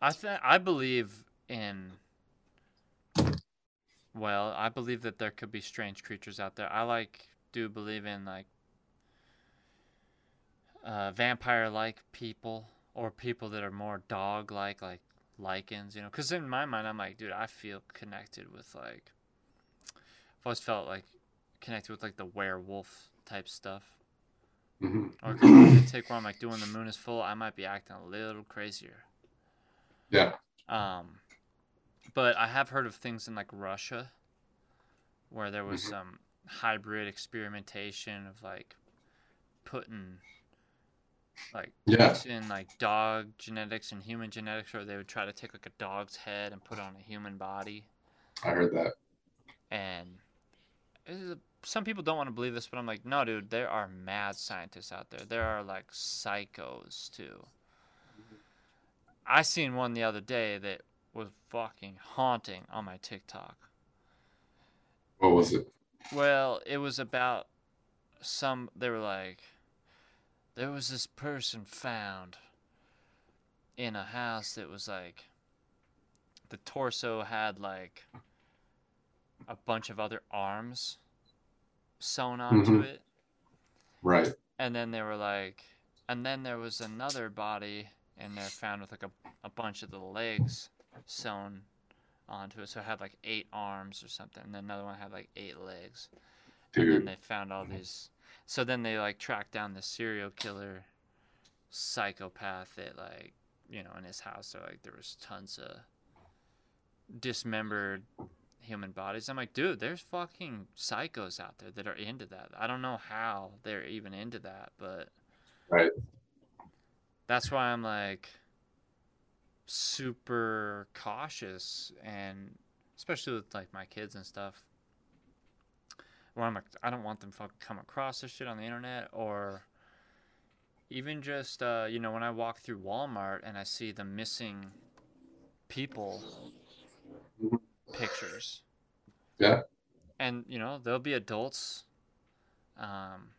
I think I believe in. Well, I believe that there could be strange creatures out there. I like do believe in like uh, vampire-like people or people that are more dog-like, like lycans. You know, because in my mind, I'm like, dude, I feel connected with like. I've always felt like connected with like the werewolf type stuff. Mm-hmm. Or be tick where I'm like doing the moon is full, I might be acting a little crazier. Yeah. Um, but I have heard of things in like Russia where there was Mhm. some hybrid experimentation of like putting like Yeah. mixing like dog genetics and human genetics, or they would try to take like a dog's head and put on a human body. I heard that. And a- some people don't want to believe this, but I'm like, no, dude, there are mad scientists out there. There are like psychos too. I seen one the other day that was fucking haunting on my TikTok. What was it? Well, it was about some. They were like, there was this person found in a house that was like, the torso had like a bunch of other arms sewn onto Mhm. it. Right. And then they were like, and then there was another body in there found with like a, a bunch of the legs sewn onto it. So it had like eight arms or something. And then another one had like eight legs. Dude. And then they found all these. So then they like tracked down the serial killer psychopath that like, you know, in his house. So like there was tons of dismembered human bodies. I'm like, dude, there's fucking psychos out there that are into that. I don't know how they're even into that, but Right. that's why I'm like super cautious and especially with like my kids and stuff. Where I'm like, I don't want them fucking come across this shit on the internet or even just uh, you know when I walk through Walmart and I see the missing people pictures. Yeah. And you know there'll be adults, um,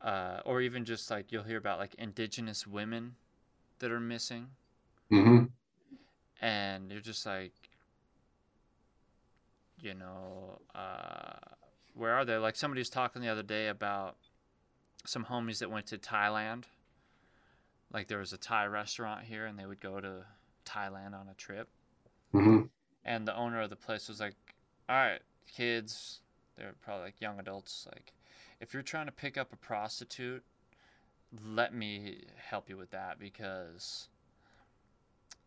uh, or even just like you'll hear about like indigenous women that are missing, hmm and you're just like, you know, uh, where are they? Like somebody was talking the other day about some homies that went to Thailand. Like there was a Thai restaurant here, and they would go to Thailand on a trip. hmm and the owner of the place was like, "All right, kids, they're probably like young adults. Like, if you're trying to pick up a prostitute, let me help you with that because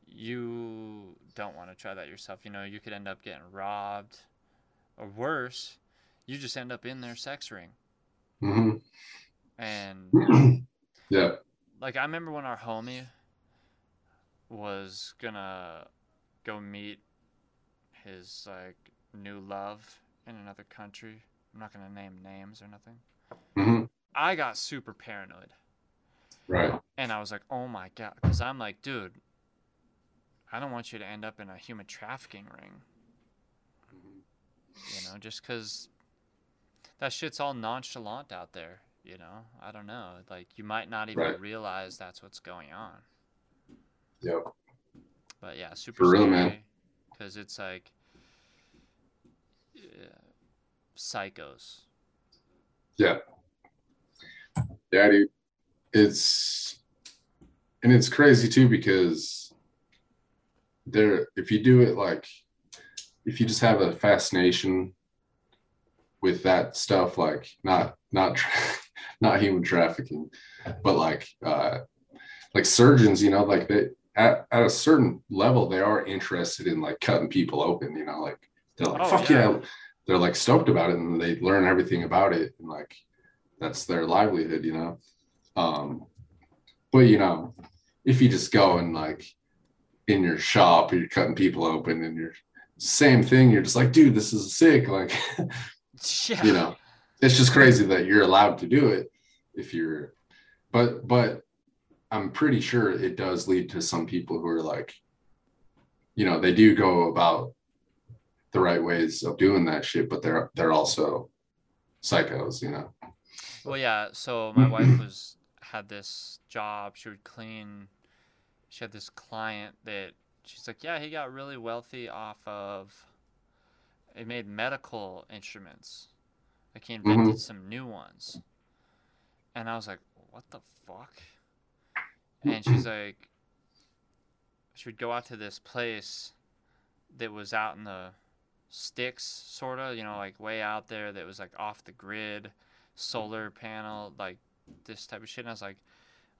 you don't want to try that yourself. You know, you could end up getting robbed, or worse, you just end up in their sex ring. hmm And yeah. like, I remember when our homie was gonna go meet his like new love in another country. I'm not gonna name names or nothing. hmm I got super paranoid, Right. and I was like, "Oh my god," because I'm like, dude, I don't want you to end up in a human trafficking ring. You know, just because that shit's all nonchalant out there. You know, I don't know. Like, you might not even Right. realize that's what's going on. Yep. But yeah, super For real, man. Because it's like yeah, psychos. Yeah. Yeah, dude. It's and it's crazy too because there if you do it like if you just have a fascination with that stuff, like not not tra- not human trafficking, but like uh like surgeons, you know, like they at, at a certain level they are interested in like cutting people open, you know, like they're like, Oh, fuck yeah. yeah. They're like stoked about it and they learn everything about it and like that's their livelihood, you know. Um but you know, if you just go and like in your shop you're cutting people open and you're same thing, you're just like, dude, this is sick. Like Yeah. you know it's just crazy that you're allowed to do it if you're but but i'm pretty sure it does lead to some people who are like you know they do go about the right ways of doing that shit but they're they're also psychos you know Well, yeah. So my wife was had this job. She would clean. She had this client that she's like, yeah, he got really wealthy off of. He made medical instruments. Like he mm-hmm. invented some new ones. And I was like, what the fuck? And she's like, she would go out to this place that was out in the sticks, sort of, you know, like way out there that was like off the grid solar panel, like this type of shit. And I was like,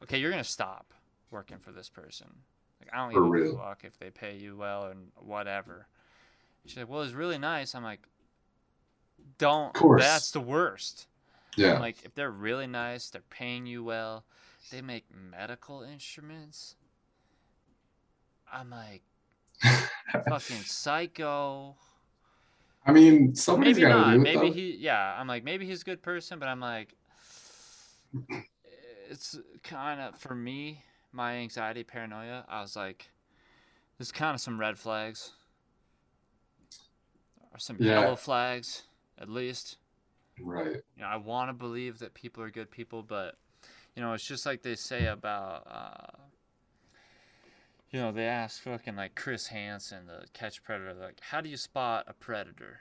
okay, you're gonna stop working for this person. Like I don't For give a fuck if they pay you well and whatever. She's like, well, it's really nice. I'm like, don't. course. That's the worst. yeah I'm like, if they're really nice, they're paying you well, they make medical instruments. I'm like, fucking psycho. i mean somebody's Maybe not. Maybe though. he, yeah. I'm like, maybe he's a good person, but I'm like, it's kind of for me, my anxiety, paranoia. I was like, there's kind of some red flags, or some Yeah. yellow flags, at least. right You know, I want to believe that people are good people, but you know, it's just like they say about, uh, you know, they ask fucking like Chris Hansen, the catch predator, like, how do you spot a predator?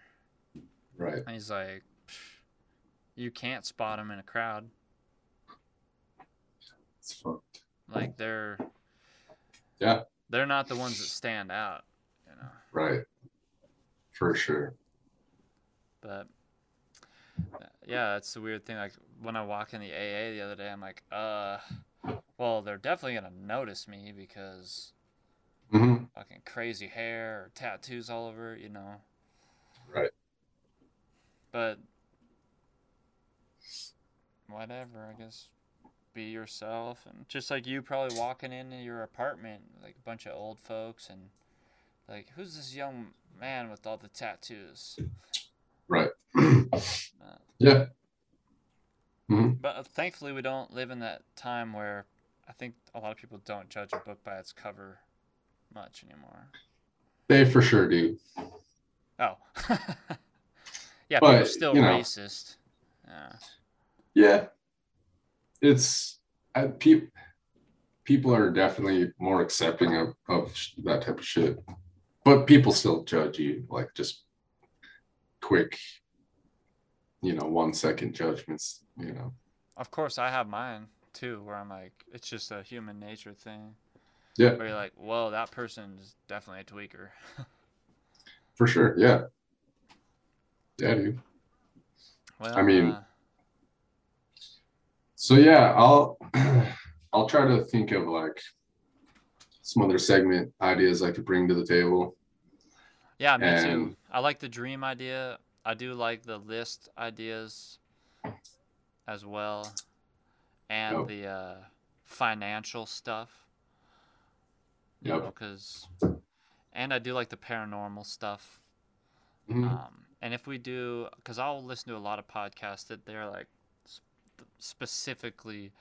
right And he's like, you can't spot him in a crowd. it's fucked Like they're, Yeah. they're not the ones that stand out, you know. right for sure But yeah, it's the weird thing. Like when I walk in the AA the other day, I'm like, uh, well, they're definitely gonna notice me because hmm fucking crazy hair or tattoos all over, you know. Right. But whatever, I guess. Be yourself, and just like you, probably walking into your apartment, like a bunch of old folks, and like, who's this young man with all the tattoos? right Uh, yeah hmm But uh, thankfully, we don't live in that time where I think a lot of people don't judge a book by its cover much anymore. they for sure do Oh, yeah, are But, still you know. racist. Yeah, Yeah, it's I, pe- people are definitely more accepting of, of sh- that type of shit, but people still judge you like just quick, you know, one second judgments. You know, of course I have mine too, where I'm like, it's just a human nature thing. yeah, Where you're like, whoa, that person is definitely a tweaker. for sure. Yeah, yeah, dude. Well, i mean, uh, So yeah, I'll I'll try to think of like some other segment ideas I could bring to the table. yeah, me too. I like the dream idea. I do like the list ideas as well, and Yep. the uh, financial stuff. You Yep. because, and I do like the paranormal stuff. Mhm. Um, and if we do, because I'll listen to a lot of podcasts that they're like specifically,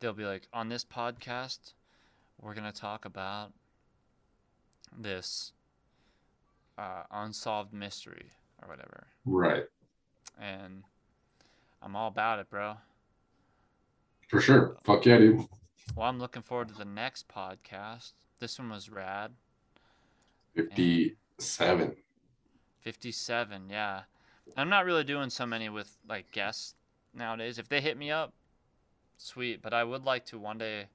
they'll be like, on this podcast, we're going to talk about this uh, unsolved mystery or whatever. Right, And I'm all about it, bro. for sure. Fuck yeah, dude. Well, I'm looking forward to the next podcast. This one was rad. Fifty-seven. 57, yeah. I'm not really doing so many with like guests nowadays. If they hit me up, sweet. But I would like to one day.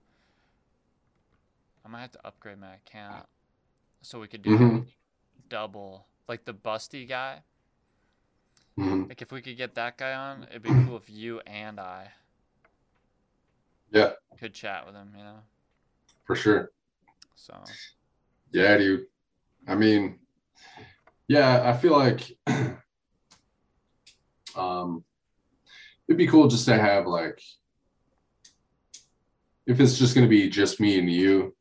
I might have to upgrade my account so we could do Mhm. double, like the busty guy. Mhm. Like if we could get that guy on, it'd be cool if you and I Yeah, could chat with him. You know. for sure. So Yeah, dude. I mean, yeah, I feel like um it'd be cool just to have like if it's just gonna be just me and you,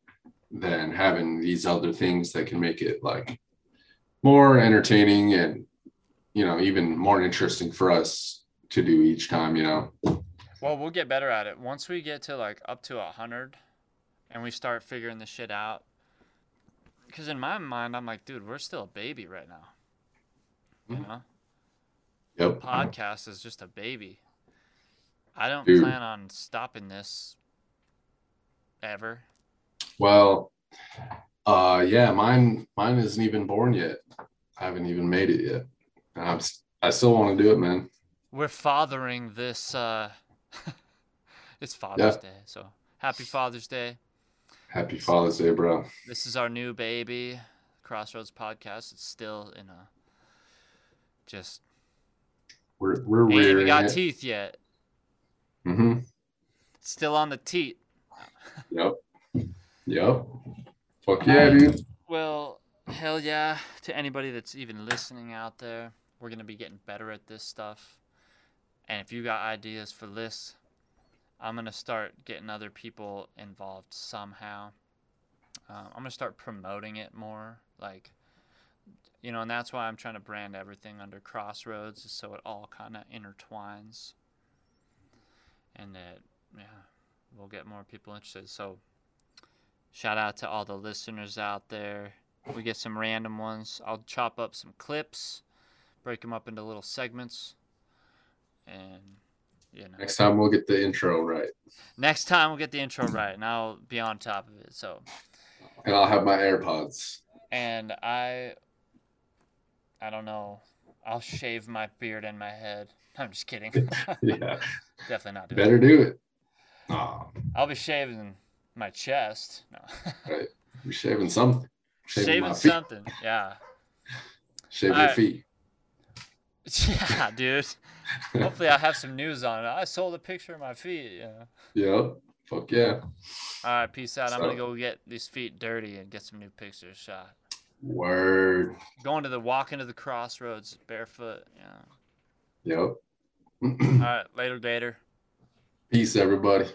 then having these other things that can make it like more entertaining and you know even more interesting for us to do each time, you know. Well, we'll get better at it once we get to like up to a hundred, and we start figuring the shit out. Because in my mind, I'm like, dude, we're still a baby right now. You Mhm. know, Yep. podcast is just a baby. I don't Dude. plan on stopping this ever. Well, uh, yeah, mine mine isn't even born yet. I haven't even made it yet. And I'm I still want to do it, man. We're fathering this. uh It's Father's Yeah. Day, so happy Father's Day. Happy Father's Day, bro. This is our new baby, Crossroads Podcast. It's still in a just We're we're ain't even got it. teeth yet. Mm-hmm. Still on the teat. Yep. Yep. Fuck yeah, dude. Well, hell yeah to anybody that's even listening out there. We're gonna be getting better at this stuff. And if you got ideas for lists, I'm gonna start getting other people involved somehow. Um, I'm gonna start promoting it more, like, you know, and that's why I'm trying to brand everything under Crossroads, so it all kind of intertwines, and that yeah, we'll get more people interested. So, shout out to all the listeners out there. We get some random ones. I'll chop up some clips, break them up into little segments, and you know. Next time we'll get the intro right, Next time we'll get the intro right, and I'll be on top of it. So, and I'll have my AirPods. and I, I don't know. I'll shave my beard and my head. I'm just kidding. Yeah, Definitely not doing. better do it. Oh, I'll be shaving my chest. No. you're shaving something. Shaving, shaving something. Yeah. Shave your Alright. feet. Yeah, dude. Hopefully, I have some news on it. I sold a picture of my feet. Yeah. Yep. Fuck yeah. All right, peace out. I'm gonna go get these feet dirty and get some new pictures shot. Word. Going to the walk into the crossroads barefoot. Yeah. Yep. All right, later, Gator. Peace, everybody.